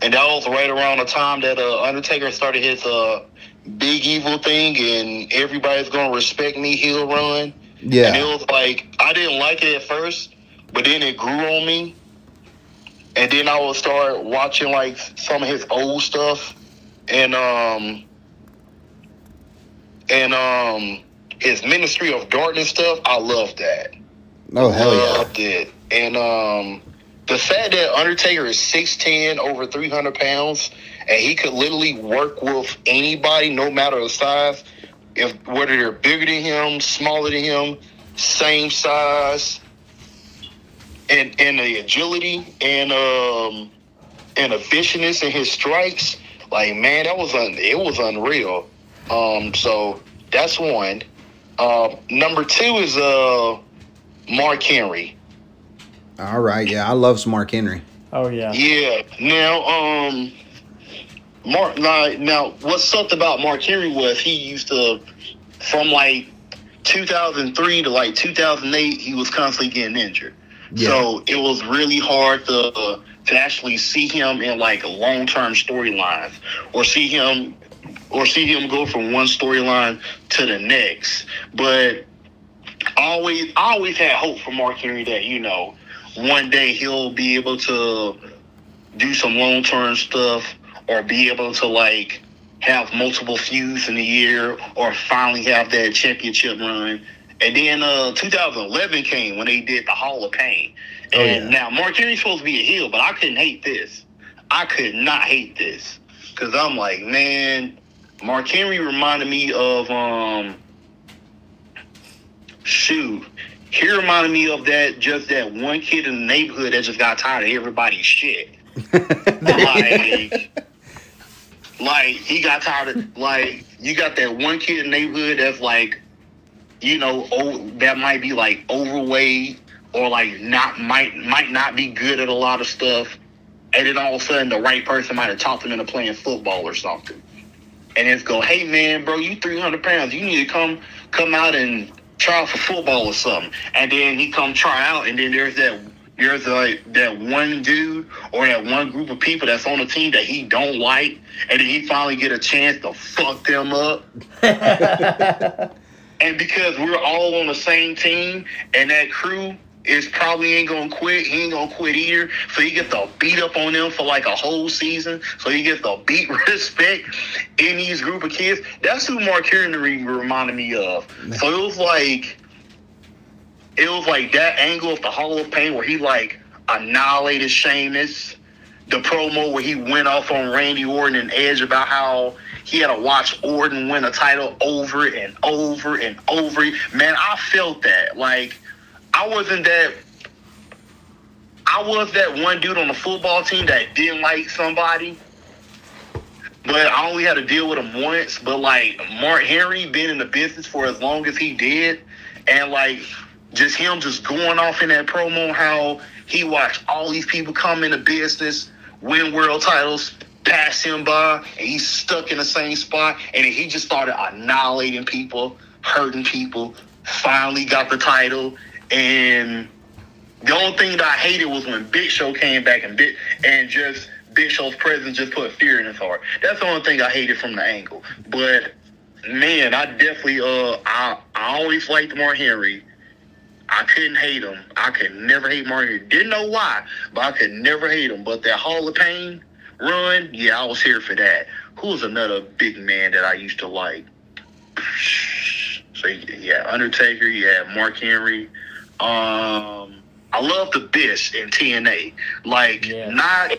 and that was right around the time that uh, Undertaker started his uh, big evil thing, and everybody's gonna respect me heel run. Yeah. And it was like I didn't like it at first, but then it grew on me. And then I would start watching like some of his old stuff and um and um his Ministry of Darkness stuff. I love that. Oh hell yeah. Loved it. And um the fact that Undertaker is six ten, over three hundred pounds, and he could literally work with anybody, no matter the size. if whether they're bigger than him, smaller than him, same size, and and the agility and um and viciousness in his strikes, like man, that was un, it was unreal. Um, so that's one. Uh, number two is uh Mark Henry. All right, yeah, I love Mark Henry. Oh yeah. Yeah. Now, um, Mark. Now, now, what sucked about Mark Henry was he used to, from like 2003 to like 2008, he was constantly getting injured. Yeah. So it was really hard to uh, to actually see him in like long term storylines or see him or see him go from one storyline to the next. But I always I always had hope for Mark Henry that you know one day he'll be able to do some long term stuff or be able to like have multiple feuds in a year or finally have that championship run. And then uh 2011 came when they did the Hall of Pain. Oh, And yeah. now Mark Henry's supposed to be a heel, but I couldn't hate this. I could not hate this because I'm like, man, Mark Henry reminded me of um, shoot. He reminded me of that just that one kid in the neighborhood that just got tired of everybody's shit. like, like he got tired of like you got that one kid in the neighborhood that's like, you know, oh, that might be like overweight or like not might might not be good at a lot of stuff, and then all of a sudden the right person might have talked him into playing football or something, and it's go, hey man, bro, you three hundred pounds, you need to come come out and try out for football or something, and then he come try out, and then there's that. There's like that one dude or that one group of people that's on the team that he don't like, and then he finally get a chance to fuck them up. And because we're all on the same team and that crew is probably ain't gonna quit, he ain't gonna quit either. So he gets to beat up on them for like a whole season. So he gets to beat respect in these group of kids. That's who Mark Henry reminded me of. So it was like it was like that angle of the Hall of Pain where he like annihilated Sheamus. The promo where he went off on Randy Orton and Edge about how he had to watch Orton win a title over and over and over. Man, I felt that. Like, I wasn't that. I was that one dude on the football team that didn't like somebody, but I only had to deal with him once. But like Mark Henry being in the business for as long as he did, and like just him just going off in that promo how he watched all these people come into business, win world titles, pass him by, and he's stuck in the same spot, and he just started annihilating people, hurting people. Finally got the title, and the only thing that I hated was when Big Show came back and Big and just Big Show's presence just put fear in his heart. That's the only thing I hated from the angle. But man, I definitely uh I I always liked Mark Henry. I couldn't hate him. I could never hate Mark Henry. Didn't know why, but I could never hate him. But that Hall of Pain run, yeah, I was here for that. Who was another big man that I used to like? So yeah, Undertaker, yeah, Mark Henry. Um, I love the Bish in TNA. Like Yeah. not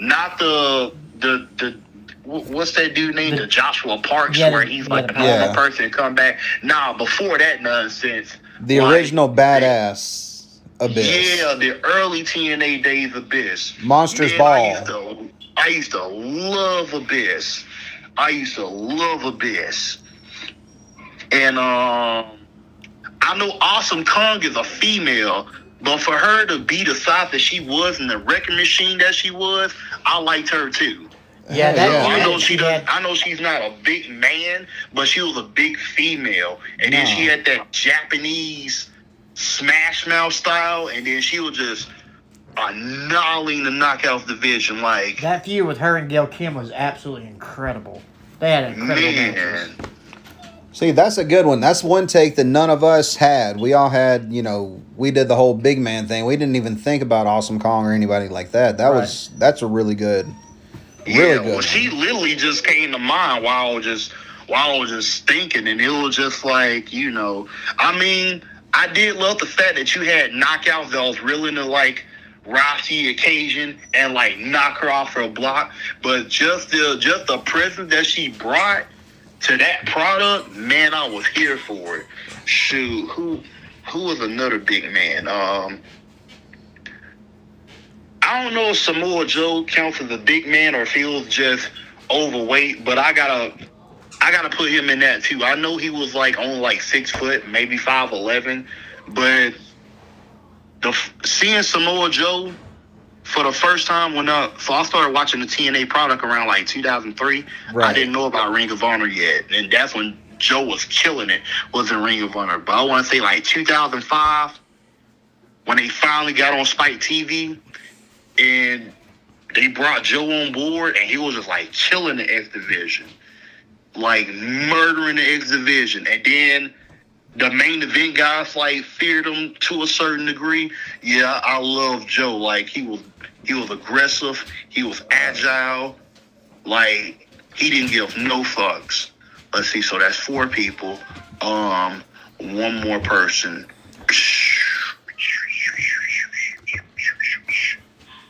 not the the the what's that dude named the, Joseph Parks Yeah, where he's like the a normal Yeah. person come back. Nah, before that nonsense. The like, original badass Abyss. Yeah, the early TNA days of Abyss. Monstrous Man, Ball. I used, to, I used to love Abyss. I used to love Abyss. And um, I know Awesome Kong is a female, but for her to be the size that she was and the wrecking machine that she was, I liked her too. Yeah, that yeah. I know she she does. had- I know she's not a big man, but she was a big female, and then she had that Japanese smash mouth style, and then she was just annihilating the knockouts division. Like That feud with her and Gail Kim was absolutely incredible. They had incredible matches. Man, See, that's a good one. That's one take that none of us had. We all had, you know, we did the whole big man thing. We didn't even think about Awesome Kong or anybody like that. That Right. was that's a really good. Really yeah. good Well, one. she literally just came to mind while I was just while I was just thinking, and it was just like you know, I mean, I did love the fact that you had knockouts that was really into like rise the occasion and like knock her off her block, but just the just the presence that she brought to that product, man, I was here for it. Shoot, who who was another big man? Um, I don't know if Samoa Joe counts as a big man or if just overweight, but I gotta I gotta put him in that too. I know he was like on like six foot, maybe five eleven, but the seeing Samoa Joe for the first time when uh so I started watching the TNA product around like 2003. Right. I didn't know about Ring of Honor yet, and that's when Joe was killing it. Was in Ring of Honor, but I want to say like 2005 when they finally got on Spike TV and they brought Joe on board, and he was just like killing the X Division, like murdering the X Division, and then the main event guys like feared him to a certain degree. Yeah, I love Joe. Like he was, he was aggressive. He was agile. Like he didn't give no fucks. Let's see. So that's four people. Um, one more person.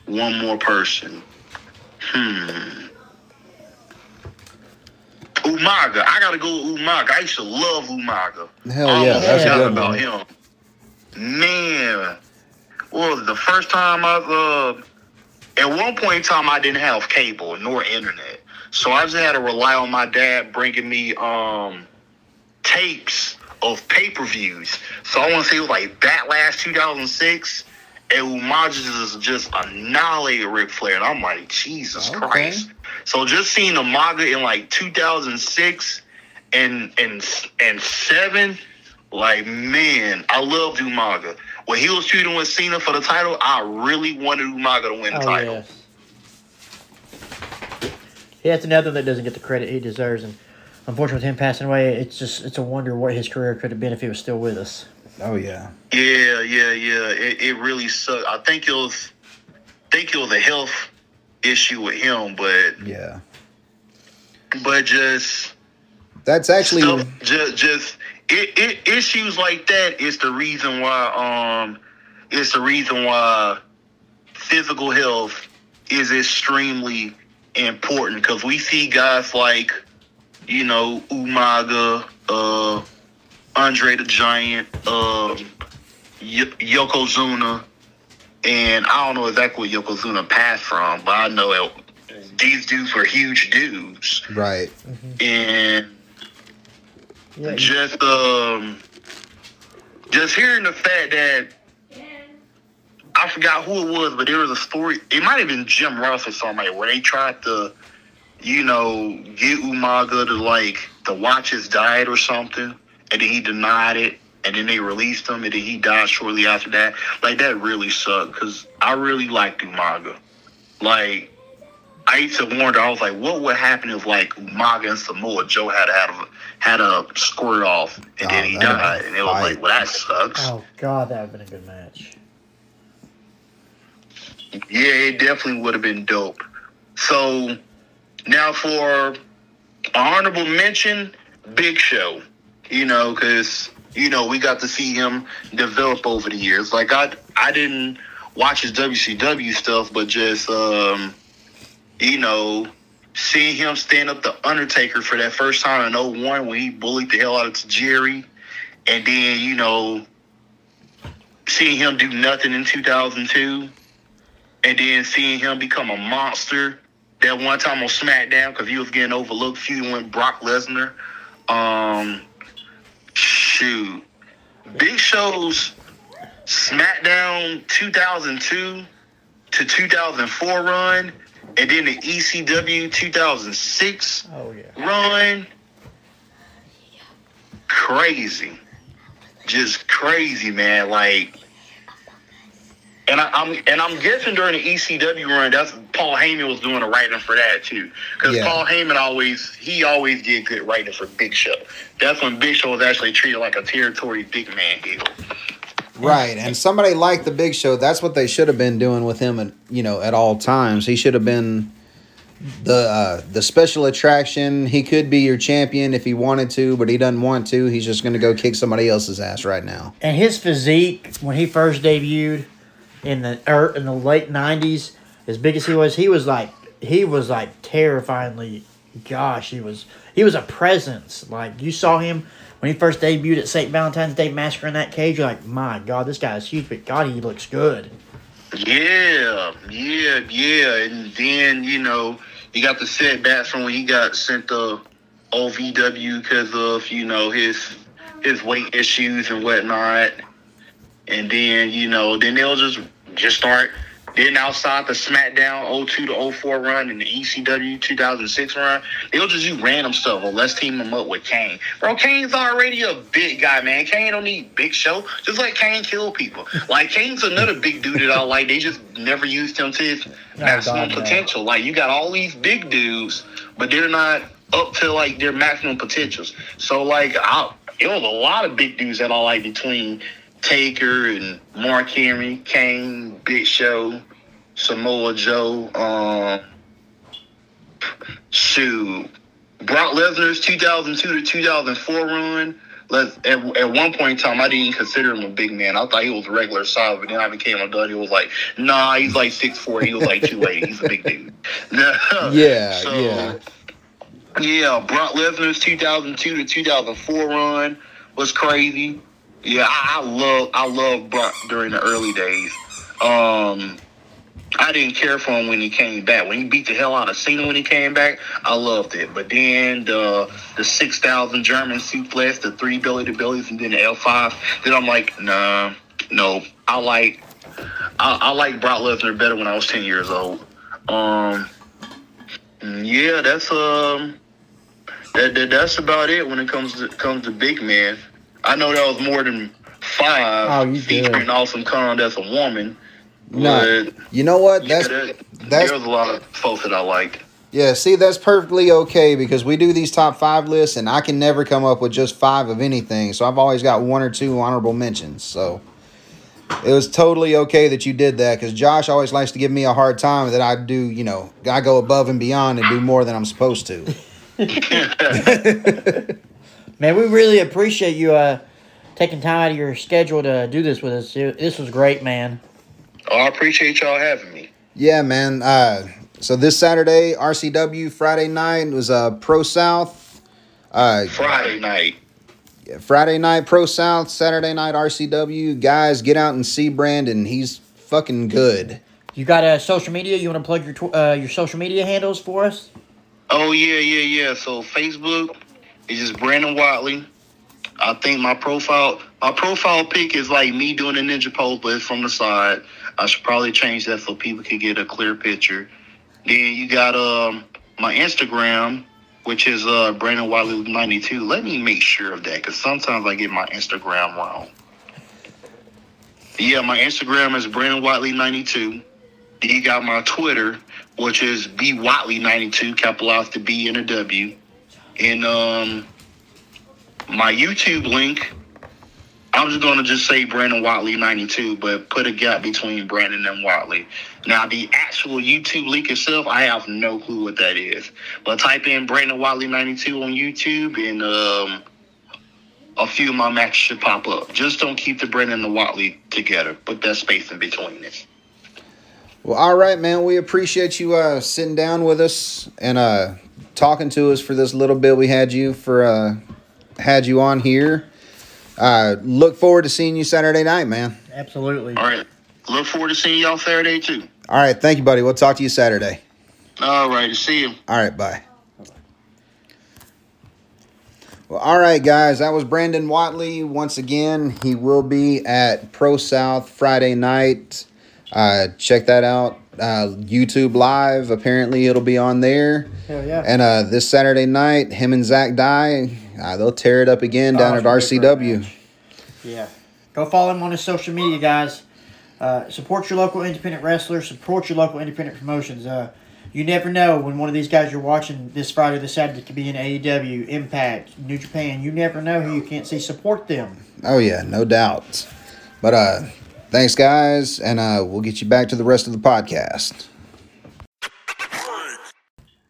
One more person. Hmm. Umaga. I gotta go with Umaga. I used to love Umaga. Hell I yeah, that's a forgot good about him. Man, was the first time I uh at one point in time I didn't have cable nor internet, so I just had to rely on my dad bringing me um tapes of pay per views. So I want to say it was like Backlash 2006. And Umaga just just annihilated Ric Flair, and I'm like, Jesus Okay. Christ! So just seeing Umaga in like 2006 and and and seven, like man, I loved Umaga. When he was feuding with Cena for the title, I really wanted Umaga to win the Oh title. yes. Yeah, it's another that doesn't get the credit he deserves, and unfortunately, with him passing away, it's just it's a wonder what his career could have been if he was still with us. Oh yeah. Yeah, yeah, yeah. It, it really sucked. I think it was, think it was a health issue with him, but Yeah. but just That's actually stuff, just just it, it issues like that is the reason why um it's the reason why physical health is extremely important because we see guys like you know Umaga, uh, Andre the Giant, um, y- Yokozuna, and I don't know exactly what Yokozuna passed from, but I know it, these dudes were huge dudes, right. and Yeah, just um just hearing the fact that I forgot who it was, but there was a story. It might have been Jim Ross or somebody where they tried to, you know, get Umaga to like to watch his diet or something, and then he denied it, and then they released him, and then he died shortly after that. Like that really sucked because I really liked Umaga. Like I used to wonder, I was like, what would happen if like Umaga and Samoa Joe had had a had a squirt off and Oh, then he died, be and it was like, well, that sucks. oh god, that would have been a good match. Yeah, it definitely would have been dope. So now for an honorable mention, Big Show. You know, because you know we got to see him develop over the years. Like I, I didn't watch his WCW stuff, but just um, you know, seeing him stand up the Undertaker for that first time in 01 when he bullied the hell out of Jerry, and then you know, seeing him do nothing in 2002 and then seeing him become a monster that one time on SmackDown because he was getting overlooked feuding with Brock Lesnar. Um, shoot, Big Show's SmackDown 2002 to 2004 run, and then the ECW 2006 Oh yeah. run, crazy, just crazy, man. Like, and I, I'm and I'm guessing during the ECW run, that's Paul Heyman was doing the writing for that too, because Yeah. Paul Heyman always he always did good writing for Big Show. That's when Big Show was actually treated like a territory big man heel. Right, and somebody like the Big Show, that's what they should have been doing with him, at you know, at all times. He should have been the uh, the special attraction. He could be your champion if he wanted to, but he doesn't want to. He's just going to go kick somebody else's ass right now. And his physique when he first debuted in the er, in the late '90s, as big as he was, he was like he was like terrifyingly gosh, he was he was a presence. Like you saw him when he first debuted at St. Valentine's Day Massacre in that cage. You're like, my God, this guy is huge, but God, he looks good. Yeah, yeah, yeah. And then, you know, he got the setbacks from when he got sent to OVW because of, you know, his his weight issues and whatnot. And then, you know, then they'll just just start then outside the SmackDown 02 to 04 run and the ECW 2006 run, they'll just do random stuff. Well, let's team him up with Kane. Bro, Kane's already a big guy, man. Kane don't need big show. Just let Kane kill people. Like, Kane's another big dude that I like. They just never used him to his maximum God, potential. Like, you got all these big dudes, but they're not up to, like, their maximum potentials. So, like, I, it was a lot of big dudes that I like between Taker and Mark Henry, Kane, Big Show, Samoa Joe, um, shoot, Brock Lesnar's 2002 to 2004 run. Les, at, at one point in time, I didn't consider him a big man. I thought he was regular size, but then I became a dud. He was like, nah, he's like 6'4". He was like 2'8". He's a big dude. Yeah, So, yeah. yeah, Brock Lesnar's 2002 to 2004 run was crazy. Yeah, I, I love I love Brock during the early days. Um, I didn't care for him when he came back. When he beat the hell out of Cena when he came back, I loved it. But then the the six thousand German suplex, the three belly to bellies, and then the F five. Then I'm like, nah, no. I like I, I like Brock Lesnar better when I was ten years old. Um, yeah, that's um, that, that that's about it when it comes to comes to big man. I know that was more than five Oh, you did. featuring Awesome Kong. That's a woman. No, you know what? yeah, That's that, that's- there was a lot of folks that I liked. Yeah, see, that's perfectly okay because we do these top five lists, and I can never come up with just five of anything. So I've always got one or two honorable mentions. So it was totally okay that you did that because Josh always likes to give me a hard time that I do, you know, I go above and beyond and do more than I'm supposed to. Man, we really appreciate you uh, taking time out of your schedule to do this with us. It- This was great, man. Oh, I appreciate y'all having me. Yeah, man. Uh, so this Saturday, RCW Friday night was uh, Pro South. Uh, Friday night. Yeah, Friday night Pro South, Saturday night RCW. Guys, get out and see Brandon. He's fucking good. You got a uh, social media? You want to plug your tw- uh, your social media handles for us? Oh yeah, yeah, yeah. So Facebook is just Brandon Whatley. I think my profile my profile pic is like me doing a ninja pose, but it's from the side. I should probably change that so people can get a clear picture. Then you got um my Instagram, which is uh Brandon Whatley ninety two. Let me make sure of that because sometimes I get my Instagram wrong. Yeah, my Instagram is Brandon Whatley ninety two. You got my Twitter, which is B Whatley ninety two, capitalized the B and a W. And um my YouTube link, I'm just gonna just say Brandon Whatley ninety two, but put a gap between Brandon and Whatley. Now the actual YouTube link itself, I have no clue what that is. But type in Brandon Whatley ninety two on YouTube and um a few of my matches should pop up. Just don't keep the Brandon and the Whatley together. Put that space in between it. Well, all right, man. We appreciate you uh, sitting down with us and uh, talking to us for this little bit we had you for uh, had you on here. Uh, look forward to seeing you Saturday night, man. Absolutely. All right. Look forward to seeing y'all Saturday too. All right, thank you, buddy. We'll talk to you Saturday. All right, see you. All right, bye. Well, all right, guys. That was Brandon Whatley. Once again, he will be at Pro South Friday night. Uh, check that out. Uh, YouTube Live. Apparently, it'll be on there. Hell yeah. And uh, this Saturday night, him and Zach Die, uh, they'll tear it up again down Oh, at it's gonna be a great RCW. Yeah. Go follow him on his social media, guys. Uh, support your local independent wrestlers. Support your local independent promotions. Uh, you never know when one of these guys you're watching this Friday, this Saturday could be in AEW, Impact, New Japan. You never know who you can't see. Support them. Oh yeah, no doubt. But uh, thanks, guys, and uh, we'll get you back to the rest of the podcast.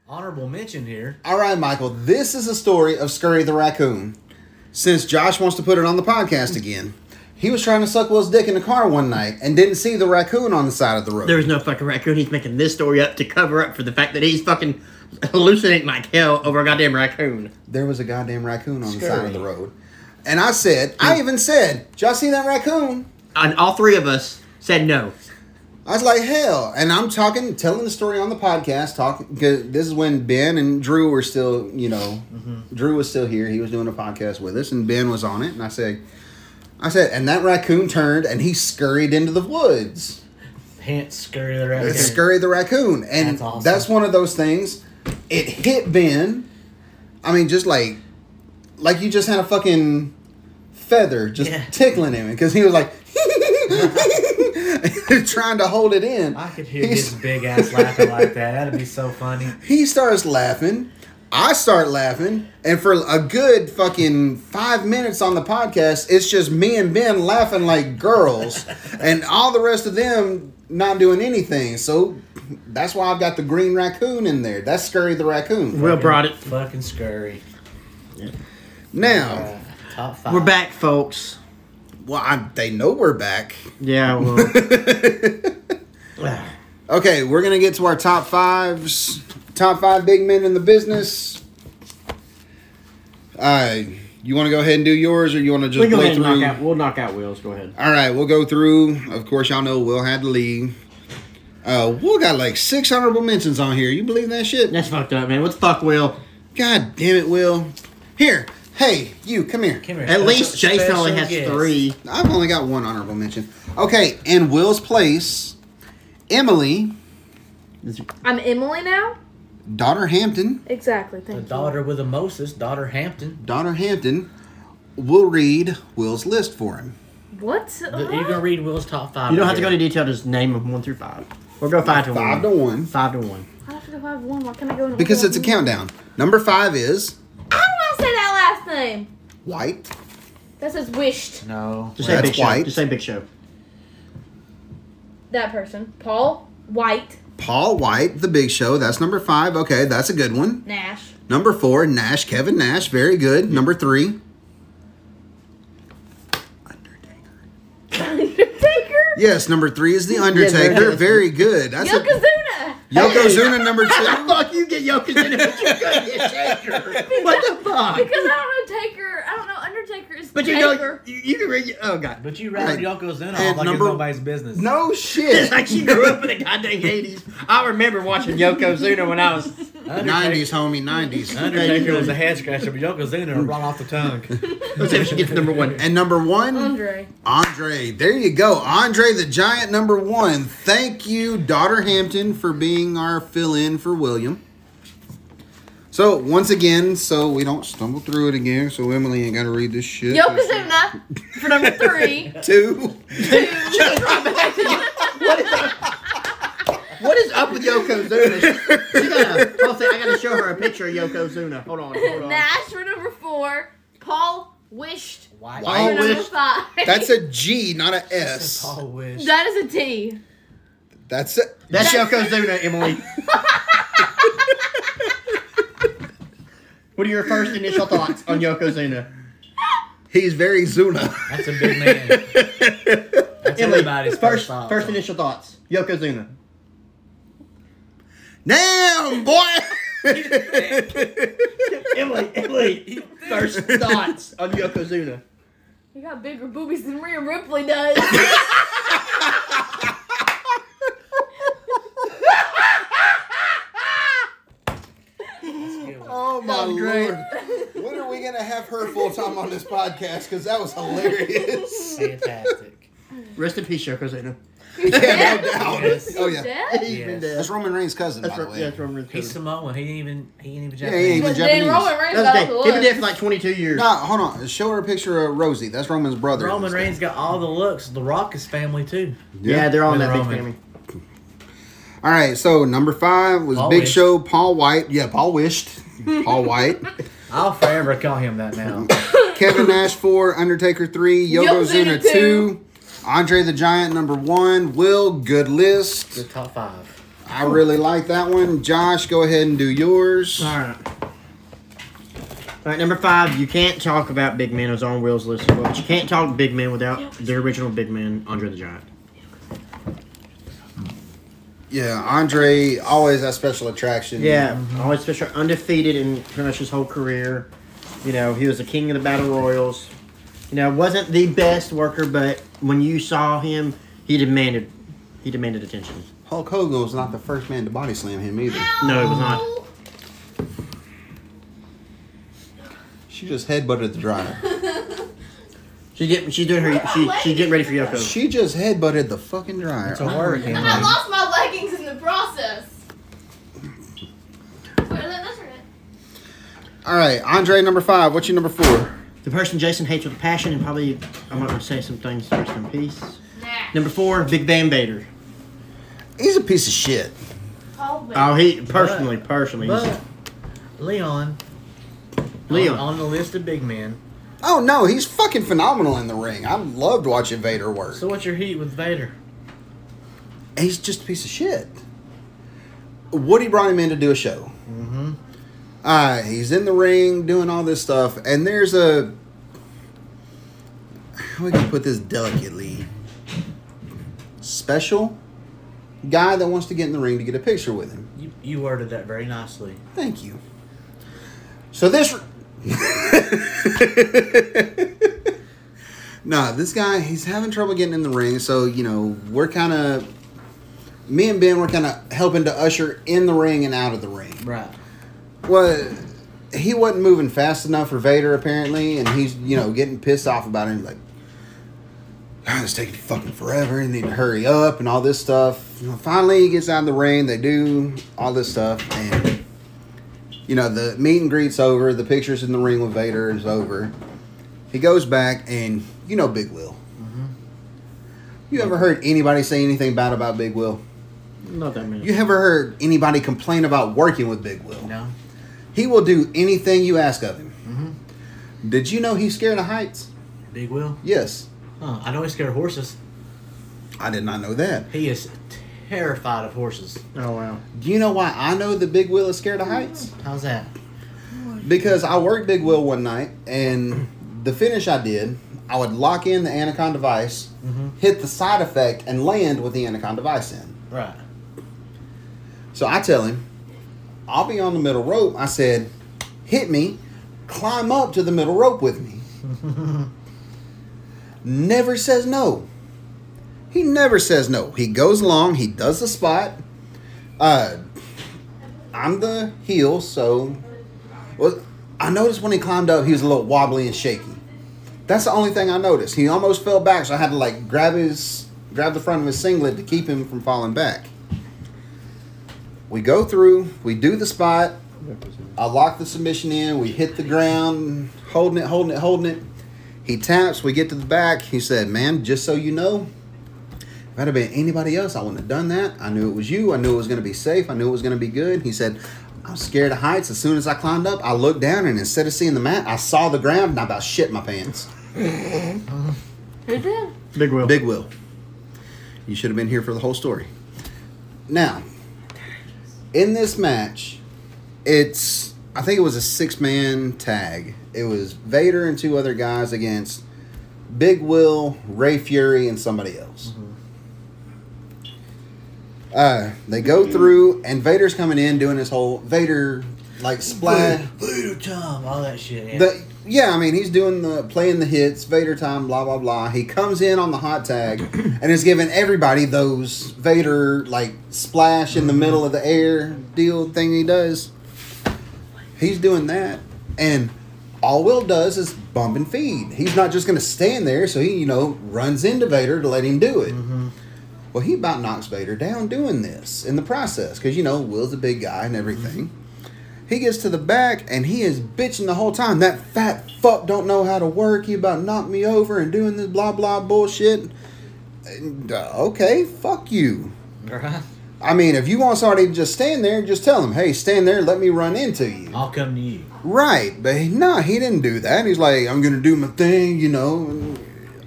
Honorable mention here. All right, Michael. This is a story of Scurry the raccoon. Since Josh wants to put it on the podcast again, He was trying to suck Will's dick in the car one night and didn't see the raccoon on the side of the road. There was no fucking raccoon. He's making this story up to cover up for the fact that he's fucking hallucinating like hell over a goddamn raccoon. there was a goddamn raccoon on the side of the road. And I said, I even said, did y'all see that raccoon? And all three of us said no. I was like, hell. And I'm talking, telling the story on the podcast, talking, because this is when Ben and Drew were still, you know, mm-hmm. Drew was still here. He was doing a podcast with us, and Ben was on it. And I said, I said, and that raccoon turned and he scurried into the woods. Hence, scurry the raccoon. Scurry the raccoon. And That's awesome. that's one of those things. It hit Ben. I mean, just like, like you just had a fucking feather just Yeah. tickling him because he was like, trying to hold it in. I could hear He's- his big ass laughing like that. That'd be so funny. He starts laughing. I start laughing, and for a good fucking five minutes on the podcast, it's just me and Ben laughing like girls, and all the rest of them not doing anything. So that's why I've got the green raccoon in there. That's Scurry the raccoon. Will brought it. Fucking scurry. Now, Uh, top five. We're back, folks. Well, I, they know we're back. Yeah, well. Okay, we're gonna get to our top fives. Top five big men in the business. Uh, you want to go ahead and do yours, or you want to just we go blow ahead and through? knock out. We'll knock out Will's. Go ahead. All right, we'll go through. Of course, y'all know Will had to leave. Uh, Will got like six honorable mentions on here. You believe that shit? That's fucked up, man. What the fuck, Will? God damn it, Will. Here, hey, you come here. Come here. At least Jason only has guest. three. I've only got one honorable mention. Okay, in Will's place, Emily, I'm Emily now? daughter Hampton, Exactly, The thank you. daughter with a Moses, daughter Hampton. daughter Hampton, will read Will's list for him. What? The- You're gonna read Will's top five. You don't have to go right into detail. Just name them one through five. Or go five to Five to one. one, Five to one. I have to go have one. Why can't I go in because order? it's a countdown. Number five is I don't want to say that last name. White. That says wished. No. Just say That's Big Show. white. Just say Big Show. That person. Paul White Paul White, The Big Show. That's number five. Okay, that's a good one. Nash. Number four, Nash, Kevin Nash. Very good. Number three, Undertaker. Undertaker? yes, number three is The Undertaker. Very good. That's a, Yokozuna. Yokozuna number two. fuck you get Yokozuna, but you couldn't get Taker. What the fuck? Because I don't know Taker. I don't know Undertaker is But you Taker. know, you, you can read. Oh god. But you rather Right. Yokozuna And off like number- it's nobody's business. No It's shit. like she grew up in the goddamn eighties. I remember watching Yokozuna when I was. 90s, homie, 90s. Undertaker was a head scratcher, but Yokozuna run off the tongue. Let's see if she gets number one. And number one, Andre. Andre. There you go. Andre the Giant, number one. Thank you, Daughter Hampton, for being our fill in for William. So, once again, so we don't stumble through it again, so Emily ain't got to read this shit. Yokozuna for number three. Two. What is up? What is up with Yokozuna? She, she gotta, hold on, I gotta show her a picture of Yokozuna. Hold on, hold on. Nash for number four. Paul wished Why? Why? for Paul number wished. five. That's a G, not a S. Paul wished. that is a T. That's it. That's Yokozuna, Emily. what are your first initial thoughts on Yokozuna? He's very Zuna. That's a big man. That's Emily, everybody's first, first thought. first initial thoughts. Yokozuna. Damn, boy. Emily, Emily, first thoughts on Yokozuna. You got bigger boobies than Rhea Ripley does. Oh my lord! When are we gonna have her full time on this podcast? Because that was hilarious. Fantastic. Rest in peace, Yokozuna. yeah, no doubt. Yes. Oh yeah, Dead? He's Yes. been dead. that's Roman Reigns' cousin, That's by the right. way. Yeah, that's Roman Reigns' He's cousin. Samoan. He ain't even. He ain't even Yeah, he Japanese. ain't even But then Japanese. Roman Reigns That's got okay. all He's the been dead for like 22 years. No, hold on. Show her a picture of Rosey. That's Roman's brother. Roman Reigns got all the looks. The Rock is family too. Yeah, they're all in With that big Roman. family. All right, so number five was Paul Big wished. Show. Paul White. Yeah, Paul wished. Paul White. I'll forever call him that now. Kevin Nash four. Undertaker three. Yokozuna Yokozuna two. two. Andre the Giant number one. Will good list. The top five. I really like that one. Josh, go ahead and do yours. All right. All right, number five. You can't talk about big men. It was on Will's list as well. But you can't talk big men without the original big man, Andre the Giant. Yeah, Andre always that special attraction. Yeah, always special, undefeated in pretty much his whole career. You know, he was the king of the battle royals. You know, wasn't the best worker, but when you saw him, he demanded, he demanded attention. Hulk Hogan was not the first man to body slam him either. No, it was not. She just headbutted the dryer. She get, she's doing her, she, she's getting ready for Yoko. she just headbutted the fucking dryer. It's a hurricane. Oh, and I lost my leggings in the process. Wait, that- that's right. All right, Andre number five. What's your number four? The person Jason hates with a passion, and probably I'm not going to say some things. Rest in peace. Nah. Number four, Big Van Vader. He's a piece of shit. Oh, Oh, he personally, personally, But Leon, Leon. on, on the list of big men. Oh no, he's fucking phenomenal in the ring. I loved watching Vader work. So what's your heat with Vader? he's just a piece of shit. Woody brought him in to do a show. Mm-hmm. Uh, he's in the ring doing all this stuff, and there's a how we can put this delicately special guy that wants to get in the ring to get a picture with him. You, you worded that very nicely. Thank you. So this. nah, this guy, he's having trouble getting in the ring. So, you know, we're kind of. Me and Ben were kind of helping to usher in the ring and out of the ring. Right. Well, he wasn't moving fast enough for Vader, apparently, and he's, you know, getting pissed off about it. He's like, God, it's taking fucking forever, and need to hurry up, and all this stuff. You know, finally, he gets out of the ring. They do all this stuff, and you know, the meet and greet's over. The pictures in the ring with Vader is over. He goes back, and you know, Big Will. Mm-hmm. You ever heard anybody say anything bad about Big Will? not that many. You ever heard anybody complain about working with Big Will? No. He will do anything you ask of him. Mm-hmm. Did you know he's scared of heights? Big Will. Yes. Huh. I know he's scared of horses. I did not know that. He is terrified of horses. Oh wow. Do you know why I know that Big Will is scared of heights? How's that? Because I worked Big Will one night, and the finish I did, I would lock in the Anaconda device, Mhm. hit the side effect, and land with the Anaconda device in. Right. So I tell him, I'll be on the middle rope. I said, hit me, climb up to the middle rope with me. never says no. He never says no. He goes along, he does the spot. Uh, I'm the heel, so. Well, I noticed when he climbed up, he was a little wobbly and shaky. That's the only thing I noticed. He almost fell back, so I had to like grab his, grab the front of his singlet to keep him from falling back. We go through, we do the spot. I lock the submission in. We hit the ground, holding it, holding it, holding it. He taps. We get to the back. He said, "Man, just so you know, if I'd have been anybody else, I wouldn't have done that. I knew it was you. I knew it was going to be safe. I knew it was going to be good." He said, "I'm scared of heights. As soon as I climbed up, I looked down and instead of seeing the mat, I saw the ground and I about shit my pants." Who did? Big Will. Big Will. You should have been here for the whole story. Now, in this match, it's I think it was a six man tag. It was Vader and two other guys against Big Will, Ray Fury, and somebody else. Uh, they go through, and Vader's coming in doing his whole Vader like splash. Vader time, all that shit. Yeah. The, yeah, I mean he's doing the playing the hits, Vader time, blah blah blah. He comes in on the hot tag and is giving everybody those Vader like splash in the mm-hmm. middle of the air deal thing he does. He's doing that, and all Will does is bump and feed. He's not just going to stand there, so he you know runs into Vader to let him do it. Mm-hmm. Well, he about knocks Vader down doing this in the process because you know Will's a big guy and everything. Mm-hmm. He gets to the back and he is bitching the whole time. That fat fuck don't know how to work. He about knocked me over and doing this blah blah bullshit. And, uh, okay, fuck you. right. I mean, if you want somebody to just stand there, just tell him, hey, stand there, let me run into you. I'll come to you. Right, but he- no, he didn't do that. He's like, I'm gonna do my thing, you know, and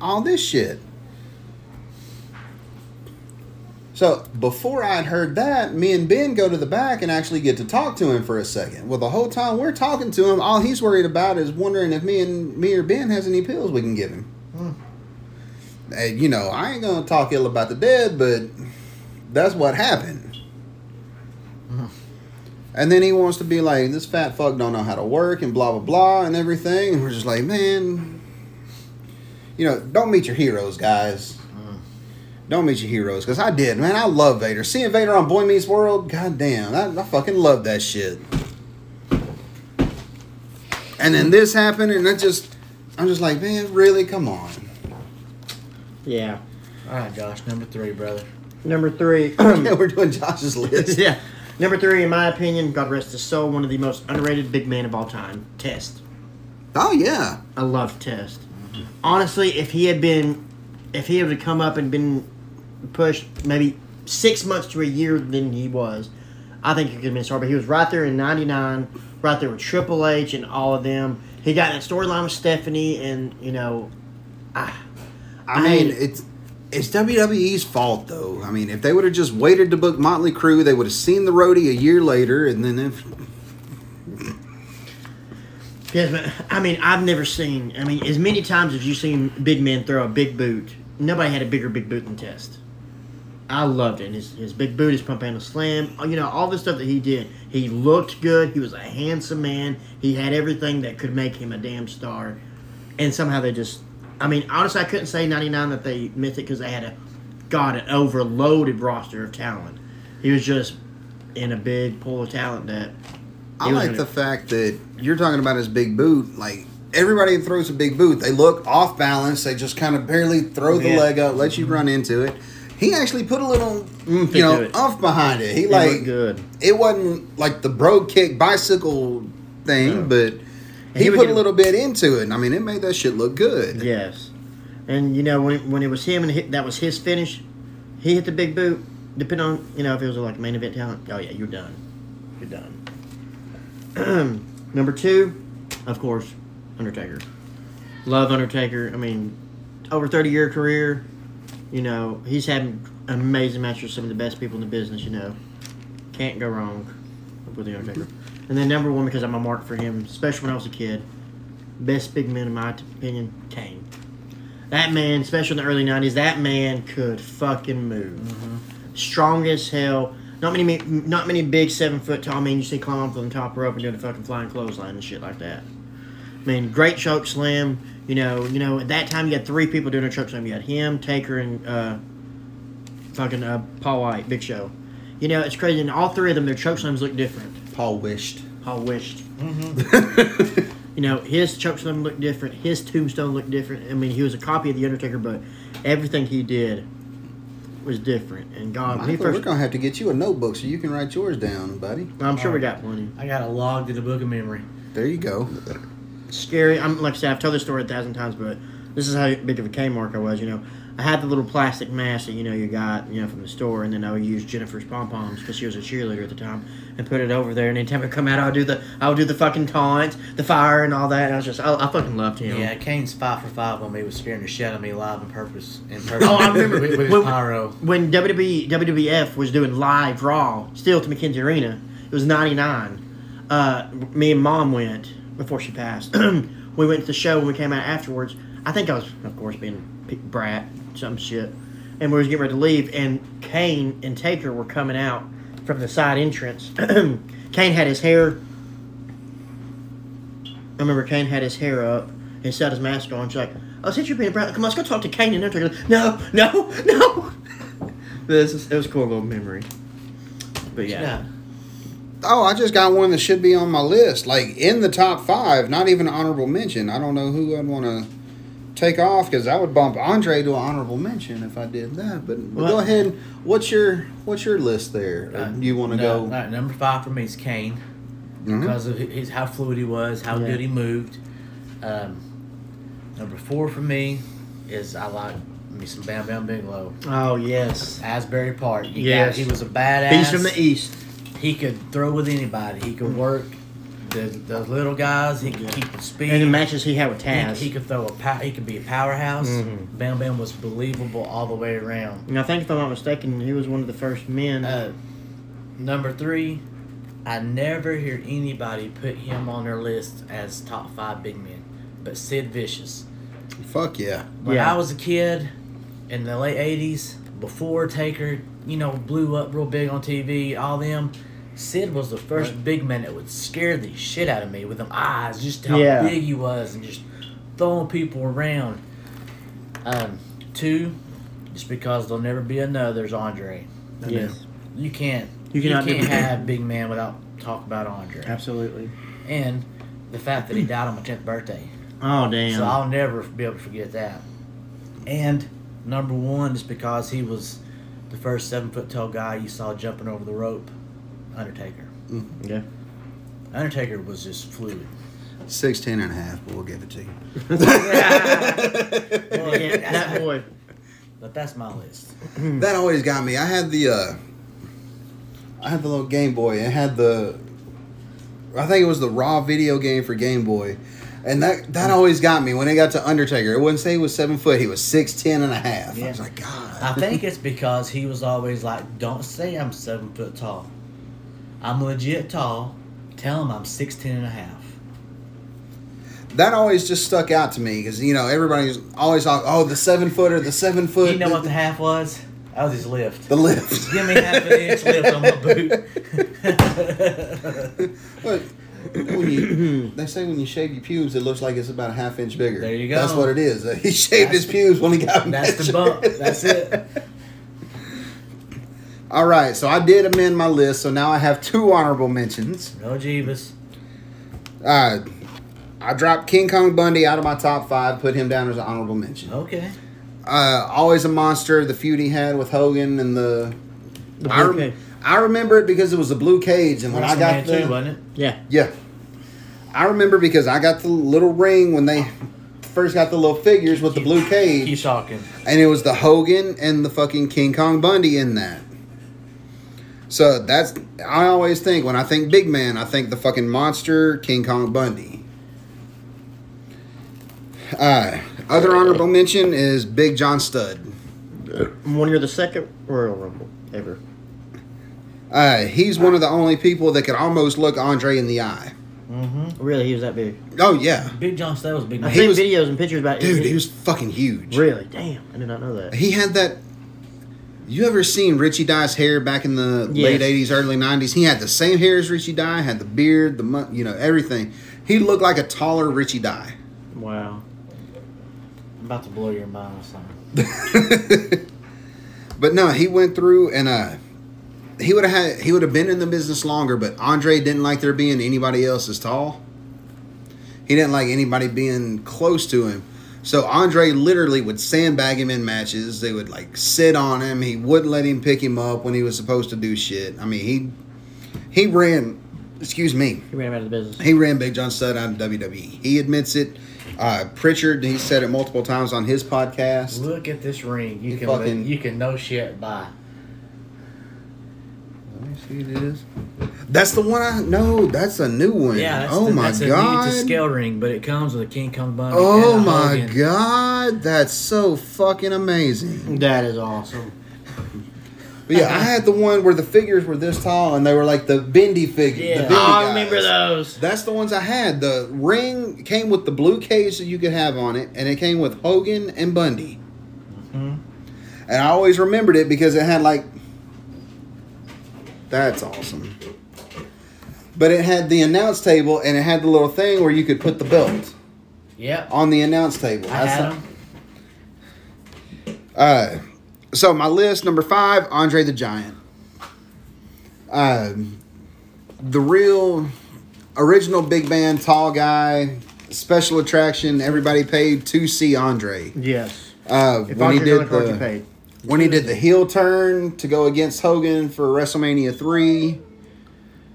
all this shit. So before I'd heard that, me and Ben go to the back and actually get to talk to him for a second. Well, the whole time we're talking to him, all he's worried about is wondering if me and me or Ben has any pills we can give him. Hmm. And, you know, I ain't gonna talk ill about the dead, but that's what happened. Hmm. And then he wants to be like, this fat fuck don't know how to work and blah blah blah and everything. And we're just like, man, you know, don't meet your heroes, guys. Don't meet your heroes, because I did, man. I love Vader. Seeing Vader on Boy Meets World, god damn, I, I fucking love that shit. And then this happened, and I just, I'm just like, man, really? Come on. Yeah. All right, Josh, number three, brother. Number three. yeah, we're doing Josh's list. yeah. Number three, in my opinion, God rest his soul, one of the most underrated big men of all time. Test. Oh yeah. I love Test. Honestly, if he had been, if he had come up and been pushed maybe six months to a year than he was, I think he could have been star. But he was right there in '99, right there with Triple H and all of them. He got in that storyline with Stephanie, and you know, I I- mean, it's it's WWE's fault though. I mean, if they would have just waited to book Motley Crue, they would have seen the roadie a year later, and then if Yes, but I mean, I've never seen. I mean, as many times as you've seen big men throw a big boot, nobody had a bigger big boot than Test. I loved it. His, his big boot, his pump handle slam, uh, you know, all the stuff that he did. He looked good. He was a handsome man. He had everything that could make him a damn star. And somehow they just, I mean, honestly, I couldn't say 99 that they missed it because they had a, God, an overloaded roster of talent. He was just in a big pool of talent that. I like the fact that you're talking about his big boot. Like everybody throws a big boot, they look off balance. They just kind of barely throw the Yeah. leg up, let you run into it. He actually put a little, mm, Oomph you know, off behind it. He like good. it wasn't like the brogue kick bicycle thing, No. but he he, put a little bit into it. And I mean, it made that shit look good. Yes, and you know when when it was him and hit, that was his finish, he hit the big boot. Depending on you know if it was like main event talent, oh yeah, you're done, you're done. Number two, of course, Undertaker. Love Undertaker. I mean, over thirty year career, you know he's having amazing matches with some of the best people in the business. You know, can't go wrong with the Undertaker. And then number one because I'm a mark for him, especially when I was a kid best big man in my opinion, Kane. That man, especially in the early '90s, that man could fucking move. Mm-hmm. Strong as hell. Not many, not many big seven foot tall men you see climbing up on the top rope and doing a fucking flying clothesline and shit like that. I mean, great choke slam. You know, you know, at that time you had three people doing a choke slam. You had him, Taker, and uh, fucking uh, Paul Wight, Big Show. You know, it's crazy. And all three of them, their choke slams look different. Paul wished. Paul wished. You know, his chokeslam looked different. His tombstone looked different. I mean, he was a copy of the Undertaker, but everything he did was different. And God, when he Michael, we're gonna have to get you a notebook so you can write yours down, buddy. I'm sure we got plenty. I got a log to the book of memory. There you go. Scary. I'm like I said, I've told this story a thousand times, but this is how big of a K mark I was. You know, I had the little plastic mask that you know you got you know from the store, and then I would use Jennifer's pom poms because she was a cheerleader at the time, and put it over there. And anytime I come out, I would do the I would do the fucking taunt, the fire, and all that. And I was just I, I fucking loved him. Yeah, Kane's five for five on me was scaring the shit out of me live in purpose. In person. Oh, I remember. with, with When- pyro. when WWE WWF was doing live Raw, still to McKenzie Arena, it was '99. Uh, me and Mom went before she passed. we went to the show when we came out afterwards. I think I was, of course, being brat, some shit, and we was getting ready to leave. And Kane and Taker were coming out from the side entrance. Kane had his hair. I remember Kane had his hair up and had his mask on. She's like, "Oh, since you're being a brat, come on, let's go talk to Kane and Undertaker." No, no, no. This is, it was a cool little memory. But yeah. Yeah. Oh, I just got one that should be on my list, like in the top five. Not even honorable mention. I don't know who I'd want to take off because I would bump Andre to an honorable mention if I did that. But, but go ahead. What's your What's your list there? Or Uh, you want to no, go? all right, number five for me is Kane Mhm. because of his how fluid he was, how Yeah. good he moved. Um, number four for me is I like me some Bam Bam Bigelow. Oh yes. Asbury Park. He Yes. got, he was a badass. He's from the East. He could throw with anybody. He could work the, those little guys. He could keep the speed. And the matches he had with he, Taz. he could throw a pow- he could be a powerhouse. Mhm. Bam Bam was believable all the way around. and I think, if I'm not mistaken, he was one of the first men. Uh, number three, I never hear anybody put him on their list as top five big men, but Sid Vicious. Fuck yeah. When Yeah. I was a kid in the late '80s, before Taker, you know, blew up real big on TV, all them. Sid was the first big man that would scare the shit out of me with them eyes, just how Yeah. big he was, and just throwing people around. Um, two, just because there'll never be another is Andre. I mean, Yes. you can't. You You, cannot can't do- have big man without talk about Andre. Absolutely. And the fact that he died on my tenth birthday. Oh damn. So I'll never be able to forget that. And number one, just because he was the first seven foot tall guy you saw jumping over the rope, Undertaker. yeah. Undertaker was just fluid. 16 and a half, but we'll give it to you. Well, Yeah, that boy. But that's my list. that always got me. I had the uh I had the little Game Boy. It had the I think it was the raw video game for Game Boy. And that that always got me when it got to Undertaker. It wouldn't say he was seven foot, he was six ten and a half. I was like, God. I think it's because he was always like, "Don't say I'm seven foot tall. I'm legit tall. Tell him I'm 6'10 and a half." that always just stuck out to me because you know everybody's always like, oh, the seven footer, the seven foot, You know what the half was? That was his lift. the lift. Give me half an inch lift on my boot. But when you, they say when you shave your pubes, it looks like it's about a half inch bigger. There you go. That's what it is. He shaved his pubes when he got That's the measured. bump. That's it. All right, so I did amend my list, so now I have two honorable mentions. No Jeebus. Uh, I dropped King Kong Bundy out of my top five, put him down as an honorable mention. Okay. Uh, always a monster. The feud he had with Hogan and the. The I, blue rem- cage. I remember it because it was a blue cage, and when I got WrestleMania the two, wasn't it? Yeah. yeah, I remember because I got the little ring when they first got the little figures with the blue Keep cage, talking. and it was the Hogan and the fucking King Kong Bundy in that. So that's I always think when I think big man, I think the fucking monster King Kong Bundy. Uh, other honorable mention is Big John Studd. One year, the second Royal Rumble ever. Uh, he's one of the only people that could almost look Andre in the eye. Mm-hmm. Really, he was that big. Oh yeah, Big John Studd was a big I've man. He seen was- videos and pictures about dude, he was fucking huge. Really? Damn, I did not know that. He had that. You ever seen Richie Dye's hair back in the late '80s, early '90s? He had the same hair as Richie Dye, had the beard, the you know everything. He looked like a taller Richie Dye. Wow. I'm about to blow your mind or something. but no, he went through and uh, he would have had he would have been in the business longer. But Andre didn't like there being anybody else as tall. He didn't like anybody being close to him. So Andre literally would sandbag him in matches. They would like sit on him. He wouldn't let him pick him up when he was supposed to do shit. I mean, he he ran. Excuse me. He ran him out of the business. He ran Big John Studd out of WWE. He admits it. Uh, Prichard, he said it multiple times on his podcast. Look at this ring. You You can fucking- you can know shit buy. Let me see it is. That's the one I know. That's a new one. Yeah, that's oh the, my that's a need god. scale ring, but it comes with a King Kong Bundy. Oh and a my Hogan. god. That's so fucking amazing. That is awesome. But yeah, I had the one where the figures were this tall and they were like the bendy figure. Yeah. The bendy Oh, I remember those. That's the ones I had. The ring came with the blue cage that you could have on it, and it came with Hogan and Bundy. Mhm. And I always remembered it because it had like. That's awesome. But it had the announce table, and it had the little thing where you could put the belt Yep. on the announce table. I That's had the- them. Uh, so my list number five, Andre the Giant. Um, the real original big band, tall guy, special attraction. Everybody paid to see Andre. Yes. Uh, If when he Andre's the did card, you the paid. When he did the heel turn to go against Hogan for WrestleMania three.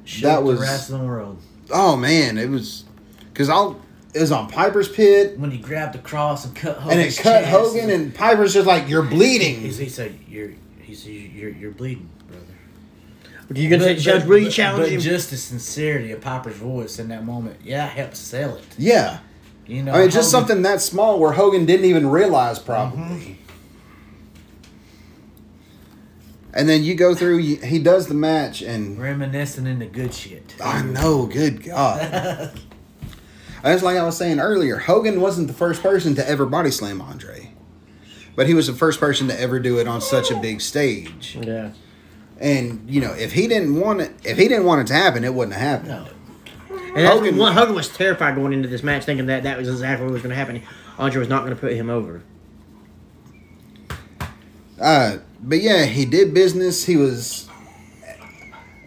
Shook that was- the rest of the world. Oh man, it was because I'll it was on Piper's Pit. When he grabbed the cross and cut And it cut chest, Hogan, and Piper's just like, "You're bleeding." He, he said, "You're." He said, "You're you're bleeding, brother." You gonna say she was really challenging? But just the sincerity of Piper's voice in that moment, yeah, helped sell it. Yeah. You know, I mean, just something that small where Hogan didn't even realize probably. Mm-hmm. And then you go through. you- He does the match, and reminiscing in the good shit. I know, good God. That's like I was saying earlier. Hogan wasn't the first person to ever body slam Andre, but he was the first person to ever do it on such a big stage. Yeah. And you know, if he didn't want it, if he didn't want it to happen, it wouldn't have happened. No, And Hogan- one Hogan was terrified going into this match, thinking that that was exactly what was going to happen. Andre was not going to put him over. Uh, but yeah, he did business. He was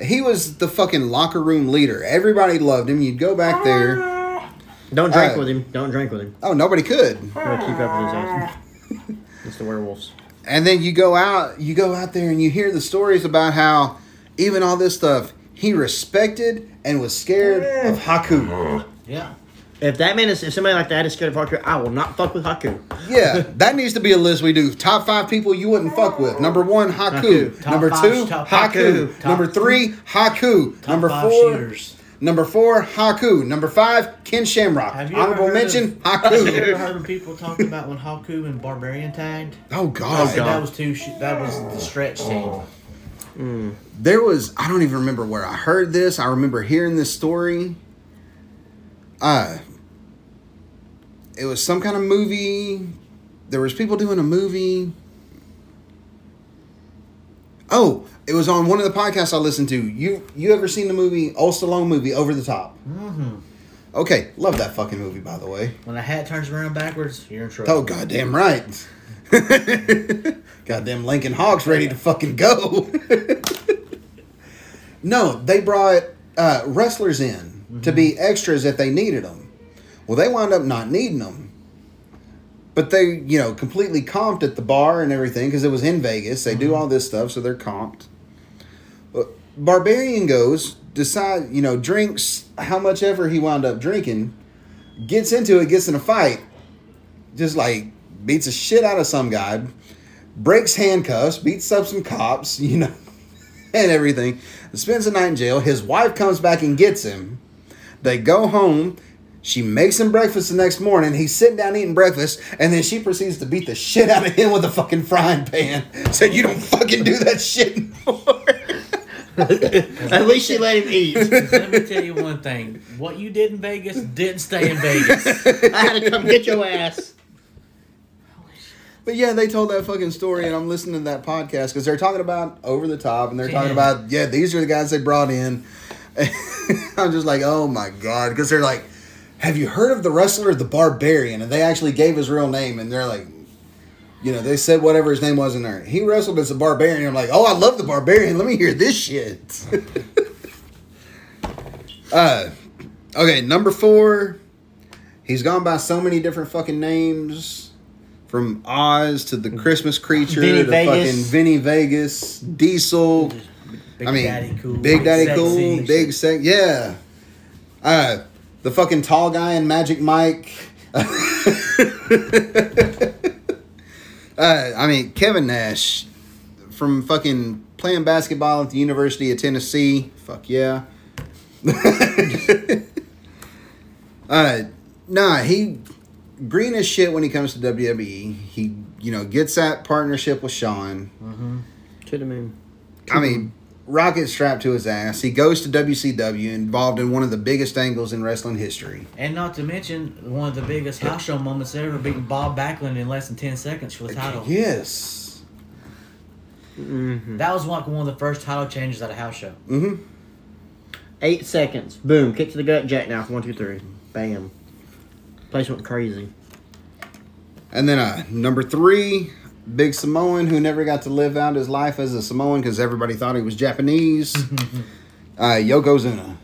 he was the fucking locker room leader. Everybody loved him. You'd go back there. Don't drink Uh, with him. Don't drink with him. Oh, nobody could. I'm gonna keep up with his ass. it's the werewolves. And then you go out, you go out there and you hear the stories about how even all this stuff he respected and was scared of Haku. yeah, If that man is, if somebody like that is scared of Haku, I will not fuck with Haku. Yeah, that needs to be a list we do. Top five people you wouldn't fuck with. Number one, Haku. Haku. Number five, two, top Haku. Haku. Top- Number three, Haku. top Number five four, shooters. number four, Haku. Number five, Ken Shamrock. Have you Honorable mention, of- Have you ever heard of people talk about when Haku and Barbarian tagged? Oh God, I God. that was too. Sh- that was the stretch team. Hmm. There was I don't even remember where I heard this. I remember hearing this story. Uh it was some kind of movie. There was people doing a movie. Oh, it was on one of the podcasts I listened to. You you ever seen the movie Old Stallone movie Over the Top? Mm-hmm. Okay, love that fucking movie by the way. When a hat turns around backwards, you're in trouble. Oh goddamn right. goddamn Lincoln Hawk's ready to fucking go. no, they brought uh, wrestlers in to be extras if they needed them. Well, they wound up not needing them. But they, you know, completely comped at the bar and everything because it was in Vegas. They do mm-hmm. all this stuff, so they're comped. But Barbarian goes, decide, you know, drinks how much ever he wound up drinking, gets into it, gets in a fight, just like beats the shit out of some guy, breaks handcuffs, beats up some cops, you know, and everything. Spends the night in jail. His wife comes back and gets him. They go home. She makes him breakfast the next morning. He's sitting down eating breakfast, and then she proceeds to beat the shit out of him with a fucking frying pan. Said, "You don't fucking do that shit anymore." At least she let him eat. Let me tell you one thing: what you did in Vegas didn't stay in Vegas. I had to come get your ass. But yeah, they told that fucking story, and I'm listening to that podcast because they're talking about over the top, and they're talking about yeah, these are the guys they brought in. I'm just like, oh my god, because they're like, have you heard of the wrestler, the Barbarian? And they actually gave his real name, and they're like, you know, they said whatever his name was in there. He wrestled as a Barbarian. I'm like, oh, I love the Barbarian. Let me hear this shit. uh, okay, number four. He's gone by so many different fucking names, from Oz to the Christmas creature Vinny to Vegas. fucking Vinny Vegas, Diesel. Big I mean, Daddy Cool, Big Daddy Sexy. Cool, Big Sex, yeah. Uh, the fucking tall guy in Magic Mike. uh, I mean, Kevin Nash from fucking playing basketball at the University of Tennessee. Fuck yeah. uh, nah, he green as shit when he comes to WWE. He, you know, gets that partnership with Shawn. To the moon. I mean, rocket strapped to his ass. He goes to WCW, involved in one of the biggest angles in wrestling history. And not to mention one of the biggest house show moments ever, beating Bob Backlund in less than ten seconds for the title. Yes. That was like one of the first title changes at a house show. Mm-hmm. Eight seconds. Boom. Kick to the gut. Jackknife. One, two, three. Bam. Place went crazy. And then uh, number three, Big Samoan, who never got to live out his life as a Samoan because everybody thought he was Japanese. uh, Yokozuna.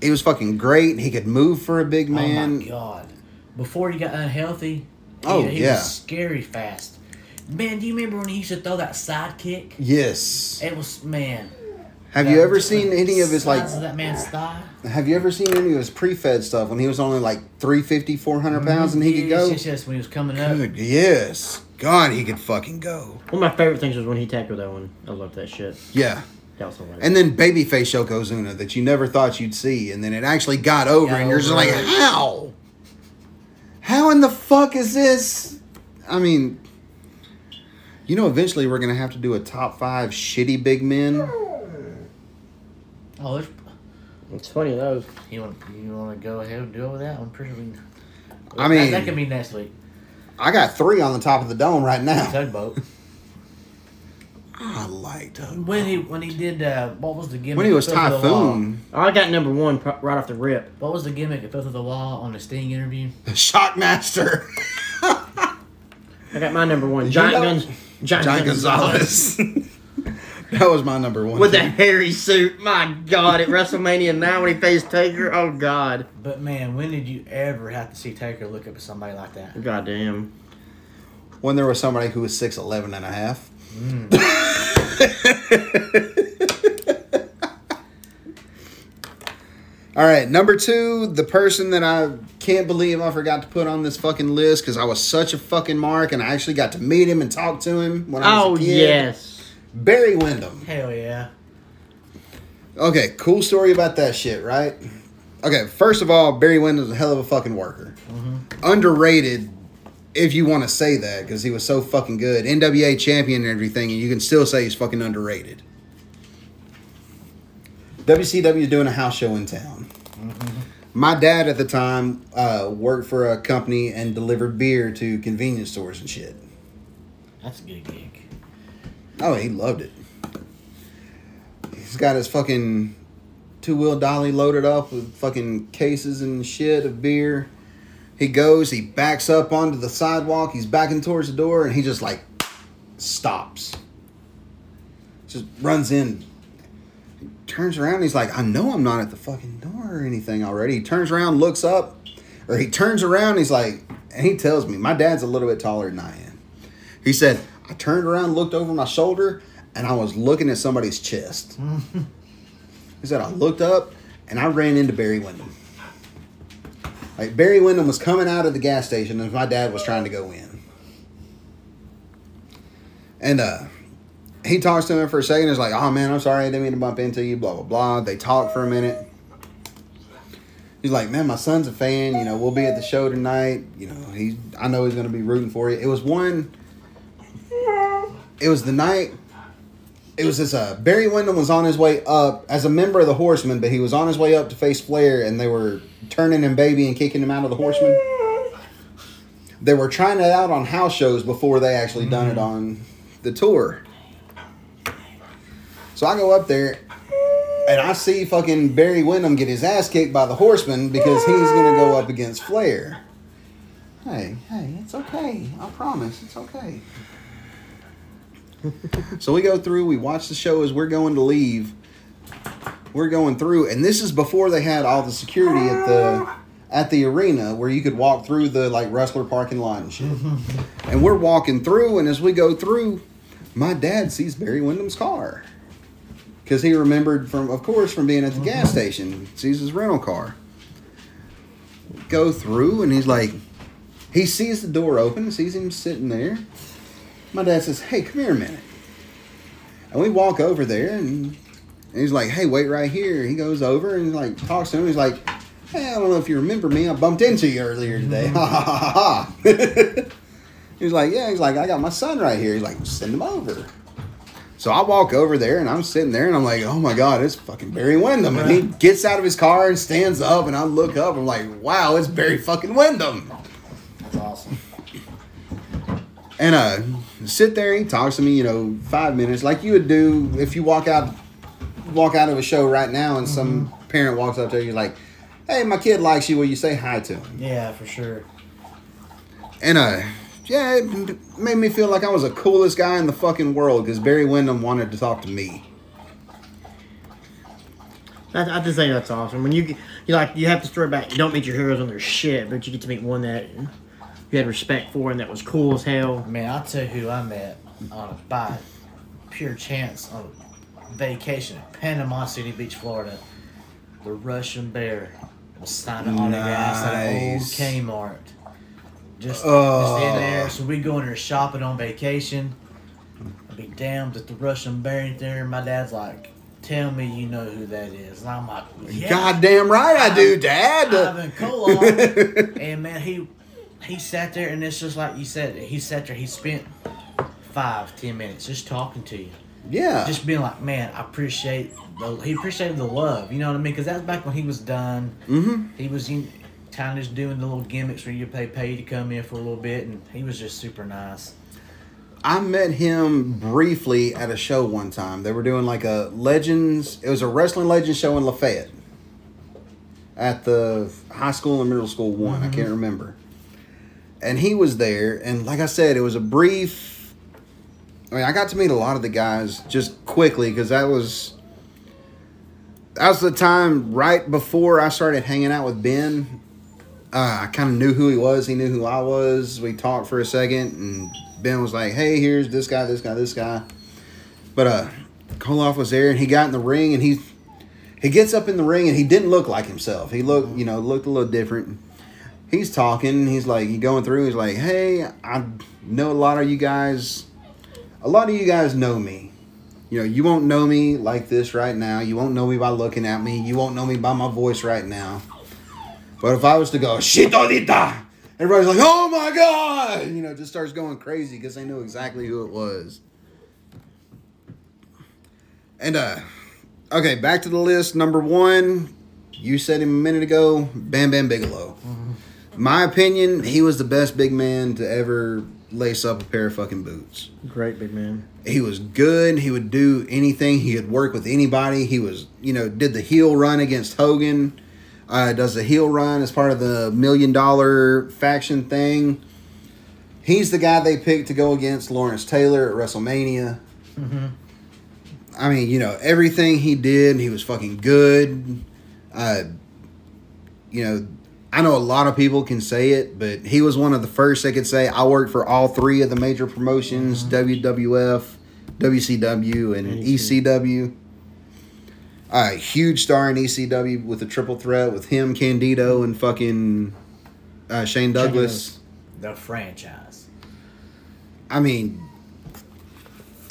He was fucking great. He could move for a big Oh man. my god! Before he got unhealthy, Oh, he, he yeah. was scary fast. Man, do you remember when he used to throw that side kick? Yes. It was man. Have you ever seen any of his like? of that man's thigh? Have you ever seen any of his pre-fed stuff when he was only like 350, 400 mm, pounds and he could go? Yes, yes, when he was coming up. Good, yes. God, he could fucking go. One of my favorite things was when he tackled that one. I loved that shit. Yeah. That was hilarious. And then babyface Yokozuna that you never thought you'd see, and then it actually got over, Got and you're just over like, it. how? How in the fuck is this? I mean, you know, eventually we're gonna have to do a top five shitty big men. Oh, there's, it's funny those. you want you want to go ahead and do it with that? I'm pretty sure we. Can, I mean- that could be next week. I got three on the top of the dome right now. Tugboat. I liked him. when he when he did uh, what was the gimmick? When he was that fell through the wall? Typhoon, I got number one pro- right off the rip. What was the gimmick that fell through the wall on the Sting interview? The Shockmaster, I got my number one. You Giant know- Guns. Giant, John Gonzalez. Gonzalez. that was my number one. With too. the hairy suit. My God. At WrestleMania 9 when he faced Taker. Oh, God. But man, when did you ever have to see Taker look up at somebody like that? God damn. when there was somebody who was 6'11 and a half. Mm. All right, number two, the person that I can't believe I forgot to put on this fucking list because I was such a fucking mark and I actually got to meet him and talk to him when I Oh, was a oh, kid. yes. Barry Windham. Hell yeah. Okay, cool story about that shit, right? Okay, first of all, Barry Windham's a hell of a fucking worker. Underrated, if you want to say that, because he was so fucking good. NWA champion and everything, and you can still say he's fucking underrated. WCW is doing a house show in town. My dad at the time uh, worked for a company and delivered beer to convenience stores and shit. That's a good gig. Oh, he loved it. He's got his fucking two wheel dolly loaded up with fucking cases and shit of beer. He goes, he backs up onto the sidewalk, he's backing towards the door, and he just like stops. Just runs in. He turns around, he's like, I know I'm not at the fucking door or anything already. He turns around, looks up, or he turns around, he's like, and he tells me, my dad's a little bit taller than I am. He said, I turned around, looked over my shoulder, and I was looking at somebody's chest. he said, I looked up and I ran into Barry Windham. Like Barry Windham was coming out of the gas station and my dad was trying to go in. And uh he talks to him for a second. He's like, "Oh man, I'm sorry, I didn't mean to bump into you." Blah blah blah. They talk for a minute. He's like, "Man, my son's a fan. You know, we'll be at the show tonight. You know, he's. I know he's gonna be rooting for you." It was one. It was the night. It was this. Uh, Barry Windham was on his way up as a member of the Horsemen, but he was on his way up to face Flair, and they were turning him baby and kicking him out of the Horsemen. They were trying it out on house shows before they actually done it on the tour. So I go up there and I see fucking Barry Windham get his ass kicked by the Horseman because he's gonna go up against Flair. Hey, hey, it's okay. I promise, it's okay. So we go through, we watch the show as we're going to leave. We're going through, and this is before they had all the security at the at the arena where you could walk through the like wrestler parking lot and shit. and we're walking through, and as we go through, my dad sees Barry Windham's car because he remembered from, of course, from being at the gas mm-hmm. station. Sees his rental car. Go through, and he's like, he sees the door open, sees him sitting there. My dad says, "Hey, come here a minute." And we walk over there, and, and he's like, "Hey, wait right here." He goes over and like talks to him. He's like, "Hey, I don't know if you remember me. I bumped into you earlier today." Mm-hmm. Ha ha ha ha. ha. He's like, "Yeah." He's like, "I got my son right here." He's like, "Send him over." So I walk over there and I'm sitting there and I'm like, oh my God, it's fucking Barry Windham. And he gets out of his car and stands up and I look up. I'm like, wow, it's Barry fucking Windham. That's awesome. And uh, sit there. He talks to me, you know, five minutes, like you would do if you walk out, walk out of a show right now, and some parent walks up to you, like, "Hey, my kid likes you. Will you say hi to him?" Yeah, for sure. And uh, yeah, it made me feel like I was the coolest guy in the fucking world because Barry Windham wanted to talk to me. I, I just think that's awesome. When you you like you have to story back. You don't meet your heroes on their shit, but you get to meet one that you had respect for and that was cool as hell. Man, I'll tell you who I met on a by pure chance on vacation at Panama City Beach, Florida. The Russian Bear was signing autographs at an old Nice. Kmart. Just, Oh. just in oh. there. So we go in there shopping on vacation. I'd be damned if the Russian bear ain't there. My dad's like, "Tell me you know who that is," and I'm like, yeah, Goddamn right I do, Dad. Ivan Koloff. and man, he he sat there, and it's just like you said. He sat there. He spent five, ten minutes just talking to you, yeah. just being like, "Man, I appreciate the." He appreciated the love. You know what I mean? Because that was back when he was done. mm-hmm. He was kind of just doing the little gimmicks where you pay pay to come in for a little bit, and he was just super nice. I met him briefly at a show one time. They were doing like a Legends. It was a wrestling legend show in Lafayette. At the high school and middle school one, I can't remember. And he was there, and like I said, it was a brief. I mean, I got to meet a lot of the guys just quickly because that was. That was the time right before I started hanging out with Ben. Uh, I kind of knew who he was. He knew who I was. We talked for a second, and Ben was like, "Hey, here's this guy, this guy, this guy." But uh, Koloff was there, and he got in the ring, and he he gets up in the ring, and he didn't look like himself. He looked, you know, looked a little different. He's talking. He's like, he going through. He's like, "Hey, I know a lot of you guys. A lot of you guys know me. You know, you won't know me like this right now. You won't know me by looking at me. You won't know me by my voice right now." But if I was to go shitolita, everybody's like, "Oh my god!" You know, just starts going crazy because they knew exactly who it was. And uh, okay, back to the list. Number one, you said him a minute ago, Bam Bam Bigelow. My opinion, he was the best big man to ever lace up a pair of fucking boots. Great big man. He was good. He would do anything. He could work with anybody. He was, you know, did the heel run against Hogan. Uh, does the heel run as part of the million dollar faction thing. He's the guy they picked to go against Lawrence Taylor at WrestleMania. I mean, you know, everything he did, he was fucking good. Uh, you know, I know a lot of people can say it, but he was one of the first that could say, I worked for all three of the major promotions WWF, WCW, and ECW. A huge star in ECW with a triple threat with him, Candido, and fucking uh, Shane Douglas. The franchise. I mean,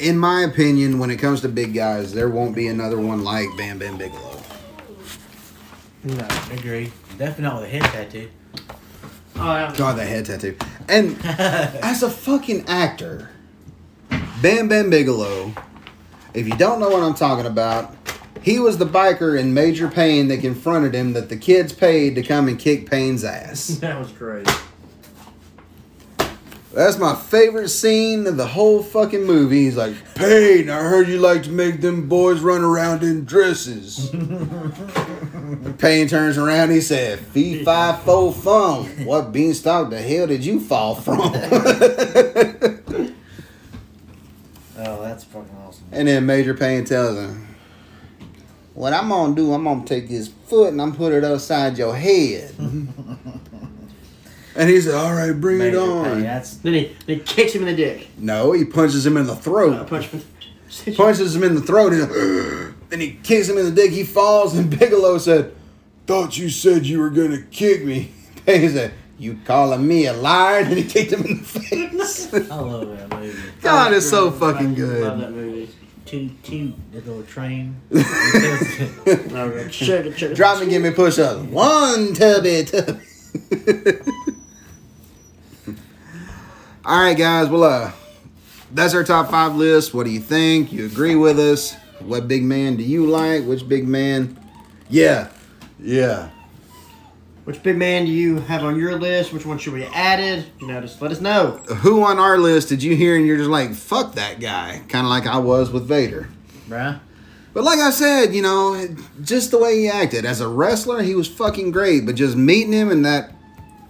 in my opinion, when it comes to big guys, there won't be another one like Bam Bam Bigelow. No. I agree. Definitely not with a head tattoo. Oh, yeah. God, that head tattoo. And as a fucking actor, Bam Bam Bigelow, if you don't know what I'm talking about, he was the biker in Major Payne that confronted him that the kids paid to come and kick Payne's ass. That was great. That's my favorite scene of the whole fucking movie. He's like, Payne, I heard you like to make them boys run around in dresses. Payne turns around, he said, Fee, fi, fo, fum. What beanstalk the hell did you fall from? Oh, that's fucking awesome. and then Major Payne tells him, What I'm gonna do, I'm gonna take this foot and I'm put it upside your head. and he said, All right, bring Major it on. Payne, That's Then he, then he kicks him in the dick. No, he punches him in the throat. Uh, punch him. punches him in the throat, and then he kicks him in the dick. He falls, and Bigelow said, "Thought you said you were gonna kick me." Payne said, "You calling me a liar?" And he kicked him in the face. I love that movie. God, it's so fucking Love good. that movie. Toot toot, the little train. Check it. Drop me, give me push ups. One tubby tubby. All right, guys. Well, uh, that's our top five list. What do you think? You agree with us? What big man do you like? Which big man? Yeah, yeah. Which big man do you have on your list? Which one should we added? You know, just let us know. who on our list did you hear and you're just like, fuck that guy? Kind of like I was with Vader. Bruh. But like I said, you know, just the way he acted. As a wrestler, he was fucking great. But just meeting him and that,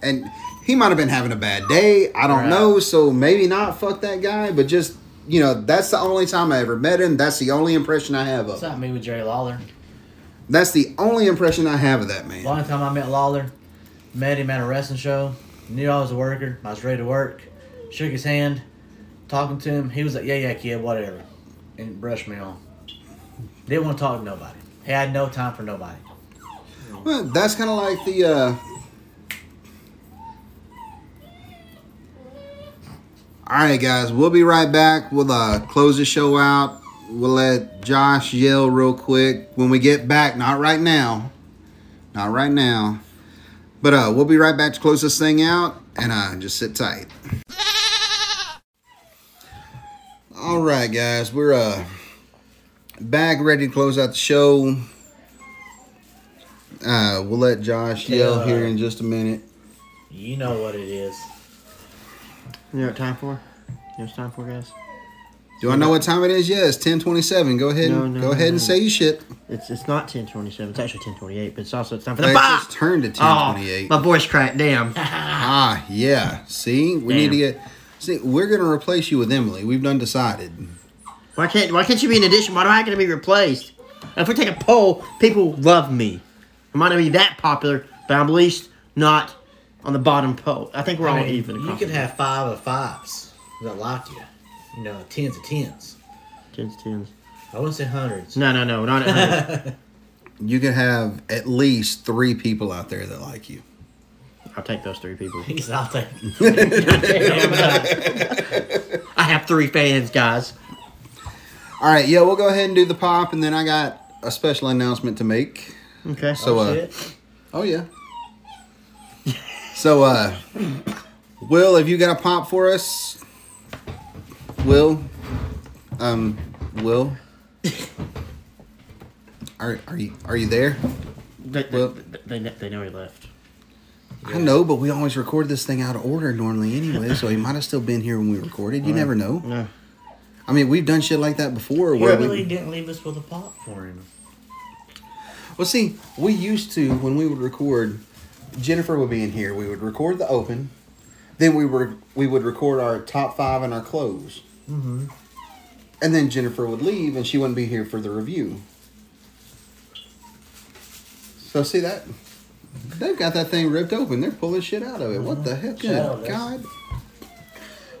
and he might have been having a bad day. I don't Right. know. So maybe not fuck that guy. But just, you know, that's the only time I ever met him. That's the only impression I have of It's him. not me with Jerry Lawler. That's the only impression I have of that man. Long time I met Lawler, met him at a wrestling show. Knew I was a worker. I was ready to work. Shook his hand, talking to him. He was like, "Yeah, yeah, kid, whatever," and brushed me off. Didn't want to talk to nobody. He had no time for nobody. Well, that's kind of like the, uh, All right, guys, we'll be right back. We'll uh, close the show out. We'll let Josh yell real quick when we get back. Not right now. Not right now. But uh, we'll be right back to close this thing out and uh, just sit tight. All right, guys, we're uh, back ready to close out the show. Uh, we'll let Josh yell here in just a minute. You know what it is. You know what time for? You know what time for, guys? Do I know what time it is? Yeah, it's ten twenty seven. Go ahead, No, and no, go ahead no. and say your shit. It's it's not ten twenty seven. It's actually ten twenty eight, but it's also it's time for the It box. just turned to ten Oh, twenty eight. my voice cracked. Damn. Ah, yeah. See, we need to get. See, we're gonna replace you with Emily. We've done decided. Why can't Why can't you be an addition? Why do I to be replaced? If we take a poll, people love me. I might not be that popular, but I'm at least not on the bottom pole. I think we're all mean, even. you could have five of fives that like you. You know, tens of tens. tens, tens. I wouldn't say hundreds. No, no, no, not at 100. You could have at least three people out there that like you. I'll take those three people. He's out there. I have three fans, guys. All right, yeah, we'll go ahead and do the pop, and then I got a special announcement to make. Okay. So, uh, Shit. oh yeah. So, uh, Will, have you got a pop for us? Will, um, Will, are are you are you there? they, they, well- they, they, they know he left. I know, but we always record this thing out of order normally anyway, so he might have still been here when we recorded. You never know. No. I mean, we've done shit like that before. He Where really we, didn't leave us with a pop for him. well, see, we used to when we would record. Jennifer would be in here. We would record the open, then we were we would record our top five and our close, mm-hmm. and then Jennifer would leave, and she wouldn't be here for the review. So see that they've got that thing ripped open. They're pulling shit out of it. What the heck? Good God.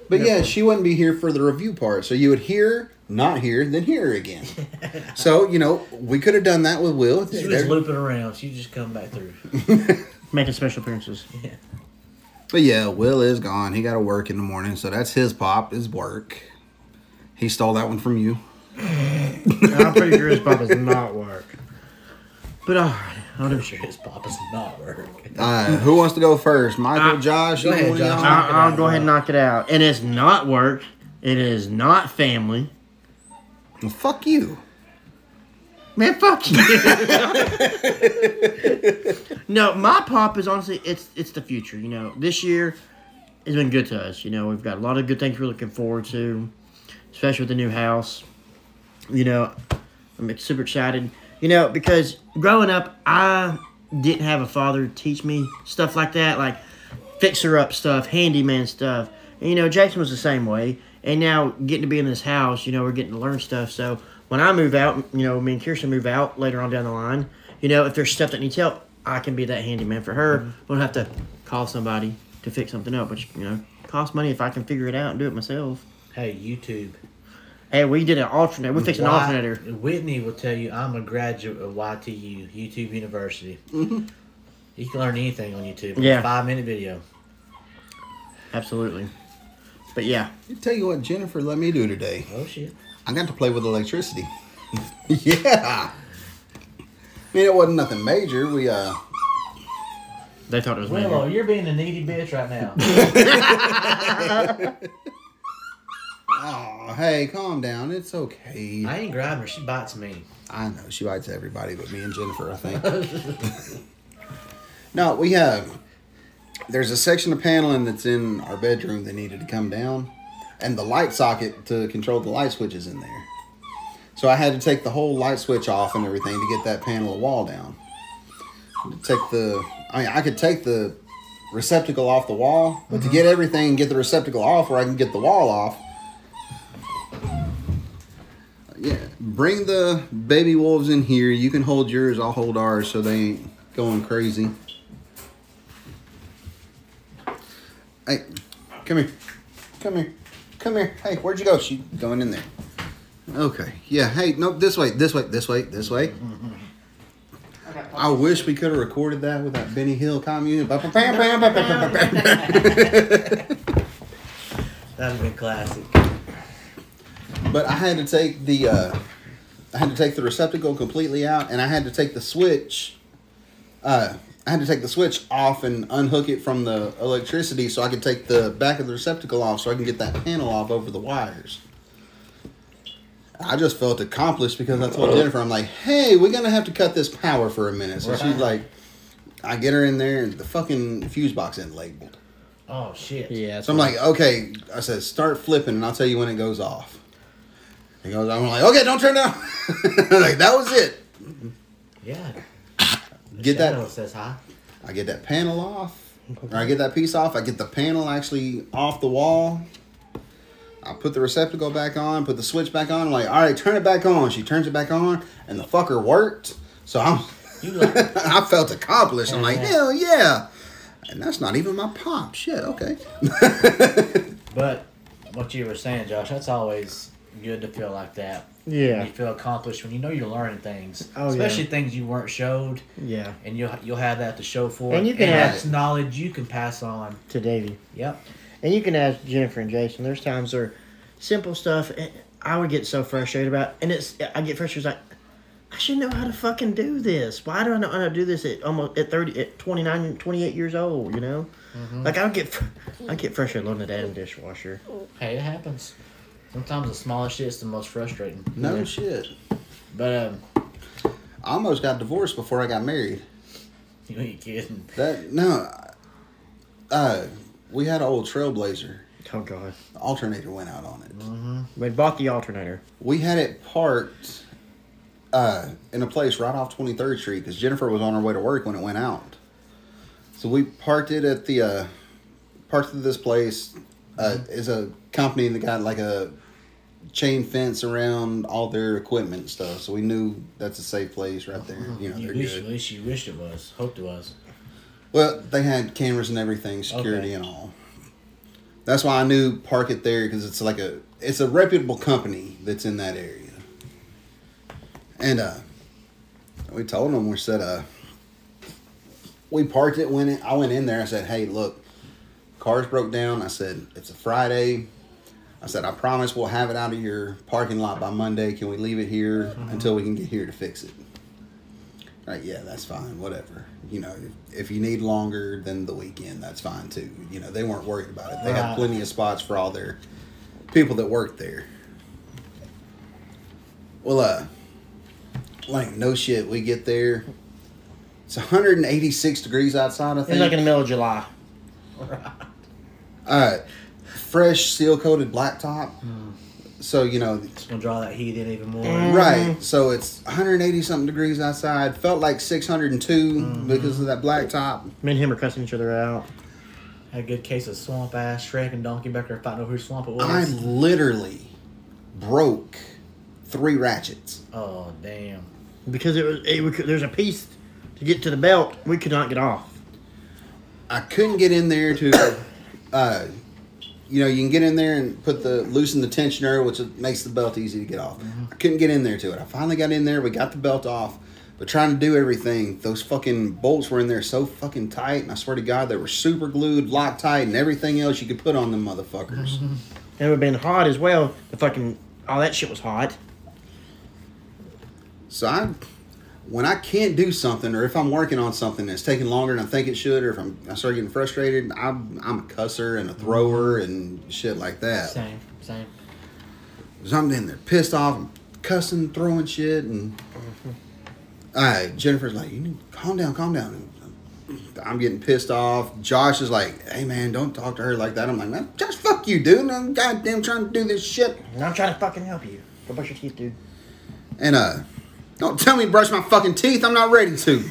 But yeah, she wouldn't be here for the review part. So you would hear, not hear, then hear her again. so, you know, we could have done that with Will. She was looping around. She just come back through. Making special appearances. Yeah. But yeah, Will is gone. He got to work in the morning, so that's his pop, his work. He stole that one from you. I'm pretty sure his pop does not work. But alright, I'll do I'm sure his pop does not work. Uh, who wants to go first? Michael, Uh, Josh? go ahead, Josh. y'all? Knock it I'll, I'll go ahead and knock it out. And It is not work. It is not family. Well, fuck you. Man, fuck you. no, my pop is honestly it's it's the future. You know, this year has been good to us. You know, we've got a lot of good things we're looking forward to, especially with the new house. You know, I'm super excited. You know, because growing up, I didn't have a father teach me stuff like that, like fixer up stuff, handyman stuff. And, you know, Jackson was the same way. And now getting to be in this house, you know, we're getting to learn stuff. So when I move out, you know, me and Kirsten move out later on down the line, you know, if there's stuff that needs help, I can be that handyman for her. Mm-hmm. I don't have to call somebody to fix something up, which, you know, costs money if I can figure it out and do it myself. Hey, YouTube. Hey, we did an alternator. We fixed an Why- alternator. Whitney will tell you I'm a graduate of YTU, YouTube University. Mm-hmm. You can learn anything on YouTube. Yeah. Five minute video. Absolutely. But yeah, I tell you what, Jennifer let me do today. Oh shit. I got to play with electricity. yeah. I mean, it wasn't nothing major. We, uh, they thought it was major. Willow, you're being a needy bitch right now. oh, hey, calm down. It's okay. I ain't grabbing her. She bites me. I know she bites everybody but me and Jennifer. I think. no, we have. There's a section of paneling that's in our bedroom that needed to come down, and the light socket to control the light switches in there. So I had to take the whole light switch off and everything to get that panel of wall down. Take the. I mean, I could take the receptacle off the wall, but to mm-hmm. get everything and get the receptacle off where I can get the wall off, yeah, bring the baby wolves in here. You can hold yours, I'll hold ours so they ain't going crazy. Hey, come here. Come here. Come here. Hey, where'd you go? She going in there. Okay. Yeah, hey, no, this way, this way, this way, this way. I wish we could have recorded that with that Benny Hill commune. That'd have been classic. But I had to take the uh, I had to take the receptacle completely out, and I had to take the switch. Uh, I had to take the switch off and unhook it from the electricity, so I could take the back of the receptacle off, so I can get that panel off over the wires. I just felt accomplished because I told Jennifer, I'm like, "Hey, we're gonna have to cut this power for a minute." So she's like, I get her in there, and the fucking fuse box isn't labeled. Oh shit. Yeah. So I'm like, okay. I said, start flipping, and I'll tell you when it goes off. He goes, I'm like, okay, don't turn down. like that was it. Yeah. Get that- says hi. I get that panel off, or I get that piece off. I get the panel actually off the wall. I put the receptacle back on, put the switch back on. I'm like, all right, turn it back on. She turns it back on, and the fucker worked. So I'm, You like I felt accomplished. I'm like, hell yeah. And that's not even my pop. Shit, okay. But what you were saying, Josh, that's always good to feel like that. Yeah. You feel accomplished when you know you're learning things, Oh, especially yeah. things you weren't showed, Yeah. and you'll you'll have that to show for. And you can and have- that's knowledge you can pass on. To Davey. Yep. And you can ask Jennifer and Jason. There's times where simple stuff eh, I would get so frustrated about, and it's I get frustrated like I should know how to fucking do this. Why do I know how to do this at almost at 30, at 29, 28 years old? You know, like I would get I get frustrated loading a damn dishwasher. Hey, it happens. Sometimes the smallest shit's the most frustrating. No Yeah. shit. But um, I almost got divorced before I got married. you ain't kidding. That no, uh, we had an old Trailblazer. Oh god, The alternator went out on it. we bought the alternator. We had it parked uh, in a place right off Twenty Third Street because Jennifer was on her way to work when it went out. So we parked it at the uh, parked at this place. Uh, is a company that got like a chain fence around all their equipment and stuff. So we knew that's a safe place right there. You know, You they're wish, good. at least you wished it was. Hoped it was. Well, they had cameras and everything, security Okay. and all. That's why I knew park it there because it's like a it's a reputable company that's in that area. And uh, we told them we said uh, we parked it when it, I went in there. I said, "Hey, look, cars broke down." I said, "It's a Friday." I said, "I promise we'll have it out of your parking lot by Monday. Can we leave it here until we can get here to fix it?" Right, yeah, that's fine, whatever. You know, if, if you need longer than the weekend, that's fine too. You know, they weren't worried about it. They had Right. plenty of spots for all their people that worked there. Well, uh, like, no shit, we get there. It's 186 degrees outside, I It's like in the middle of July. Uh, fresh seal coated blacktop. So, you know, It's gonna draw that heat in even more. Mm. Right. So it's 180 something degrees outside. Felt like 602 because of that black top. Me and him are cussing each other out. Had a good case of swamp ass. Shrek and Donkey back there fighting over whose swamp it was. I literally broke three ratchets. Oh damn. Because it was it, we there's a piece to get to the belt we could not get off. I couldn't get in there to, uh, you know, you can get in there and put the loosen the tensioner, which makes the belt easy to get off. Mm-hmm. I couldn't get in there to it. I finally got in there. We got the belt off. But trying to do everything, those fucking bolts were in there so fucking tight, and I swear to God, they were super glued, locked tight, and everything else you could put on them motherfuckers. And it would have been hot as well. The fucking all that shit was hot. So I, when I can't do something, or if I'm working on something that's taking longer than I think it should, or if I'm I start getting frustrated, I'm I'm a cusser and a thrower and shit like that. Same. Same. So I'm in there pissed off, I'm cussing, throwing shit, and all right, Jennifer's like, "You need calm down, calm down." I'm getting pissed off. Josh is like, "Hey man, don't talk to her like that." I'm like, "Man, Josh, fuck you, dude. I'm goddamn trying to do this shit." And I'm trying to fucking help you. Go brush your teeth, dude. And uh, don't tell me to brush my fucking teeth. I'm not ready to.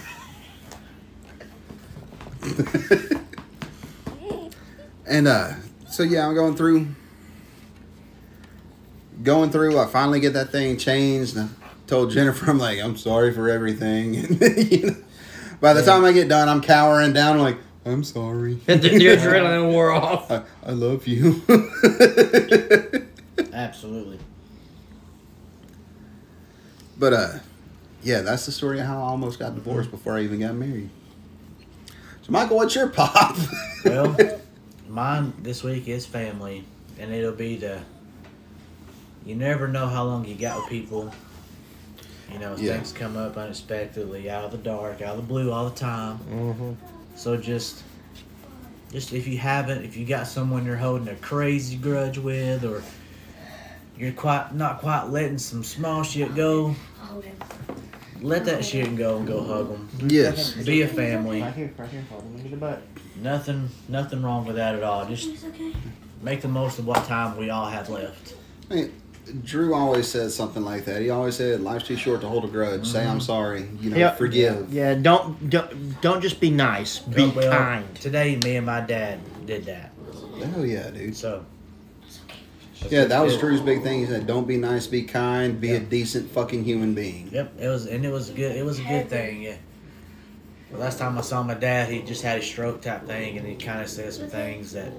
and uh, so yeah, I'm going through, going through. I finally get that thing changed. I told Jennifer, I'm like, I'm sorry for everything. And you know, by the time I get done, I'm cowering down. I'm like, I'm sorry. And the adrenaline wore off. I, I love you. Absolutely. But uh, yeah, that's the story of how I almost got divorced before I even got married. So, Michael, what's your pop? Well, mine this week is family. and it'll be the. You never know how long you got with people. You know, Yeah. things come up unexpectedly, out of the dark, out of the blue, all the time. Mm-hmm. So just, just if you haven't, if you got someone you're holding a crazy grudge with, or you're quite not quite letting some small shit go, let that shit go and go hug them. Yes. Be a family. Right here, right here. Hold on, give the butt. Nothing, nothing wrong with that at all. Just make the most of what time we all have left. I mean, Drew always says something like that. He always said, "Life's too short to hold a grudge. Say I'm mm-hmm. sorry. You know, Yeah. forgive." Yeah, don't, don't don't just be nice. Be Well, kind. Today, me and my dad did that. Oh yeah, dude. So. Yeah, that was Drew's big thing. He said, "Don't be nice. Be kind. Be a decent fucking human being." Yep, it was, and it was good. It was a good thing. Yeah. The last time I saw my dad, he just had a stroke type thing, and he kind of said some things that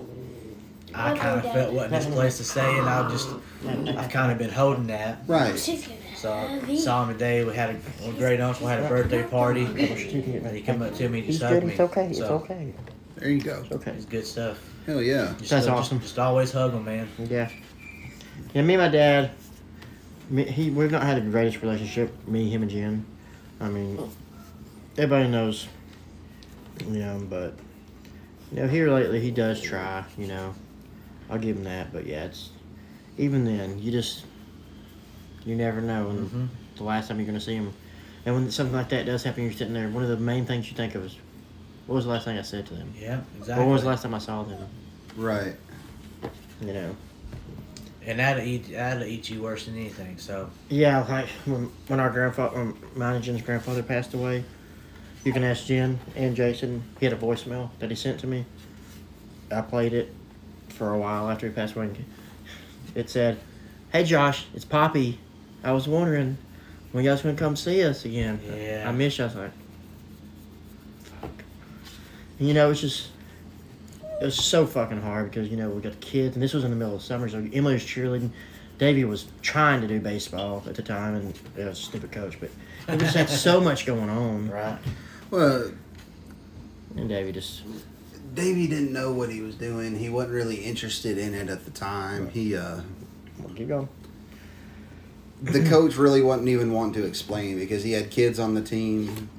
I kind of felt wasn't his place to say, and I just, I've kind of been holding that. Right. So I saw him today. We had a, a great uncle had a birthday party, and he come up to me and He's just hugged me. It's okay. It's So, okay. There you go. It's okay. It's good stuff. Hell yeah. Just, That's awesome. Just, just always hug him, man. Yeah. Yeah, me and my dad, me, he we've not had the greatest relationship, me, him, and Jen. I mean, everybody knows, you know, but, you know, here lately he does try, you know. I'll give him that, but yeah, it's, even then, you just, you never know when Mhm. the last time you're going to see him. And when something like that does happen, you're sitting there, one of the main things you think of is, what was the last thing I said to them? Yeah, Or exactly. when was the last time I saw them? Right. You know. And that'll eat that'll eat you worse than anything. So Yeah, like when, when our grandfather, when mine and Jen's grandfather passed away, you can ask Jen and Jason. He had a voicemail that he sent to me. I played it for a while after he passed away. It said, "Hey Josh, it's Poppy. I was wondering when you guys gonna come see us again. Yeah. I miss you." I was like, "Fuck." And, you know, it's just it was so fucking hard because you know we got kids, and this was in the middle of summer, so Emily was cheerleading. Davey was trying to do baseball at the time, and it was a stupid coach, but we just had so much going on. right. Well, And Davey just Davey didn't know what he was doing. He wasn't really interested in it at the time. He uh well, keep going. the coach really wasn't even wanting to explain because he had kids on the team.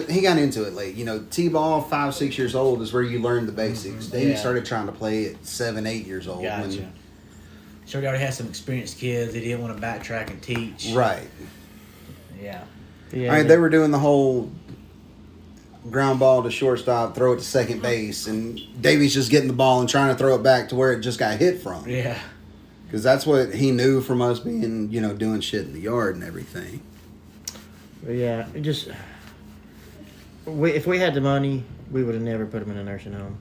Cause he got into it late. You know, t-ball five six years old is where you learn the basics. Mm-hmm. Davey Yeah. started trying to play at seven eight years old. when- Gotcha. So he already had some experienced kids. He didn't want to backtrack and teach. right. Yeah. Yeah, I mean, they were doing the whole ground ball to shortstop, throw it to second base, and Davey's just getting the ball and trying to throw it back to where it just got hit from. Yeah. Because that's what he knew from us being, you know, doing shit in the yard and everything. But yeah, it just we if we had the money, we would have never put him in a nursing home.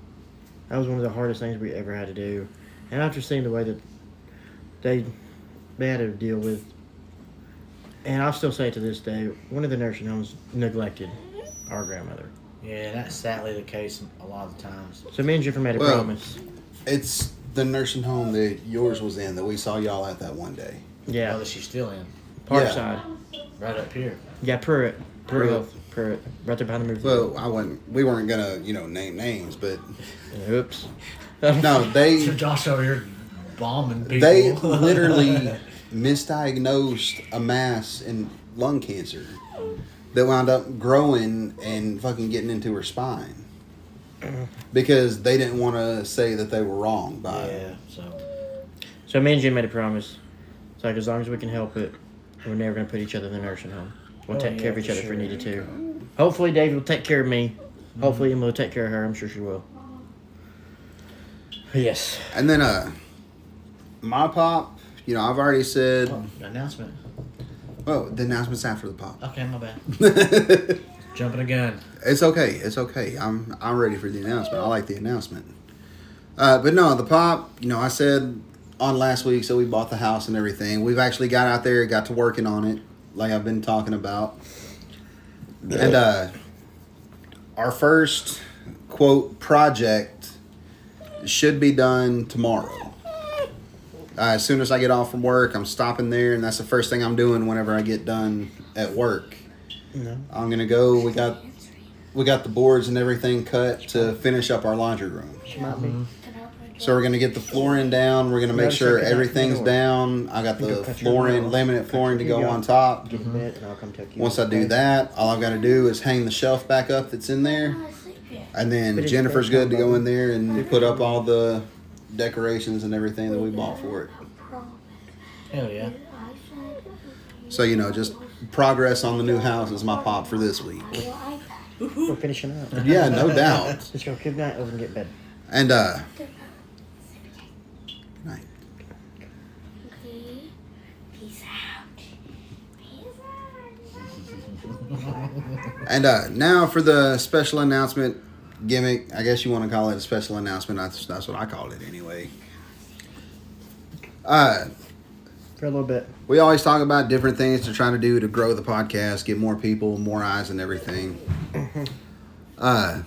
That was one of the hardest things we ever had to do. And after seeing the way that they they had to deal with, and I'll still say to this day, one of the nursing homes neglected our grandmother. Yeah, that's sadly the case a lot of the times. So me and Jennifer made a Well- promise. It's the nursing home that yours was in that we saw y'all at that one day. Yeah. Yeah, that she's still in. Parkside. Right up here. Yeah, Pruitt. Pruitt Pruitt. Health. Pruitt. Right there behind the movie. Well, I wasn't. We weren't gonna, you know, name names, but Oops. no, they. So they Josh over here bombing people. they literally misdiagnosed a mass in lung cancer that wound up growing and fucking getting into her spine because they didn't want to say that they were wrong by it. Yeah. So. So me and Jim made a promise. It's like as long as we can help it, we're never gonna put each other in the nursing home. We'll Oh, take care of each for other if we sure. needed to. Hopefully David will take care of me. Hopefully Emily will take care of her. I'm sure she will. Yes. And then uh my pop, you know, I've already said Oh, announcement. oh, the announcement's after the pop. Okay, my bad. Jumping again. It's okay. It's okay. I'm I'm ready for the announcement. I like the announcement. Uh, but no, the pop, you know, I said on last week, so we bought the house and everything. We've actually got out there, got to working on it, like I've been talking about. And uh our first quote project should be done tomorrow. Uh, as soon as I get off from work, I'm stopping there, and that's the first thing I'm doing whenever I get done at work. No. I'm gonna go. We got we got the boards and everything cut to finish up our laundry room. She might be. So we're gonna get the flooring down. We're gonna make sure I cut out everything's down. I got the go cut your flooring, laminate flooring to go go. on top. Get in bed and I'll come take you. Once I do that, all I've got to do is hang the shelf back up that's in there, and then Jennifer's good to go in there and put up all the decorations and everything that we bought for it. Hell yeah. So you know, just progress on the new house is my pop for this week. We're finishing up. Yeah, no doubt. Let's go. Good night. Over and get bed. And uh, night. Peace out. And uh, now for the special announcement gimmick. I guess you want to call it a special announcement. That's, that's what I call it anyway. Uh, For a little bit. we always talk about different things to try to do to grow the podcast, get more people, more eyes, and everything. Uh,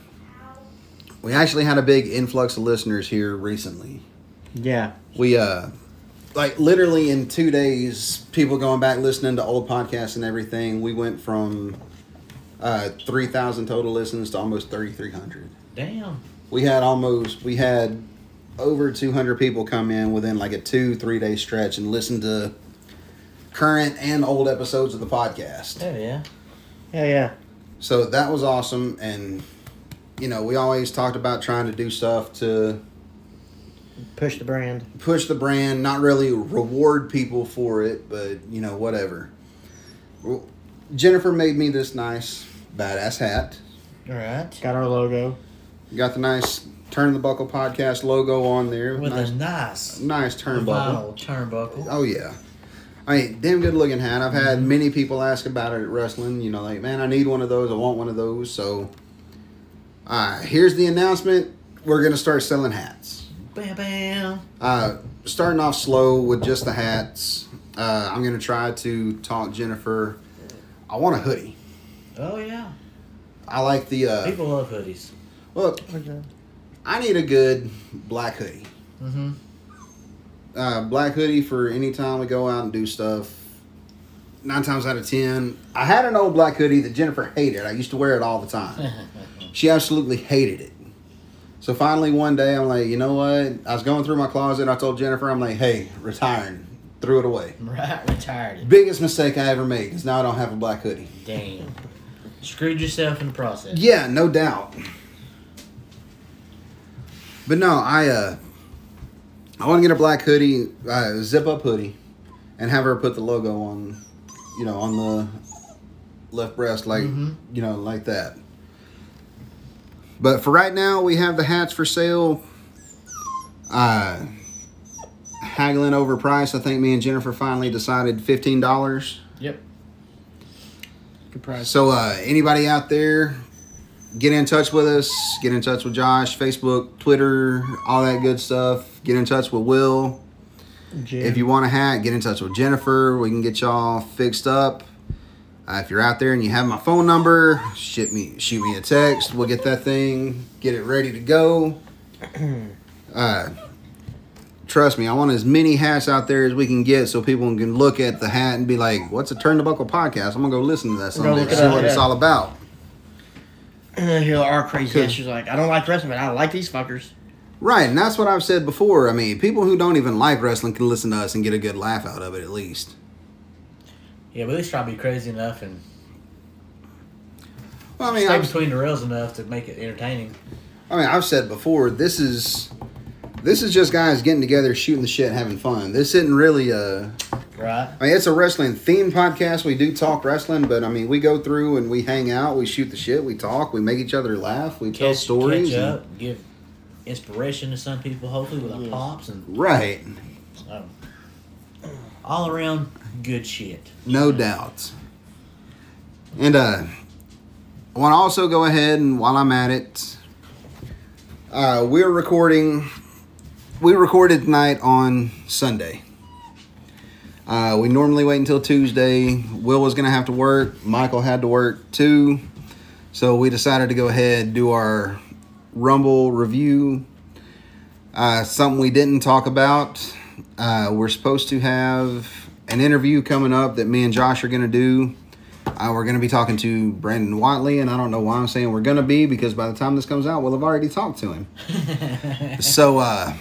we actually had a big influx of listeners here recently. Yeah. We uh, like literally in two days, people going back listening to old podcasts and everything. We went from uh, three thousand total listens to almost thirty three hundred. Damn. We had almost we had over two hundred people come in within like a two three day stretch and listen to current and old episodes of the podcast. Hell yeah. Yeah, yeah. So that was awesome, and you know we always talked about trying to do stuff to Push the brand. push the brand, not really reward people for it, but you know whatever. Well, Jennifer made me this nice badass hat. All right. Got our logo. Got the nice Turn the Buckle podcast logo on there. With nice, a nice nice turnbuckle. vinyl turnbuckle. Oh yeah. I mean, damn good looking hat. I've had many people ask about it at wrestling. You know, like, man, I need one of those. I want one of those. So, uh, here's the announcement. We're gonna start selling hats. Bam bam. Uh, starting off slow with just the hats. Uh, I'm gonna try to talk Jennifer. I want a hoodie. Oh yeah. I like the. Uh, People love hoodies. look, I need a good black hoodie. Mm-hmm. uh, black hoodie for any time we go out and do stuff. Nine times out of ten, I had an old black hoodie that Jennifer hated. I used to wear it all the time. she absolutely hated it. So finally, one day, I'm like, you know what? I was going through my closet. I told Jennifer, I'm like, hey, retiring. Threw it away. Right, retired. Biggest mistake I ever made is now I don't have a black hoodie. Damn. Screwed yourself in the process. Yeah, no doubt. But no, I uh, I want to get a black hoodie, uh, zip up hoodie, and have her put the logo on, you know, on the left breast, like Mhm. you know, like that. But for right now, we have the hats for sale. Uh, haggling over price. I think me and Jennifer finally decided fifteen dollars. Yep. Good price. So uh, anybody out there, get in touch with us. Get in touch with Josh, Facebook, Twitter, all that good stuff. Get in touch with Will. Jim. If you want a hat, get in touch with Jennifer. We can get y'all fixed up. Uh, if you're out there and you have my phone number, shoot me shoot me a text. We'll get that thing, get it ready to go. Uh, trust me, I want as many hats out there as we can get so people can look at the hat and be like, "What's a Turn the Buckle podcast?" I'm gonna go listen to that someday, look see up, what it's all about. And then he'll our crazy. She's like, I don't like wrestling, but I like these fuckers. Right, and that's what I've said before. I mean, people who don't even like wrestling can listen to us and get a good laugh out of it at least. Yeah, but at least try to be crazy enough and Well, I mean, stay I've, between the rails enough to make it entertaining. I mean, I've said before, this is this is just guys getting together, shooting the shit, having fun. This isn't really a. Right? I mean, it's a wrestling themed podcast. We do talk wrestling, but I mean, we go through and we hang out, we shoot the shit, we talk, we make each other laugh, we tell stories. catch and- give inspiration to some people, hopefully with our Yes. pops and right, um, all around good shit. no doubt. And uh, I want to also go ahead and while I'm at it, uh, we're recording. We recorded tonight on Sunday. Uh, we normally wait until Tuesday. Will was gonna have to work. Michael had to work too, so we decided to go ahead do our Rumble review. Uh, something we didn't talk about. Uh, we're supposed to have an interview coming up that me and Josh are gonna do. Uh, we're gonna be talking to Brandon Whatley, and I don't know why I'm saying we're gonna be because by the time this comes out, we'll have already talked to him. so uh,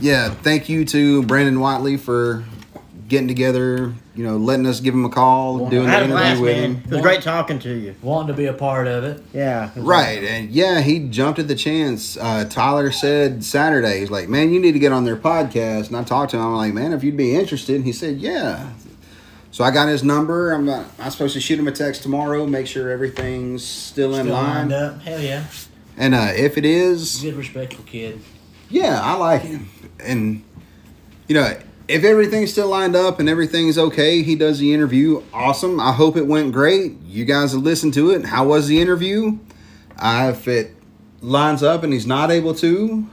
yeah, thank you to Brandon Whatley for getting together. You know, letting us give him a call, Well, doing I the interview blast, with man. him. It was great talking to you. Wanting to be a part of it. Yeah. it was Right, and yeah, he jumped at the chance. Uh, Tyler said Saturday, he's like, "Man, you need to get on their podcast." And I talked to him. I'm like, "Man, if you'd be interested," and he said, "Yeah." So I got his number. I'm not, I'm supposed to shoot him a text tomorrow, make sure everything's still in Still line. lined up. Hell yeah. And uh, if it is, Good, respectful kid. yeah, I like him. And you know, if everything's still lined up and everything's okay, he does the interview. Awesome. I hope it went great. You guys have listened to it. How was the interview? Uh, if it lines up and he's not able to, you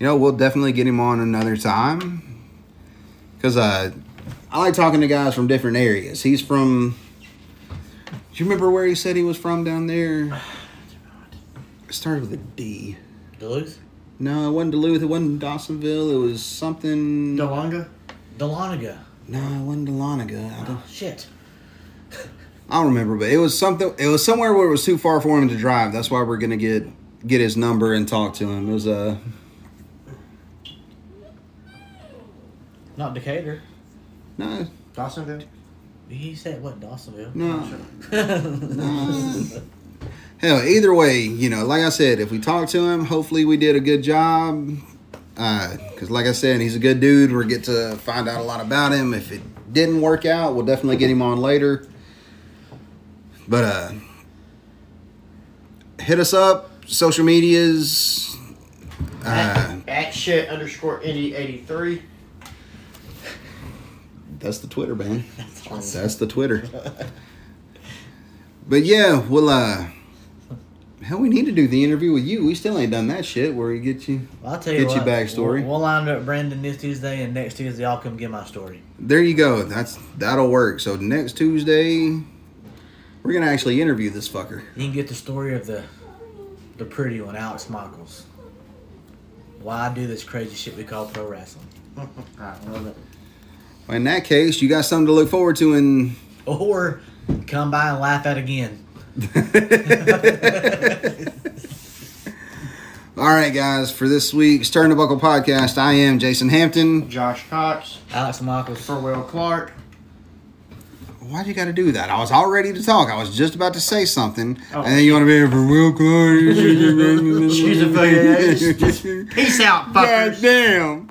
know, we'll definitely get him on another time. Cause uh, I like talking to guys from different areas. He's from. Do you remember where he said he was from down there? It started with a D. Duluth? No, it wasn't Duluth. It wasn't Dawsonville. It was something. Delonga? Dahlonega. No, it wasn't. I don't, Shit. I don't remember, but it was something. It was somewhere where it was too far for him to drive. That's why we're gonna get get his number and talk to him. It was uh, Not Decatur. no, Dawsonville? He said what? Dawsonville. no, no. Hell, either way, you know, like I said, if we talk to him, hopefully we did a good job. Because, like I said, he's a good dude. We'll get to find out a lot about him. If it didn't work out, we'll definitely get him on later. But uh, hit us up, social medias. Uh, at, at shit underscore Indy 83. That's the Twitter, man. That's the Twitter. but yeah, we'll uh hell we need to do the interview with you. We still ain't done that shit where we get you Well, I'll tell you Get what. your backstory. We'll, we'll line up Brandon this Tuesday, and next Tuesday I'll come get my story. There you go. That's that'll work. So next Tuesday we're gonna actually interview this fucker. You can get the story of the the pretty one, Alex Michaels. Why I do this crazy shit we call pro wrestling. I love it. In that case, you got something to look forward to in Or come by and laugh at again. All right, guys, for this week's Turn the Buckle podcast, I am Jason Hampton. Josh Cox. Alex Michaels. For Will Clark. Why'd you got to do that? I was all ready to talk. I was just about to say something, Oh. and then you want to be here for Will Clark. She's a fucking- Peace out, God fuckers. damn.